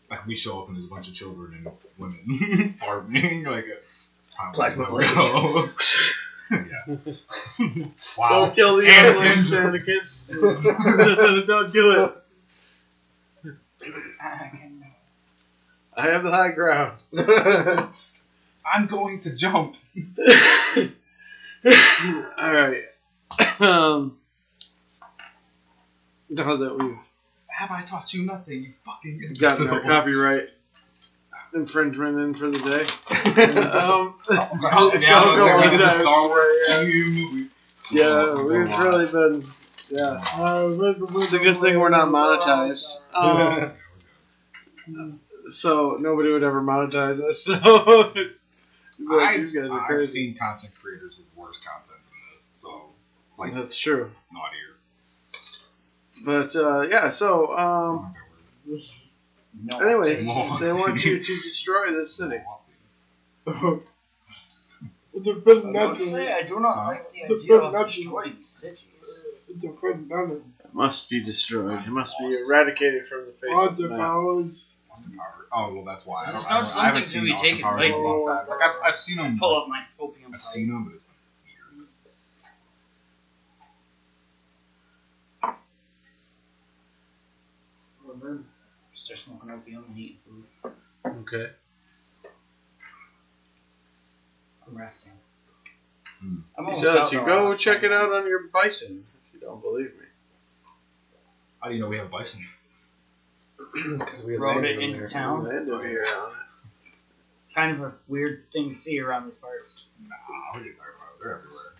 Like we show up and there's a bunch of children and women farming, like a it's probably Plasma no blade. go. yeah. wow. Don't kill the Anakin. animals, Anakin. Don't do it. I can. I have the high ground. I'm going to jump. All right. Um, now that we've Have I taught you nothing, you fucking gotten our imbecile? copyright infringement in for the day, um, Oh, Let's yeah, go, go we on, did the guys. Star Wars movie. yeah, Go we've on. really been. Yeah, Uh, it's a good thing we're not monetized. Um, so nobody would ever monetize us. So like, I've, these guys are crazy. I've seen content creators with worse content than this, so like That's true. naughtier. But uh, yeah, so um, No. anyway, they want you to destroy this city. It's a bit I must say, I do not like the It's idea of destroying cities. It's a bit nothing. It must be destroyed. It must be eradicated from the face of the of map. Powers. Austin Power. Oh well, that's why. I, There's don't, no I, don't, I haven't seen Austin taken Powers in a long time. Like I've, I've seen them. Pull up my opium. I've seen them, but it's been weird. Man. Start smoking opium and eating food. Okay. I'm resting. Hmm. I'm He almost says you go I'm check it out on your bison. If you don't believe me. How do you know we have bison? Because we Rode it into there. town. Landed here on it. It's kind of a weird thing to see around these parts. Nah, what are you talking about? They're everywhere.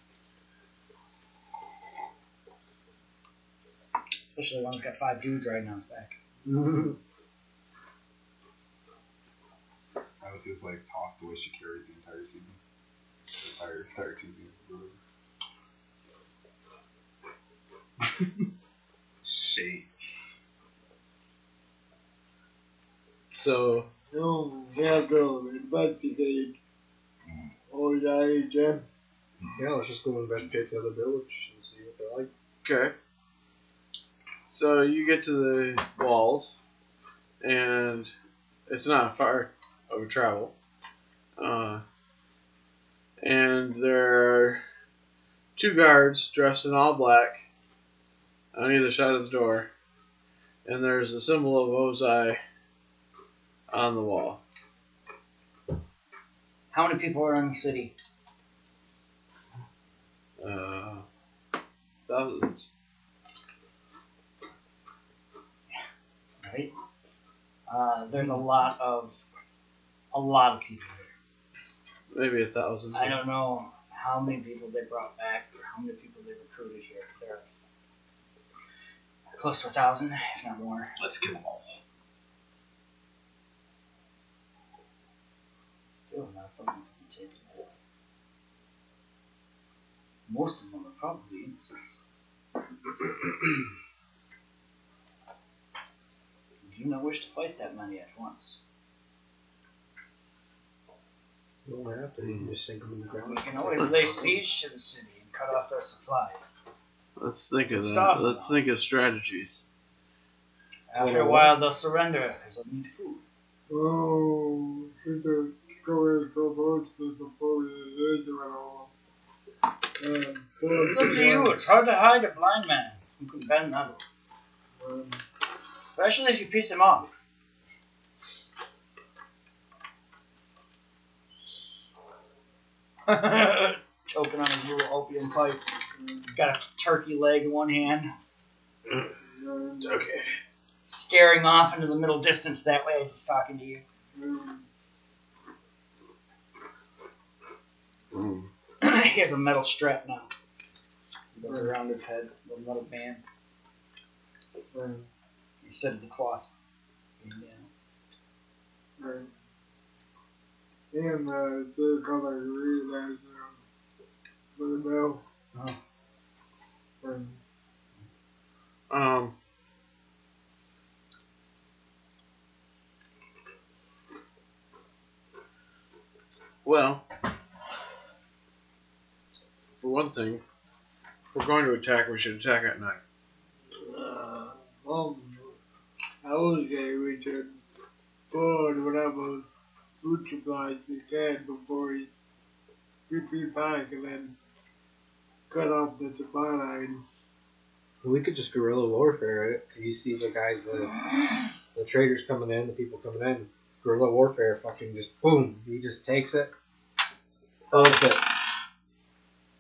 Especially one that's got five dudes riding on his back. How it feels like talk the way she carried the entire season. The entire, entire two seasons. Shade. So No, we have to investigate. Oh, yeah, again. Yeah, let's just go investigate the other village and see what they're like. okay. So you get to the walls, and it's not far of a travel. Uh, and there are two guards dressed in all black on either side of the door, and there's a symbol of Ozai on the wall. How many people are in the city? Uh, thousands. right? Uh, there's a lot of a lot of people here. Maybe a thousand. I don't know how many people they brought back or how many people they recruited here. There's close to a thousand, if not more. Let's kill them all. Still not something to be taken away. Most of them are probably innocents. You do not wish to fight that many at once. You don't have to. You can just sink them in the ground. We can always lay siege to the city and cut off their supply. Let's think of that. Stop. Let's think of strategies. After a oh. while, they'll surrender because they'll need food. Oh, we could go in before we engage them at all. Um, It's up to you. It's hard to hide a blind man who can bend metal, Um, especially if you piece him off. Choking on his little opium pipe. Got a turkey leg in one hand, Okay. staring off into the middle distance that way as he's talking to you. Um, he has a metal strap now. It goes around his head, the metal band, um, instead of the cloth. being down. right. And uh, it's a color green as um, for the bell. Oh. Um, Um. Well, for one thing, if we're going to attack, we should attack at night. uh, um, I would say we should forward whatever food supplies we can before we retreat back and then cut off the supply line. We could just guerrilla warfare it. You see the guys, the the traders coming in, the people coming in. Guerrilla warfare, fucking just boom. He just takes it, thumps it.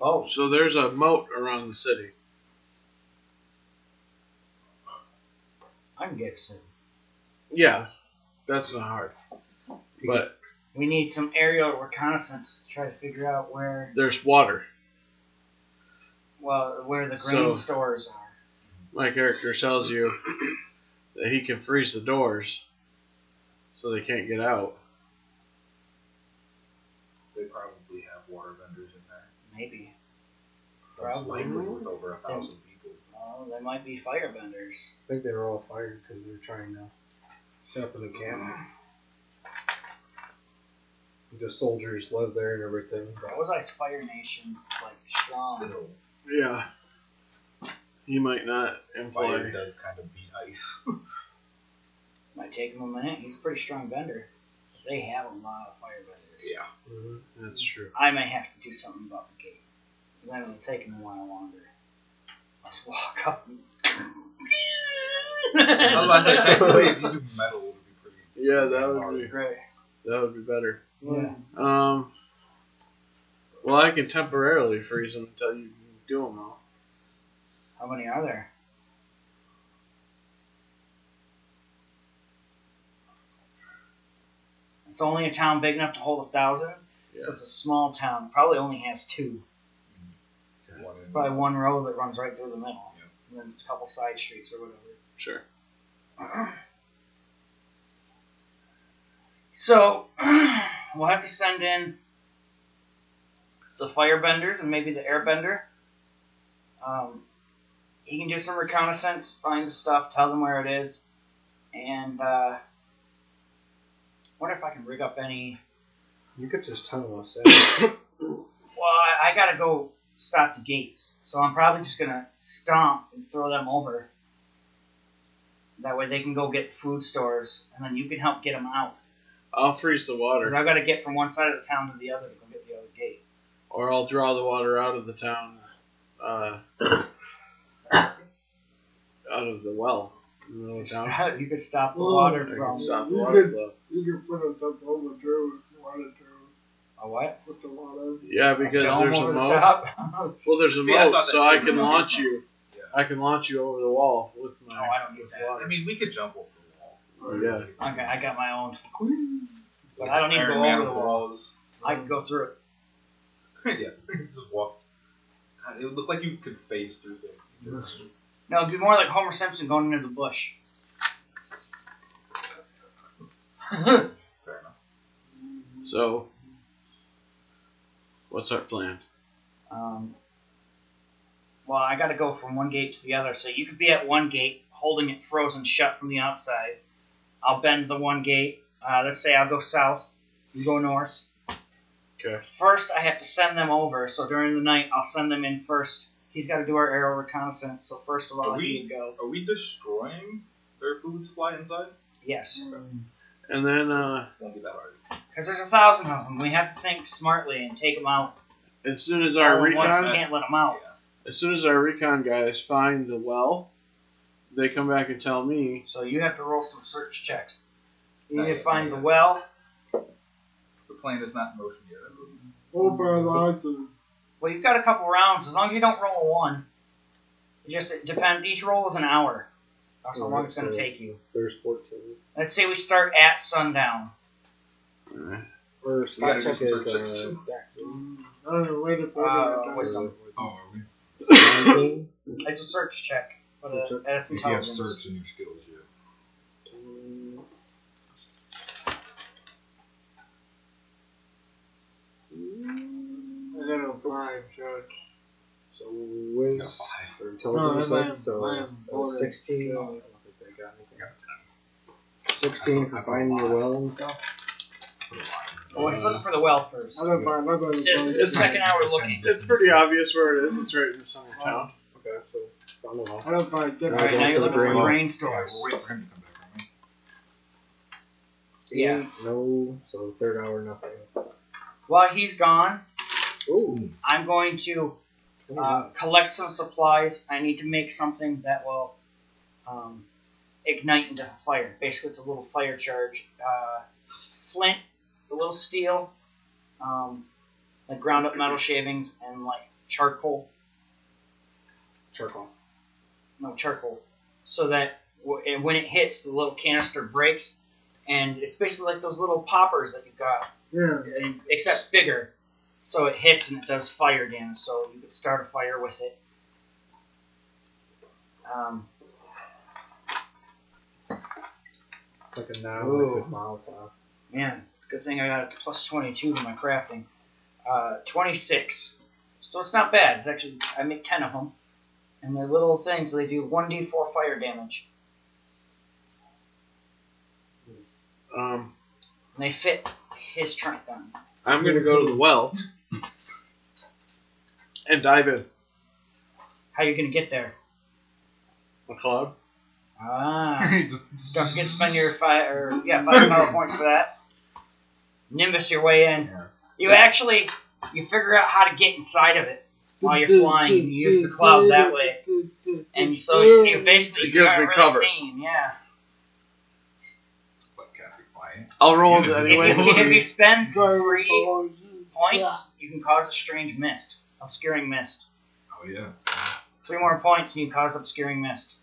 Oh, So there's a moat around the city. I can get some. Yeah, that's not hard. But We need some aerial reconnaissance to try to figure out where, there's water. well, where the grain So- stores are. My character tells you that he can freeze the doors so they can't get out. They probably have water vendors in there. Maybe. That's Probably. likely with over a thousand people. Well, they might be firebenders. I think they were all fired because they were trying to set up an encampment. The soldiers live there and everything. That was like Fire Nation, like strong. Still, Yeah. He might not fire employ. does kind of beat ice. Might take him a minute. He's a pretty strong bender. They have a lot of firebenders. Yeah. hmm That's true. I may have to do something about the gate. Then it'll take him a while longer. Let's walk up. and- I was about to say, technically, if you do metal, it would be pretty. Yeah, that would hard. be Great. that would be better. Yeah. Um. Well, I can temporarily freeze them until you do them all. How many are there? It's only a town big enough to hold a thousand, Yeah. so it's a small town. Probably only has two. One Probably one road that runs right through the middle, Yeah. and then a couple side streets or whatever. Sure. So we'll have to send in the firebenders and maybe the airbender. Um, he can do some reconnaissance, find the stuff, tell them where it is, and uh, wonder if I can rig up any. You could just tunnel us in. Well, I, I gotta go stop the gates, so I'm probably just gonna stomp and throw them over. That way they can go get food stores, and then you can help get them out. I'll freeze the Because water, I've got to get from one side of the town to the other to go get the other gate. or I'll draw the water out of the town, uh, out of the well in the You, of stop, you could stop the Oh, water I can from stop the You water could- flow. You can put us up over too if you wanted to. a what? Put the water. Yeah, because Dome there's a over the moat. top. Well, there's a See, I moat, thought that so I too. can launch you. Yeah. I can launch you over the wall with my. oh, I don't use that. I mean, we could jump over the wall. Oh, yeah. Okay, I got my own. But I don't need to Iron go Man over the with wall. walls. I can go through it. yeah, just walk. God, it would look like you could phase through things. No, it'd be more like Homer Simpson going into the bush. Fair enough. So, what's our plan? Um, well, I got to go from one gate to the other, so you could be at one gate, holding it frozen shut from the outside. I'll bend the one gate. Uh, let's say I'll go south. You go north. Okay. First, I have to send them over. So during the night, I'll send them in first. He's got to do our aerial reconnaissance. So first of all, Are he we- can go. Are we destroying their food supply inside? Yes, And then, uh, Won't be that hard. because there's a thousand of them. We have to think smartly and take them out. as soon as our All at once, we recon, can't let them out. as soon as our recon guys find the well, they come back and tell me. So you have to roll some search checks. You need to yet, find the yet. well. The plane is not in motion yet. Hope our lives are Well, you've got a couple rounds. As long as you don't roll a one, it just it depend. Each roll is an hour. That's how long it's going to take you. There's 14. Let's say we start at sundown. Uh, Or gotta spot do check some is search checks. uh, Dex. I don't know where to put Uh, wisdom. Oh, are we? 19. It's a search check, but uh, Search check. that's If you have intelligence. search in your skills, yeah. I got a blind shot. So Wiz Got five. for intelligence, No, like, so uh, border. 16. I don't think they got anything. Got ten. 16 for finding the well and stuff. Put a line. Well, he's looking for the well first. I don't mind. I'm going It's just it's the second hour looking. it's pretty obvious where it is. It's right in the center of town. Okay, so found the well. I don't find. Alright, All right, now you're looking for Well, grain Yeah, we're waiting for him to come back, aren't? Yeah. No, so third hour, nothing. While he's gone, Ooh, I'm going to uh, collect some supplies. I need to make something that will um, ignite into fire. Basically, it's a little fire charge. Uh, flint, a little steel, um, like ground up metal shavings, and like charcoal. charcoal. No charcoal, so that w- and when it hits, the little canister breaks, and it's basically like those little poppers that you've got Yeah. and- except bigger. So it hits and it does fire damage. So you could start a fire with it. Um, It's like a now Ooh. liquid Molotov. man, good thing I got a plus 22 to my crafting. Uh, 26. So it's not bad. It's actually, I make 10 of them. And they're little things. They do 1d4 fire damage. Um, And they fit his trunk gun. I'm gonna go to the well and dive in. How you going to get there? A cloud. Ah. just Don't forget to spend your five or yeah five power points for that. Nimbus your way in. Yeah. You actually you figure out how to get inside of it while you're flying. You use the cloud that way, and so you, you basically It you gives aren't me really cover. seen. Yeah. Like casting fire. I'll roll Yeah, it If you, if you spend three forward. points, you can cause a strange mist, obscuring mist. Oh yeah. Three more points, and you cause obscuring mist.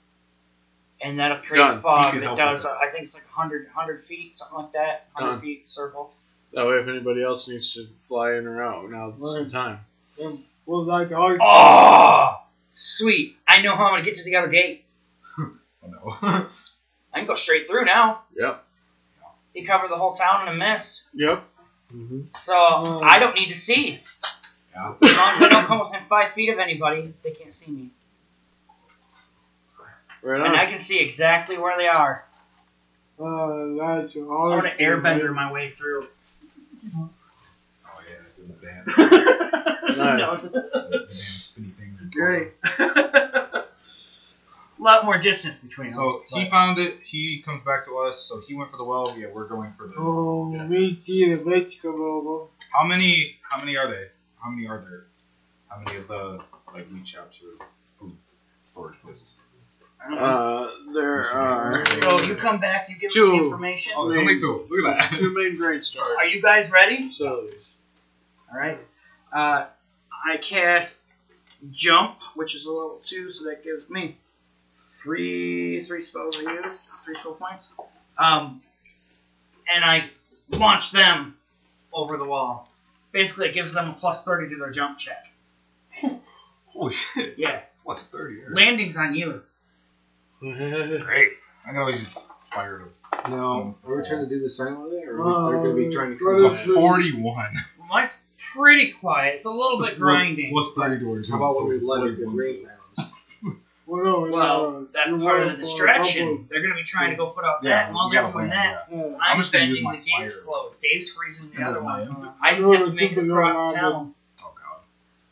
And that'll create Done. fog that does, uh, I think it's like 100, 100 feet, something like that. 100 Done. feet circle. That way, if anybody else needs to fly in or out, now's the Right. time. And We'll like all Oh, sweet. I know how I'm going to get to the other gate. Oh no. I can go straight through now. Yep. He covered the whole town in a mist. Yep. Mm-hmm. So Oh. I don't need to see. yeah. As long as I don't come within five feet of anybody, they can't see me. Right And I can see exactly where they are. uh, that's all. I'm going to airbender my way through. Oh yeah. Doing the dance. Nice. the dance spinny things. and- Great. A lot more distance between them. So he but- found it. He comes back to us. So he went for the well. Yeah, we're going for the. Oh, Yeah. me see the bitch come over. How many? How many are they? How many are there? How many of the like lead shops or food storage places? I don't know. Uh, there are so you come back, you give us Two. the information. Oh, there's only two. Look at that. two main grain storage Are you guys ready? facilities. All right. Uh, I cast jump, which is a level two, so that gives me three three spells I used, three spell points. Um, and I launch them over the wall. Basically, it gives them a plus 30 to their jump check. Holy shit. Yeah, Plus 30. alright. landing's on you. Great. I can always just fire them. No, are we trying to do the silent way, or Uh, they're going to be trying to what come It's a back? this? 41. Mine's pretty quiet. It's a little bit grinding. Plus 30 to our How about when we so let it get 41, green so- sounds? Well, no, it's, Well, uh, that's you part of the for a distraction. They're going to be trying to go put out that. Yeah, while they're doing that, yeah. I'm, I'm just gonna bending use the my gates fire. closed. Dave's freezing the other then one. I just No, have to it's make it just a across town. Oh, God.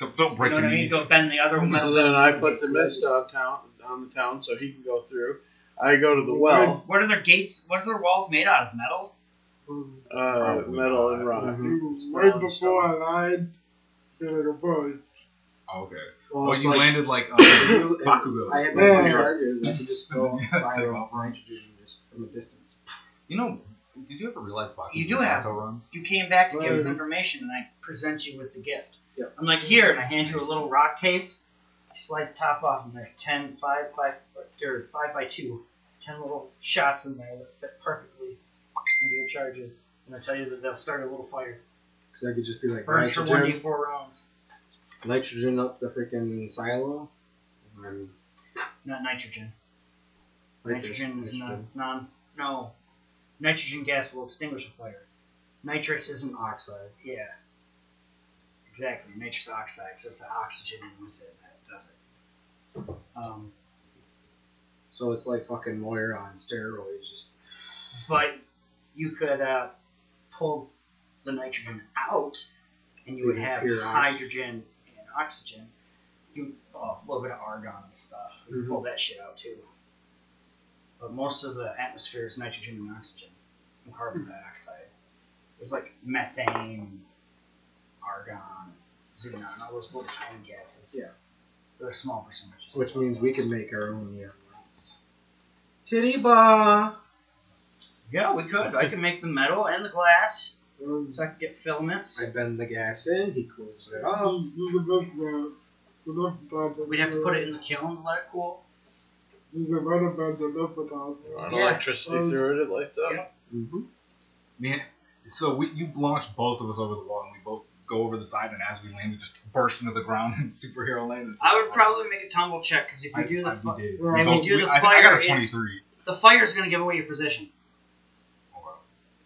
Don't, don't You break know what your I knees. Go bend the other one. So then I put the mist on town on the town so he can go through. I go to the well, What are their gates? What are their walls made out of? Metal? Um, uh, metal and rock. Mhm. Right and before I lied, to the boys. Oh, okay. Well, Well, you like- landed like You- Bakugo. I have Yeah. my two charges. I can just go Take fire off. off nitrogen just from a distance. You know, did you ever realize Bakugo You do have. Kanto runs? You came back to give us information, and I present you with the gift. Yep. I'm like, here, and I hand you a little rock case. I slide the top off, and there's 10, 5, 5, or 5 by 2, 10 little shots in there that fit perfectly into your charges. And I tell you that they'll start a little fire. Because I could just be like Burns for nitrogen, 1d4 rounds. Nitrogen up the freaking silo. And Not nitrogen. Nitrogen is non, non. No. Nitrogen gas will extinguish a fire. Nitrous isn't oxide. Yeah. Exactly, nitrous oxide, so it's the oxygen in with it that does it. Um, So it's like fucking Moira on steroids. Just but you could uh, pull the nitrogen out, and you would have hydrogen oxygen. You oh, a little bit of argon and stuff. You Mhm. pull that shit out too. But most of the atmosphere is nitrogen and oxygen, and carbon dioxide. There's like methane, argon, xenon, all those little tiny gases. Yeah. They're small percentages. which means we can make our own neon. Titty bar. Yeah, we could. I can make the metal and the glass, Um, so I can get filaments. I bend the gas in. He closes it off. this is the. The. We'd have to put it in the kiln to let it cool. This is the right about the left top. Run Yeah. electricity Um, through it, it lights up. yeah. Mm-hmm. Man, so we you launch both of us over the wall, and we both go over the side, and as we land, we just burst into the ground and superhero land. I would probably make a tumble check because if you I, do the I, fi- we did. Well, We Maybe both- do we- the I, think I got a fire is- 23. the fire is going to give away your position.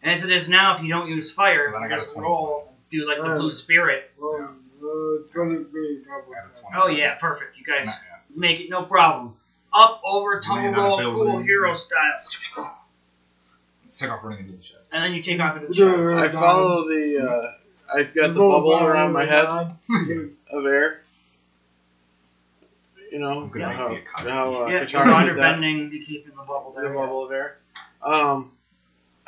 As it is now, if you don't use fire, Then I you got a just 20. roll, do like the Right. blue spirit. Uh, 23 couple. I got 20. Oh yeah, perfect. You guys Not yet. make it no problem. Up over tumble Land on a roll, building. cool hero style, Take off running into the shed. and then you take off into the Yeah. truck. I follow the. Uh, I've got the bubble around my head of air. You know I'm gonna how, make the how uh, Yeah, Katara you're did that. underbending, you keep in the bubble the there. bubble of air. Um,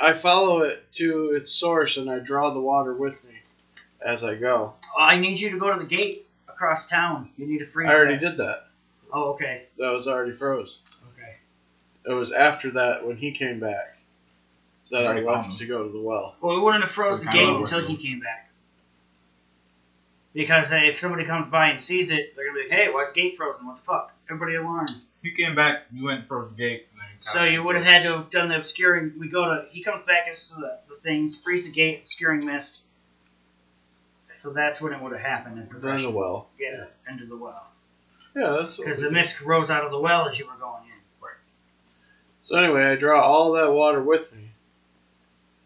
I follow it to its source and I draw the water with me as I go. I need you to go to the gate across town. You need to freeze. I already that. did that. Oh, okay. That was already froze. Okay. It was after that when he came back that I Already left him. to go to the well. Well, we wouldn't have froze the gate until he came back. Because uh, if somebody comes by and sees it, they're gonna be like, "Hey, why's the gate frozen? What the fuck?" Everybody alarmed. You came back, you went first gate, and then you So you would have had to have done the obscuring. We go to. He comes back as the, the things, freeze the gate, obscuring mist. So that's when it would have happened in Then the progression. well. Yeah, into the well. Yeah, that's what Because we the did. mist rose out of the well as you were going in. So anyway, I draw all that water with me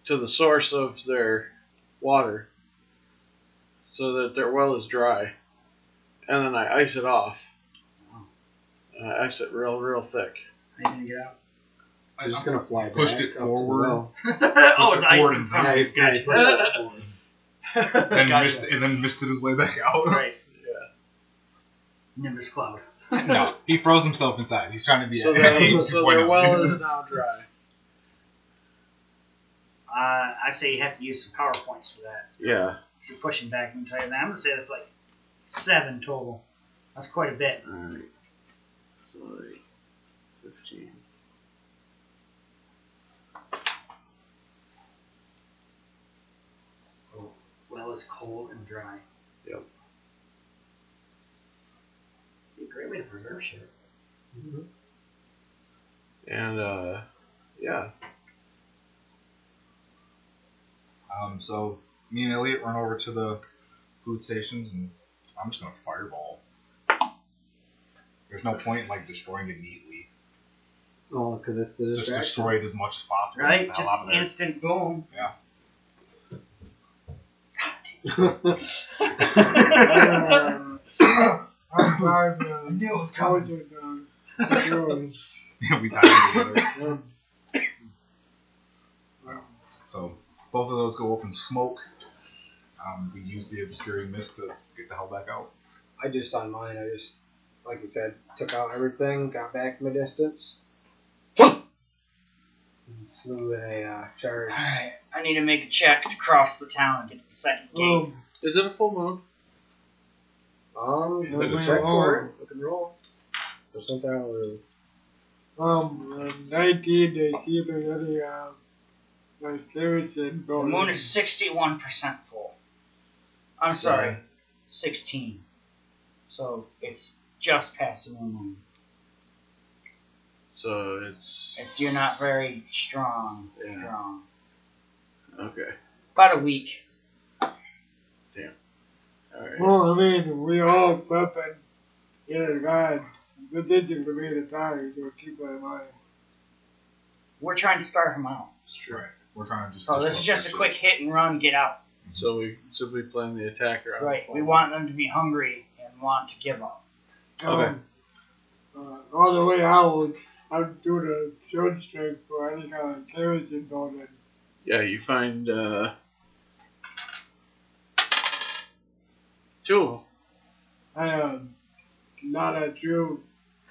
to the source of their water so that their well is dry. And then I ice it off. And I ice it real, real thick. How you gonna get out? I'm just gonna fly Pushed back it up to the forward. well. oh, it the ice forward in and front Yeah, he's gonna push it forward. then Gotcha. missed and then misted his way back out. Right. Yeah. Nimbus cloud. no, he froze himself inside. He's trying to be So, a then, so their 2.0. well is now dry. Uh, I say you have to use some power points for that. Yeah. If you're pushing back, I can tell you that. I'm gonna say that's like seven total. That's quite a bit. Alright. So like 15. Well, it's cold and dry. Yep. Be a great way to preserve shit. And uh yeah. Um, so me and Elliot run over to the food stations, and I'm just gonna fireball. There's no point in like destroying it neatly. Oh, because it's the Just distraction. destroy it as much as possible. Right? Just hell out of there. instant boom. Um, I'm glad uh, knew it was college is done. Yours. we tied them together. Um, So both of those go up in smoke. Um, we use the obscuring mist to get the hell back out. I just on mine. I just, like you said, took out everything, got back from a distance, and flew in a uh, charge. Alright, I need to make a check to cross the town and get to the second gate. um, Is it a full moon? Um, Is it a check roll? for it. We can roll. There's something I don't um, uh, 19 to see if there's any, uh, like, kerosene The going moon is 61% full. I'm sorry, 16. So it's just past the new moon. So it's It's you're not very strong. Yeah. Strong. okay. About a week. Damn. All right. Well, I mean, we all prepping in advance. This isn't for me to die, so keep that in mind. We're trying to start him out. Right. We're trying to just. So this is just a quick hit and run, get out. So we so we plan the attacker. on Right. We want them to be hungry and want to give up. Okay. Um, uh, on the way out, I'm doing a short strike for any kind of garrison building. moon. Yeah, you find uh, two. of 'em. I um, not at you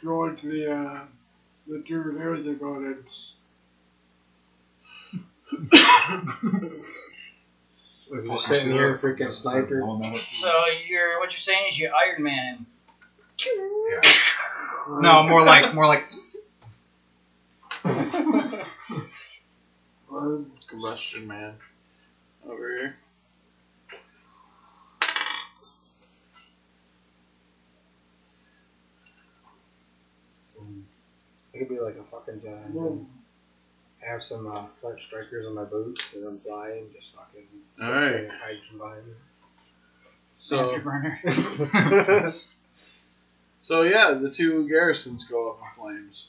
towards the uh, the two garrison buildings. We're just sitting here, freaking sniper. blowing them up. So you're what you're saying is you Iron Man. Yeah. No, more like more like. Um, Combustion man. Over here. I could be like a fucking giant. engine. Have some uh, flint strikers on my boots and I'm flying. Just fucking. All right. Hydrogen behind me. So Afterburner. so yeah, the two garrisons go up in flames,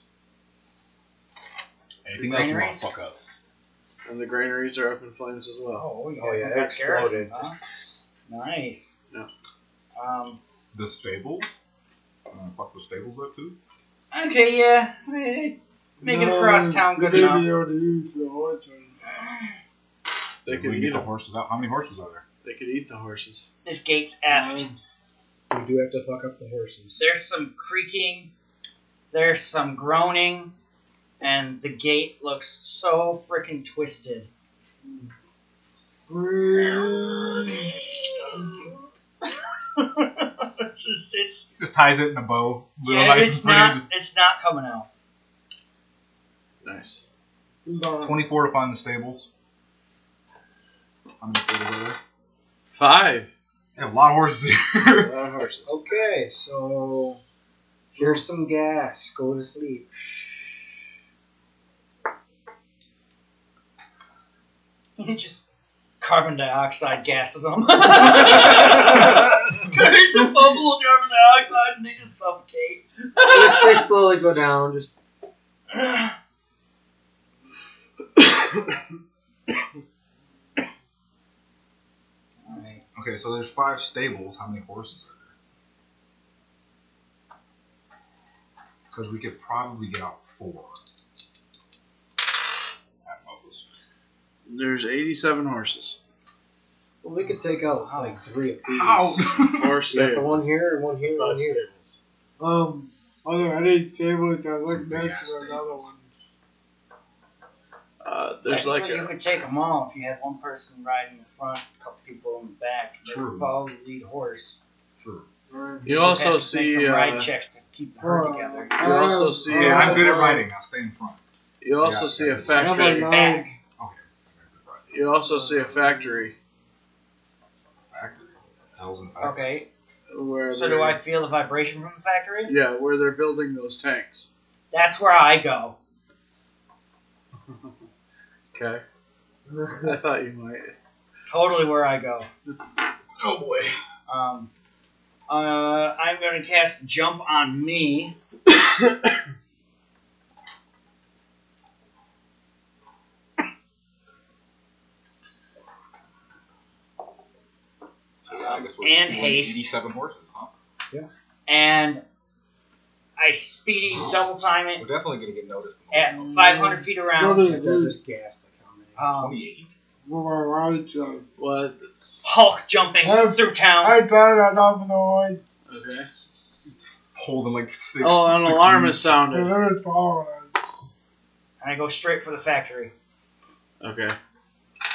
Anything else you want to fuck up? And the granaries are up in flames as well. Oh, you Oh, guys yeah, it exploded. huh? Nice. Yeah. Um. The stables. Uh, fuck the stables up too. Okay. Yeah. eh, Make it no, across town good they enough. be able the. They we could can eat get the them. horses out. How many horses are there? They could eat the horses. This gate's effed. We do have to fuck up the horses. There's some creaking. There's some groaning, and the gate looks so freaking twisted. Free. it's just it's Just ties it in a bow, real yeah, nice it's and pretty. not Just it's not coming out. Nice. Twenty-four to find the stables. How many stables are there? Five. Yeah, a lot of horses A here. lot of horses. Okay, so here's some gas. Go to sleep. just carbon dioxide gases them. There's a bubble of carbon dioxide and they just suffocate. Just they slowly go down. Just Alright. okay, so there's five stables. How many horses are there? Because we could probably get out four. At most. There's 87 horses. well, we could take out like three apiece. Ow! Four You got stables. the one here, and one here, and one here. stables. Um, are there any tables that look Some next to another one? Uh, there's like Technically, you a, could take them all if you had one person riding in the front, a couple people in the back. They would True. follow the lead horse. True. Right. you just have also to make see some ride uh, checks to keep the herd together. You also I- see- Yeah, I- I'm good at riding. I'll stay in front. you also Yeah, see a yeah. factory. Stay Nine. Back. Okay. You also see a factory Factory. Hell's in factory. Okay, where so they're- do I feel the vibration from the factory? Yeah, where they're building those tanks. That's where I go. Okay. I thought you might. totally where I go. Oh boy. Um, uh, I'm going to cast Jump on me. I guess we're And stealing haste. 87 horses, huh? Yeah. And I speedy double time it. We're definitely gonna get noticed. at 500 feet around. Totally I agree. just gassed like how many? Um, 28. With my right side. What? Hulk jumping Um, through town. I tried on top of the lights. Okay. Holding like six. Oh, an six alarm meters. has And sounded. then it's following us. And I go straight for the factory. Okay.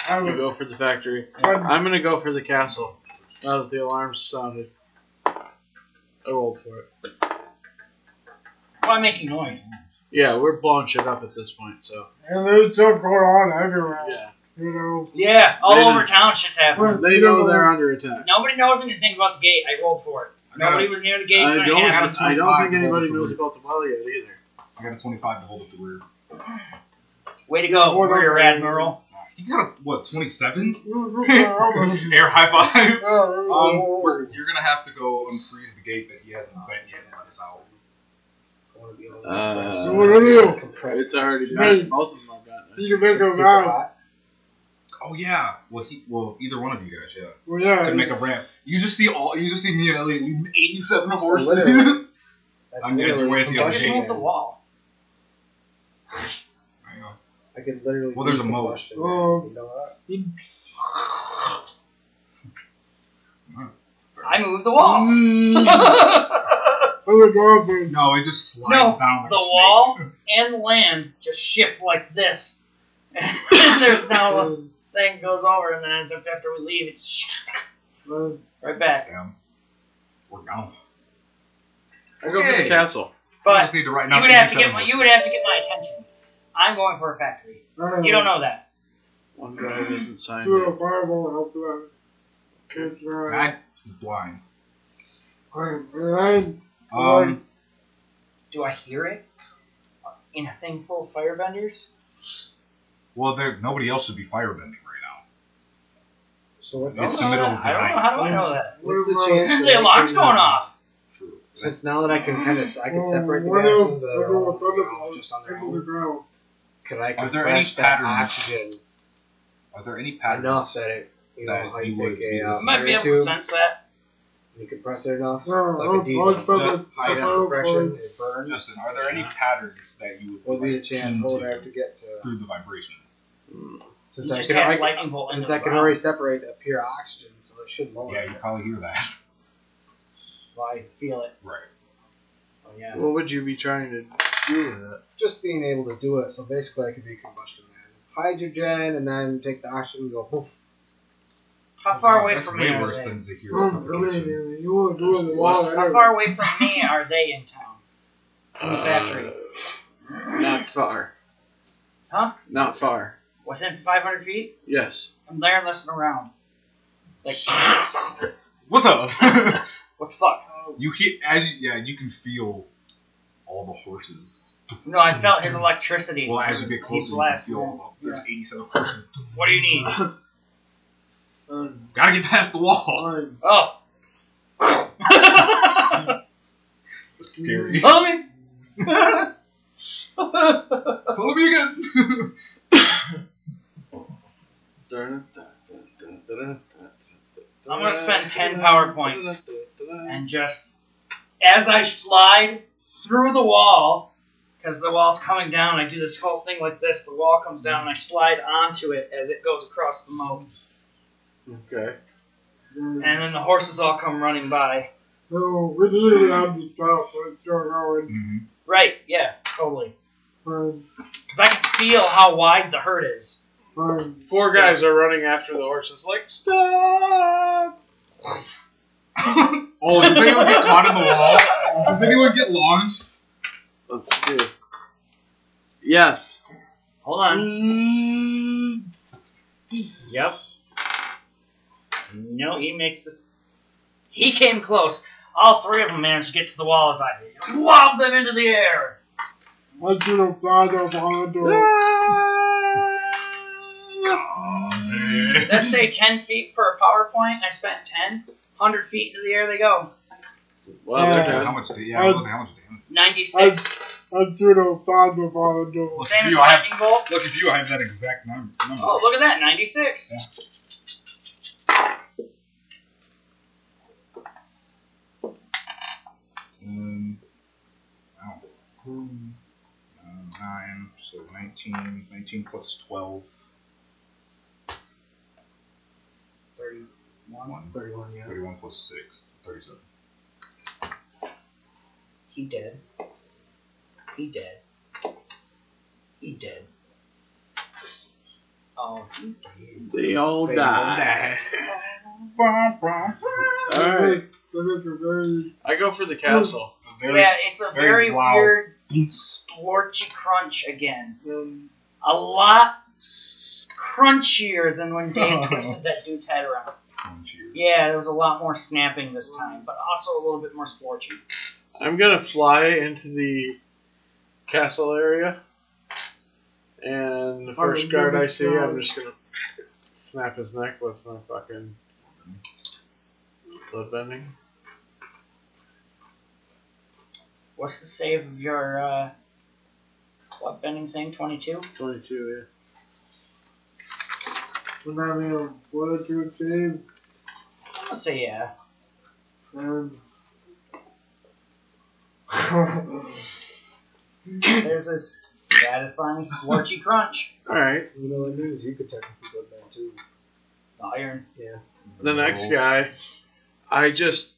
I You was go for the factory. trying I'm gonna go for the castle. Now that the alarm's sounded. I rolled for it. Why making noise? Yeah, we're blowing shit up at this point, so. and there's stuff going on everywhere. Yeah. You know. Yeah, all They over didn't- town shit's happening. They know they're under attack. Nobody knows anything about the gate. I rolled for it. I got, Nobody a, was near the gate. I so don't, I have have a I don't think anybody up the knows about the well yet either. I got a 25 to hold up the rear. Way to go, What up, Rear? Admiral. You got a, what, 27? Air high five. um, Um, we're, you're gonna have to go unfreeze the gate that he hasn't bent yet and let us out. I wanna be able to Uh, So what do you It's already Hey. done. Both of them are done. you can make It's a super round. Oh yeah. Well, he, well, either one of you guys, yeah, Well, yeah. could make a ramp. You just see all. You just see me and Elliot leading 87 So horses. I'm gonna literally do it at the other Just gate. the wall. There you go. I could literally. Well, there's a moat. combustion, Oh. You know that? I moved the wall. Mm. the Other dolphins. No, it just slides No, down like a snake. wall and land just shift like this. and there's now a thing goes over, and then as if after we leave, it's Uh, right back. Damn. We're down. I go for Okay. the castle. I But just need to write you would have to get my, you would have to get my attention. I'm going for a factory. You don't know that. One guy isn't signed Do yet. a fireball help them. Kids right. That is blind. Right. Um, Do I hear it in a thing full of firebenders? well, there nobody else should be firebending right now. So what's It's the middle of the I don't know. night. How do I know that? What's the chance? Because that the I alarm's can, going uh, off. True. Since now that I can kind of I can separate the What gas else? into I their own, with you know, thunderbolts just on their into the ground. Could I Are there any that patterns? oxygen Are there any patterns? enough that it, you know, that how you you would take be a uh, listening I might be fire able to sense that. you compress it enough, Yeah, like I'll- a diesel, I'll put Ju- it- high enough I'll compression, it- it burns. Justin, are there any patterns that you would What would be the chance? keen What would to I have to get to? through the vibrations? Since You I just can, cast I, lightning bolt since I can ground. already separate that pure oxygen, so it should lower. Yeah, you probably hear that. Well, I feel it. Right. Oh, yeah. What would you be trying to do with it? Just being able to do it, so basically I could be a combustion man. Hydrogen, and then take the oxygen and go poof. How far away That's from way me are worse they? than Zaheer's suffocation. You won't in the wall. How far away from me are they in town? From the factory? Uh, not far. Huh? Not far. Within 500 feet? Yes. I'm there and listening around. Like, What's up? what the fuck? you hear as you, yeah, you can feel all the horses. No, I felt his electricity. Well, as you get closer, you can blasts feel all the, there's 87 horses. What do you need? Gotta get past the wall. fine. Oh. That's scary. Follow me. Follow me again. I'm gonna spend 10 power points. and just as I slide through the wall, because the wall's coming down, I do this whole thing like this. The wall comes down, and I slide onto it as it goes across the moat, Okay. And then the horses all come running by. So we usually have to stop, but it's still going. Right? Yeah, totally. Because I can feel how wide the herd is. Four So- guys are running after the horses, like, stop! oh, does anyone get caught in the wall? Does anyone get launched? Let's see. Yes. Hold on. Yep. No, he makes this. He came close. All three of them managed to get to the wall as I lobbed them into the air. I should have flied up onto it. Oh, Let's say 10 feet for a power point. I spent 10. 100 feet into the air they go. Well, Yeah. they're Yeah, good. how much? da- Yeah, I was like, how much damage? 96. I threw the five of all the door. Look Same as you, I have, lightning bolt. look at you, I have that exact num- number. Oh, look at that. 96. Um, wow. Uh, 9, so 19, 19 plus 12. 31. 31, yeah. 31 plus 6, 37. He dead. He dead. He dead. Oh, he dead. They all They all die. Alright. Alright. That is a very I go for the castle. yeah, it's a very, very wow. weird splorchy crunch again. um, A lot crunchier than when Dan twisted that dude's head around. Crunchier. Yeah, there was a lot more snapping this time, but also a little bit more splorchy. I'm gonna fly into the castle area, and the first guard I see, I'm just gonna snap his neck with my fucking blood bending. What's the save of your uh, blood bending thing? 22? Twenty-two. when I'm in a blood to save, I'm gonna say yeah. and There's this satisfying splorchy crunch. All right. You know what it means? You could technically go down too. The Iron. Yeah. The next guy, I just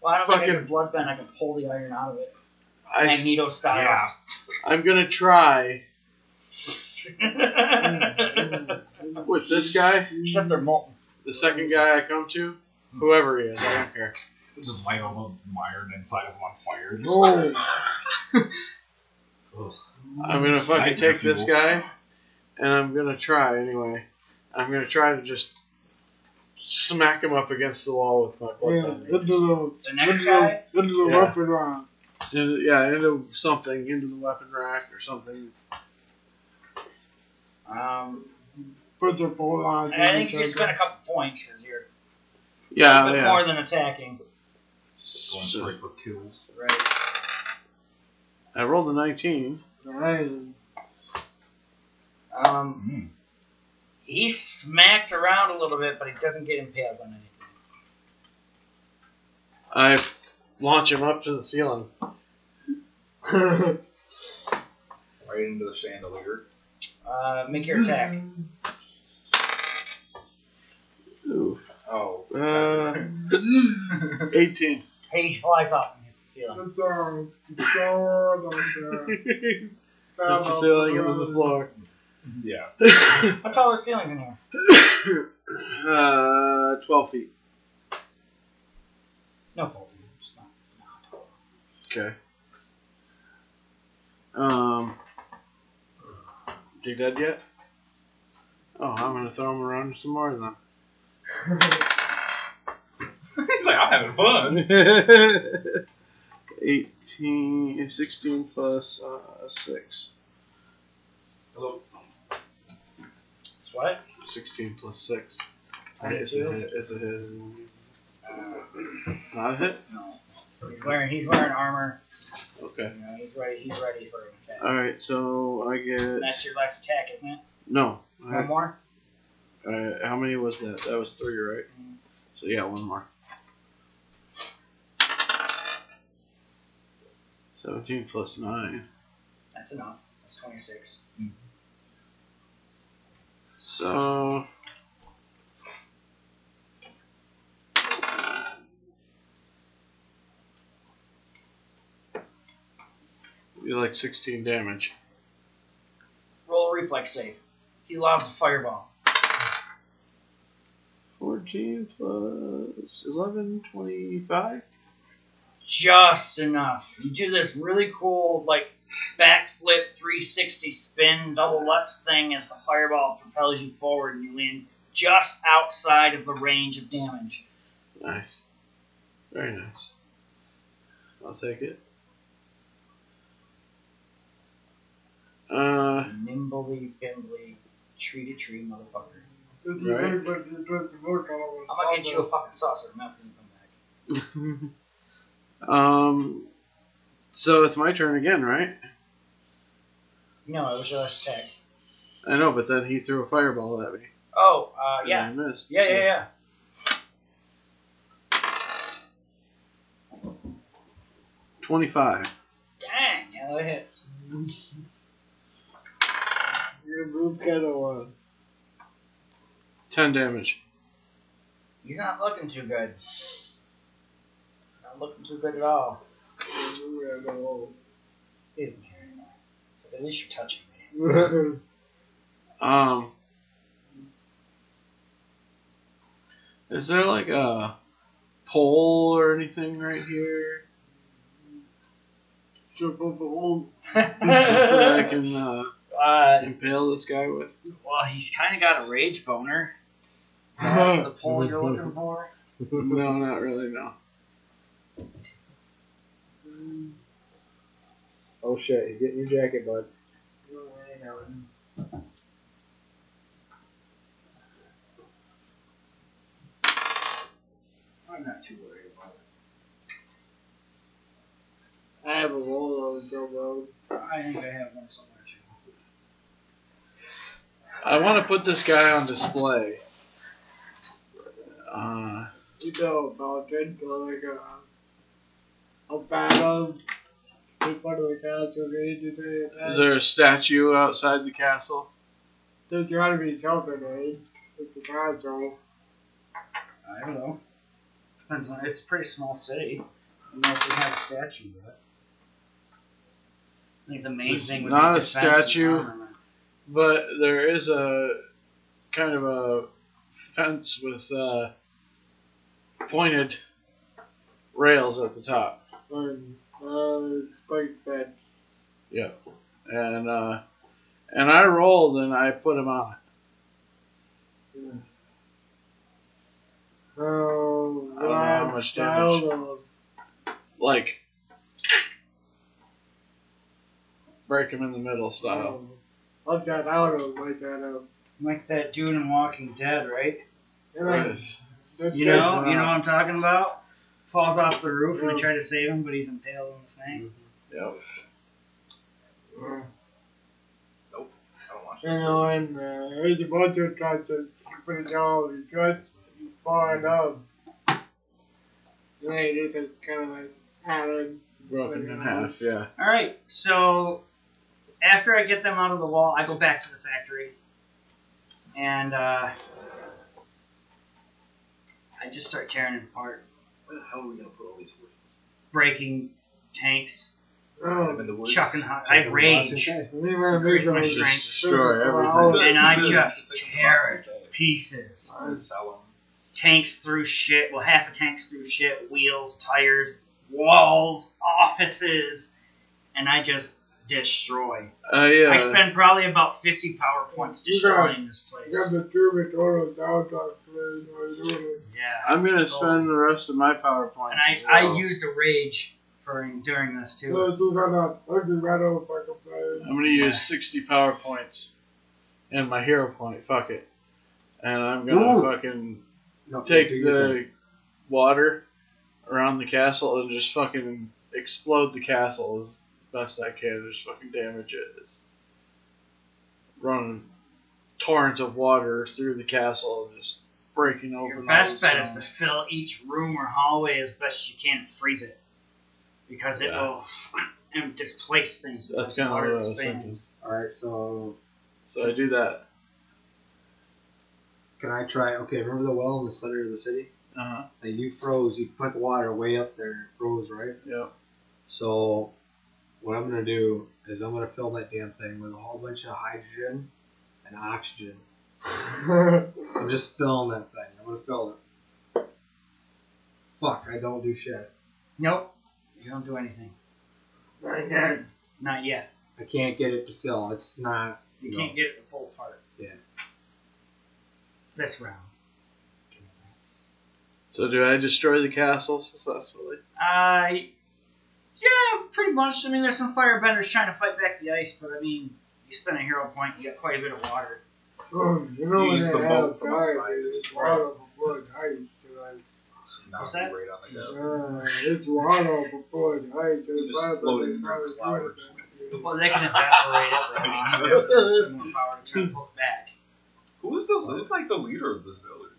Well, I don't think I Fucking- can blood bend. I can pull the iron out of it, I s- Magneto style. Yeah. I'm gonna try with this guy. Except they're molten. The second guy I come to, whoever he is, I don't care. Just light all the iron inside of him on fire. Just oh, I'm gonna fucking Nightmare take this fuel. guy, and I'm gonna try anyway. I'm gonna try to just smack him up against the wall with my blood yeah, bending. into the The next into guy, the, into the Yeah. weapon round. Into- yeah, into something, into the weapon rack or something. um, Put the full on. and I think you spent a couple points because you're a Yeah, little bit yeah. more than attacking. Going straight for kills. Right. I rolled a 19. Right. Um, Mm. he's smacked around a little bit, but he doesn't get impaled on anything. I f- launch him up to the ceiling. Right into the chandelier. Uh, make your attack. Ooh. Oh. Uh, 18. Hey, he flies up and hits the ceiling. It's on. It's on. Hits the ceiling and then the floor. yeah. How tall are the ceilings in here? uh, 12 feet. No fault. Just not, not tall. Okay. Um, is he dead yet? Oh, I'm gonna throw him around some more then. He's like, I'm having fun. 18, 16 plus uh, 6. Hello. It's what? 16 plus 6. It's a hit. It's a hit. Uh, Not a hit? no. He's wearing he's wearing armor. Okay. You know, he's ready. He's ready for an attack. Alright, so I get. That's your last attack, isn't it? No. One more. Uh, how many was that? That was three, right? So yeah, one more. Seventeen plus nine. That's enough. That's twenty six. Mm-hmm. So. You like sixteen damage. Roll a reflex save. He lobs a fireball. Fourteen plus 11, 25? Just enough. You do this really cool like backflip 360 spin double lutz thing as the fireball propels you forward and you land just outside of the range of damage. Nice. Very nice. I'll take it. Uh, Nimbly, bimbly, tree to tree, motherfucker. Right. look what you do to work on I'm gonna get you a fucking saucer of milk when you come back. um, so it's my turn again, right? No, it was your last attack. I know, but then he threw a fireball at me. Oh, uh, and yeah. I missed. Yeah, so- yeah, yeah. Twenty-five. Dang, yeah, that hits. Your move kind of one. Ten damage. He's not looking too good. Not looking too good at all. Your move kind of He doesn't care anymore. So at least you're touching me. Um, is there like a pole or anything right here Jump up the hole. so that I can uh, uh, impale this guy with? well, he's kind of got a rage boner. Is the pole you're looking for? no, not really. No. Oh shit, he's getting your jacket, bud. I'm not too worried about it. I have a roll on the drum road. I think I have one somewhere too. I want to put this guy on display. Uh, You know about it, like is that. there a statue outside the castle? There's gotta be something, eh? It's a castle. I don't know. Depends on. It's a pretty small city. I don't know if they have a statue yet. I think the main It's thing would not be a defense and statue. armament. But there is a kind of a fence with uh, pointed rails at the top. And, uh, spike fence. and uh, and I rolled and I put him on it. Oh, I don't know how much damage. Like break him in the middle style. I'll try out of my channel. Like that dude in Walking Dead, right? Yes. You know, you know what I'm talking about. Falls off the roof and they try to save him, but he's impaled on the thing. Yep. Nope. I don't watch You know, and uh, there's a bunch of trucks that put it down, the trucks falling up. And they just kind of like added. Broken in half. Yeah. All right, so after I get them out of the wall, I go back to the factory, and uh, I just start tearing it apart, Where the hell are we gonna put all these horses? breaking tanks, Oh, in the woods. chucking hot. I rage, we were Increase my making strength. Destroy everything. and I just tear it to pieces. And sell them. Tanks through shit. Well, half a tank's through shit. Wheels, tires, walls, offices, and I just destroy. I uh, I spend probably about 50 power points got- destroying this place. got the Troubadour down to. Yeah. I'm gonna spend the rest of my power points. And I, well. I used a rage for during this too. So you got a ugly rattle fucking play. I'm gonna use 60 power points and my hero point. Fuck it. And I'm gonna Ooh. fucking No, take do your thing. the water around the castle and just fucking explode the castle as best I can. Just fucking damage it. Just running torrents of water through the castle and just breaking open. Your best the bet is to fill each room or hallway as best you can and freeze it. Because it Yeah. will and displace things. That's kinda what I was expands. Alright, so So I do that. can I try? Okay, remember the well in the center of the city? Uh huh. That you froze, you put the water way up there and it froze, right? Yep. So, what I'm gonna do is I'm gonna fill that damn thing with a whole bunch of hydrogen and oxygen. I'm just filling that thing. I'm gonna fill it. Fuck, I don't do shit. Nope. You don't do anything. Again. Not yet. I can't get it to fill. It's not. You No. can't get it to full apart. Yeah. This round. So do I destroy the castle successfully? Uh, yeah, pretty much. I mean, there's some firebenders trying to fight back the ice, but I mean, you spend a hero point, you get quite a bit of water. Um, you know You when use they the have boat from guys, outside. it's water before it's ice. Now What's it'd that? be right on the gas. Uh, it's water before it's ice. You It's just water float it in before their it's flowers. ice. Well, they can evaporate it. But I mean, there's there's more power to try to pull it back. Who's the who's like the leader of this village?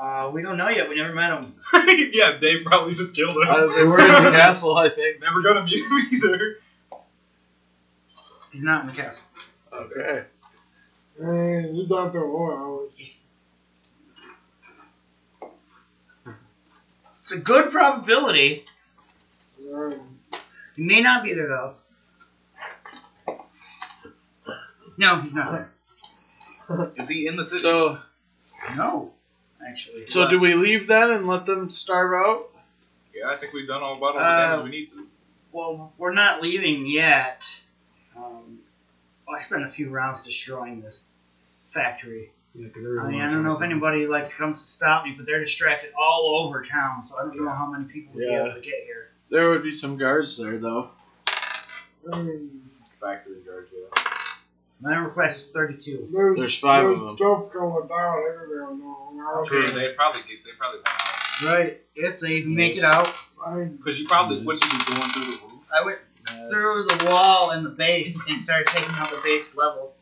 Uh, we don't know yet. We never met him. yeah, Dave probably just killed him. Uh, they were in the castle, I think. Never gonna meet him either. He's not in the castle. Okay. Man, he's out there war hours. It's a good probability. Um, He may not be there though. No, he's not there. Is he in the city? So, No, actually. so do we leave then and let them starve out? yeah, I think we've done all about all the Uh, damage we need to. Well, we're not leaving yet. Um, I spent a few rounds destroying this factory. Yeah, because I everyone. mean, I don't know if anybody like comes to stop me, but they're distracted all over town, so I don't know how many people would Yeah. be able to get here. There would be some guards there, though. um, Factory guard, yeah. My number class is 32. there's, There's five there's of them. stuff going down everywhere. No, True, they probably get, they probably went out. Right, if they even make it out. Because you probably wouldn't be going through the roof. I went through the wall in the base and started taking out the base level.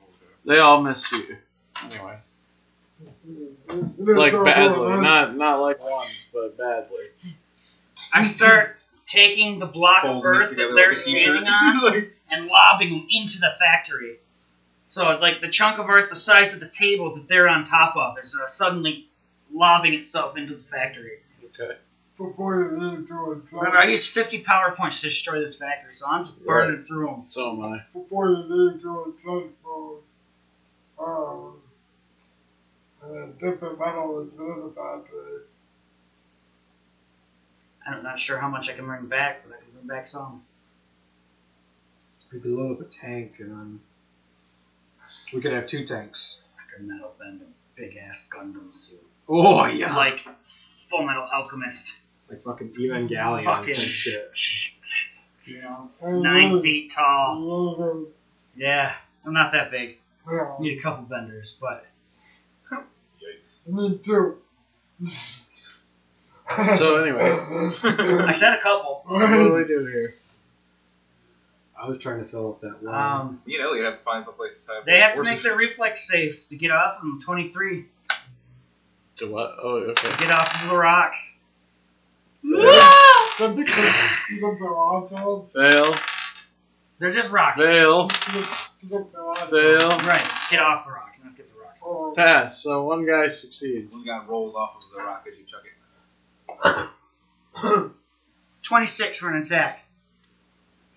They all miss you. Anyway, like badly, not not like once, but badly. I start taking the block of Folding it earth that they're like standing on Like, and lobbing them into the factory. So, like the chunk of earth the size of the table that they're on top of is uh, suddenly lobbing itself into the factory. Okay. before you leave to Remember, I used 50 power points to destroy this factory, so I'm just burning through them. So am I. before you leave to a transfer, um, and different metal is within the factory. I'm not sure how much I can bring back, but I can bring back some. We could load up a tank and then we could have two tanks. Like a metal bend a big ass Gundam suit. Oh yeah, like Like Full Metal Alchemist. like fucking Evangelion Fucking- type shit. You know, nine feet tall. Yeah, I'm not that big. then, yeah, Need a couple benders, but Yikes. me too. So anyway, I said a couple. what do we do here? I was trying to fill up that one. Um, Me and Elliot have to find some place to tie up they those have to make horses. their reflex saves to get off from 23. To what? Oh, okay. Get off of the rocks. Then because the odds on, Fail. They're just rocks. Fail. you got the odds. Fail. Right. Get off the rocks, not get the rocks. Oh, Pass. So one guy succeeds. One guy rolls off of the rock as you chuck it. 26 for an attack.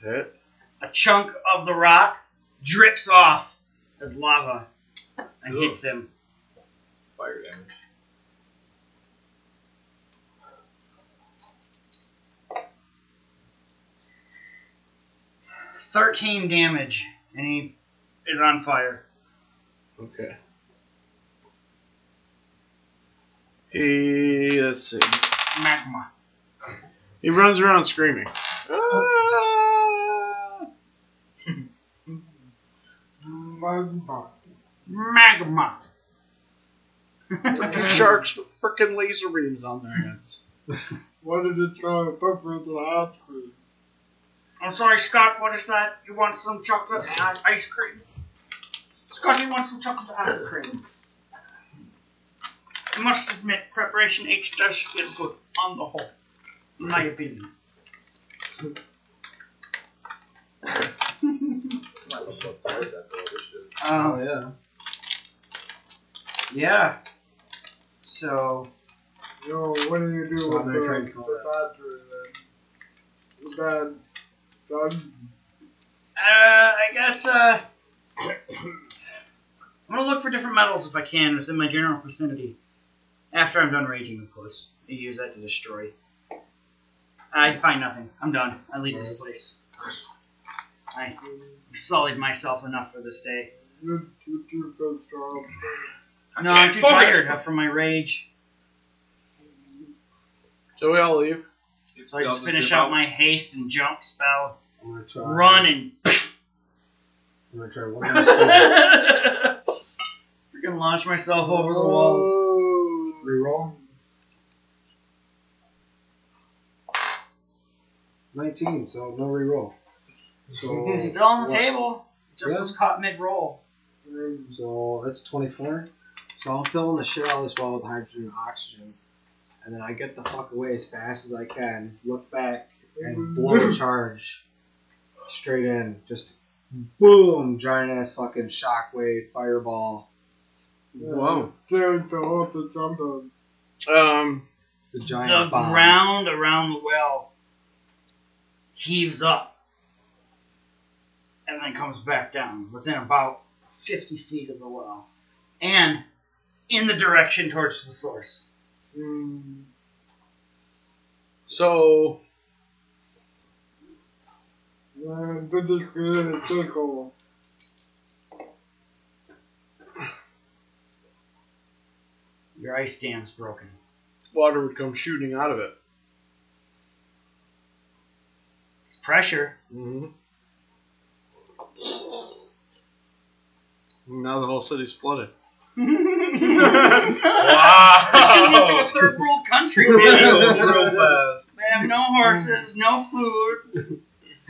Hit. A chunk of the rock drips off as lava and Ugh. hits him. Fire damage. Thirteen damage, and he is on fire. Okay. He let's see. Magma. He runs around screaming. Ah! magma. Magma. Sharks with frickin' laser beams on their heads. What did you try to put me in the ice cream? I'm sorry, Scott. What is that? You want some chocolate and ice cream? Scott, you want some chocolate and ice cream? I must admit, Preparation H does feel good on the whole, in my opinion. Might look up twice after all this shit. Um, yeah. yeah. So, Yo, what do you do So with I'm the, gonna the call then? With that done? uh, I guess, uh, I'm gonna look for different metals if I can within my general vicinity. After I'm done raging, of course. I use that to destroy. I find nothing. I'm done. I leave this place. I've sullied myself enough for this day. You, you two feel strong. No, I'm too focus. tired from my rage. So we all leave. So I Y'all just finish out my haste and jump spell, I'm gonna try. run and I'm gonna try one last time. fucking launch myself over the walls. Reroll. 19, so no reroll. So, He's still on the what? table. Just Yeah. was caught mid roll. So that's 24. So I'm filling the shit out of this well with hydrogen and oxygen. And then I get the fuck away as fast as I can, look back, and blow a charge straight in. Just boom! Giant ass fucking shockwave, fireball. Whoa. There's a lot to jump. Um, It's a giant The bomb. ground around the well heaves up and then comes back down within about 50 feet of the well and in the direction towards the source. Mm. so And this is create a circle. Your ice dam's broken. water would come shooting out of it. It's pressure. Mm-hmm. Now the whole city's flooded. wow. This isn't to a third world country, man. Real fast. They have no horses, no food,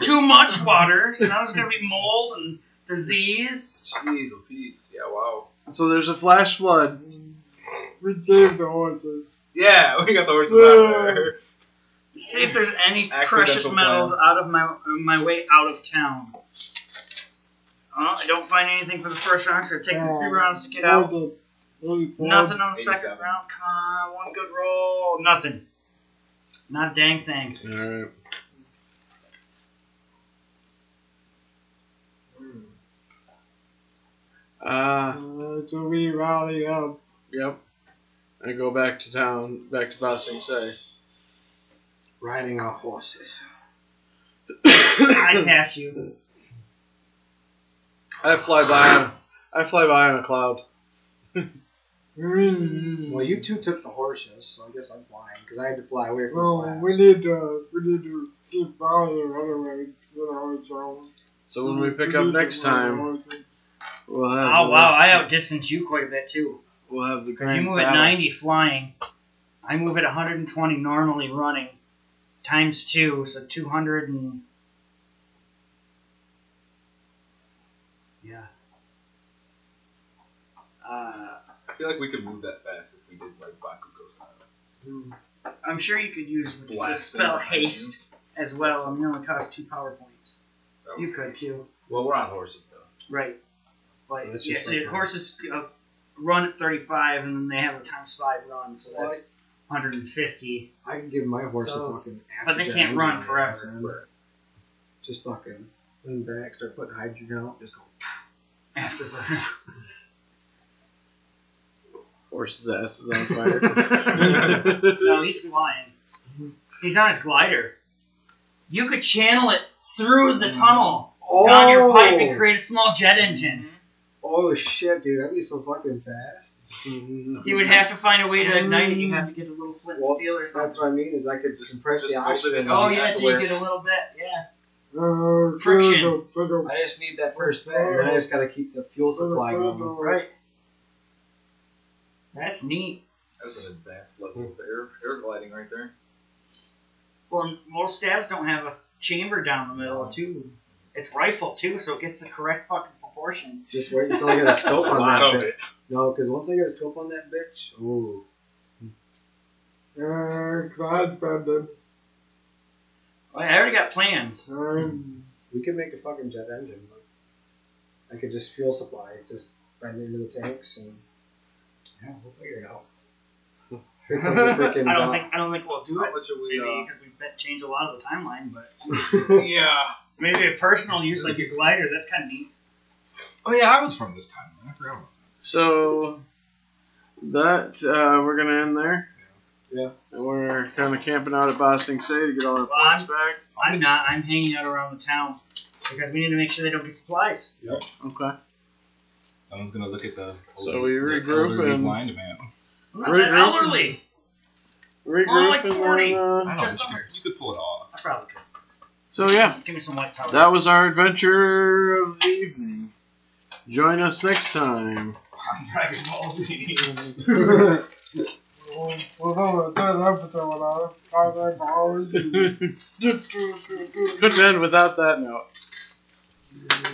too much water, so now there's gonna be mold and disease. Jeez, oh Pete. Yeah, wow. So there's a flash flood. We saved the horses. Yeah, we got the horses out there. See if there's any Accidental precious plan. metals out of my my way out of town. Oh, I don't find anything for the first round, so take the three rounds to get out. Horses. Nothing on the second round. Come on, one good roll. Nothing. Not a dang thing. Alright. Uh, Uh, so we rally up. yep. I go back to town, back to Ba Sing Se. Riding our horses. I pass you. I fly by. On, I fly by on a cloud. Well, you two took the horses, so I guess I'm flying because I had to fly away from Well, the we need to we need to keep following anyway. You know, so So when we pick need up next time, we'll have. Oh the- wow, I outdistance you quite a bit too. We'll have the grand you move at 90 flying. I move at 120 normally running. Times two, so 200 and. Uh, I feel like we could move that fast if we did like Bakugo style. I'm sure you could use the, the Blast spell them. haste as well. I mean, it only costs two power points. Oh. You could too. Well, we're on horses though. Right. But That's yeah, just so like your a- horses uh, run at 35 and then they have a times 5 run, so that's 150. I can give my horse So- a fucking. but they can't run forever. Just fucking lean back, start putting hydrogen out, just go. Afterburn. Horse's ass is on fire. no, he's flying. He's on his glider. You could channel it through the tunnel on your pipe and create a small jet engine. Oh shit, dude, that'd be so fucking fast. You would have to find a way to ignite it. You have to get a little flint and Well, steel or something. That's what I mean. Is I could just compress just the it oxygen. in Oh yeah, have to till you get a little bit. Yeah. Uh, Friction. circle, circle. I just need that first bit, and then I just gotta keep the fuel supply going. Right. That's neat. That's an advanced level of air, air gliding right there. Well, most stabs don't have a chamber down the middle too. It's rifle too, so it gets the correct fucking proportion. Just wait until I get a scope on Lot that of bitch. it. No, because once I get a scope on that bitch, ooh, Uh, class banded. Oh, yeah, I already got plans. Um, we could make a fucking jet engine. But I could just fuel supply, it, just bend into the tanks, and yeah, we'll figure it out. Here comes the freaking I don't dot. think I don't think we'll do it. much are we? Maybe Uh, because we bet change a lot of the timeline, but yeah. maybe a personal use like your glider. That's kind of neat. Oh yeah, I was from this time. I forgot. about So that uh, we're gonna end there. Yeah. And we're kind of camping out at Ba Sing Se to get all our Well, points back. I'm not. I'm hanging out around the town because we need to make sure they don't get supplies. Yep. Okay. That. I was gonna look at the. So we the regroup elderly and- blind man. I'm not Right, that right. elderly. Regroup like and 40. then, uh, I know, Just but you, under. you could pull it off. I probably could. so yeah, Give me some white powder. that was our adventure of the evening. Join us next time. on Dragon Ball Z. We'll, we'll have a good episode on it. Five hours. Couldn't end without that note.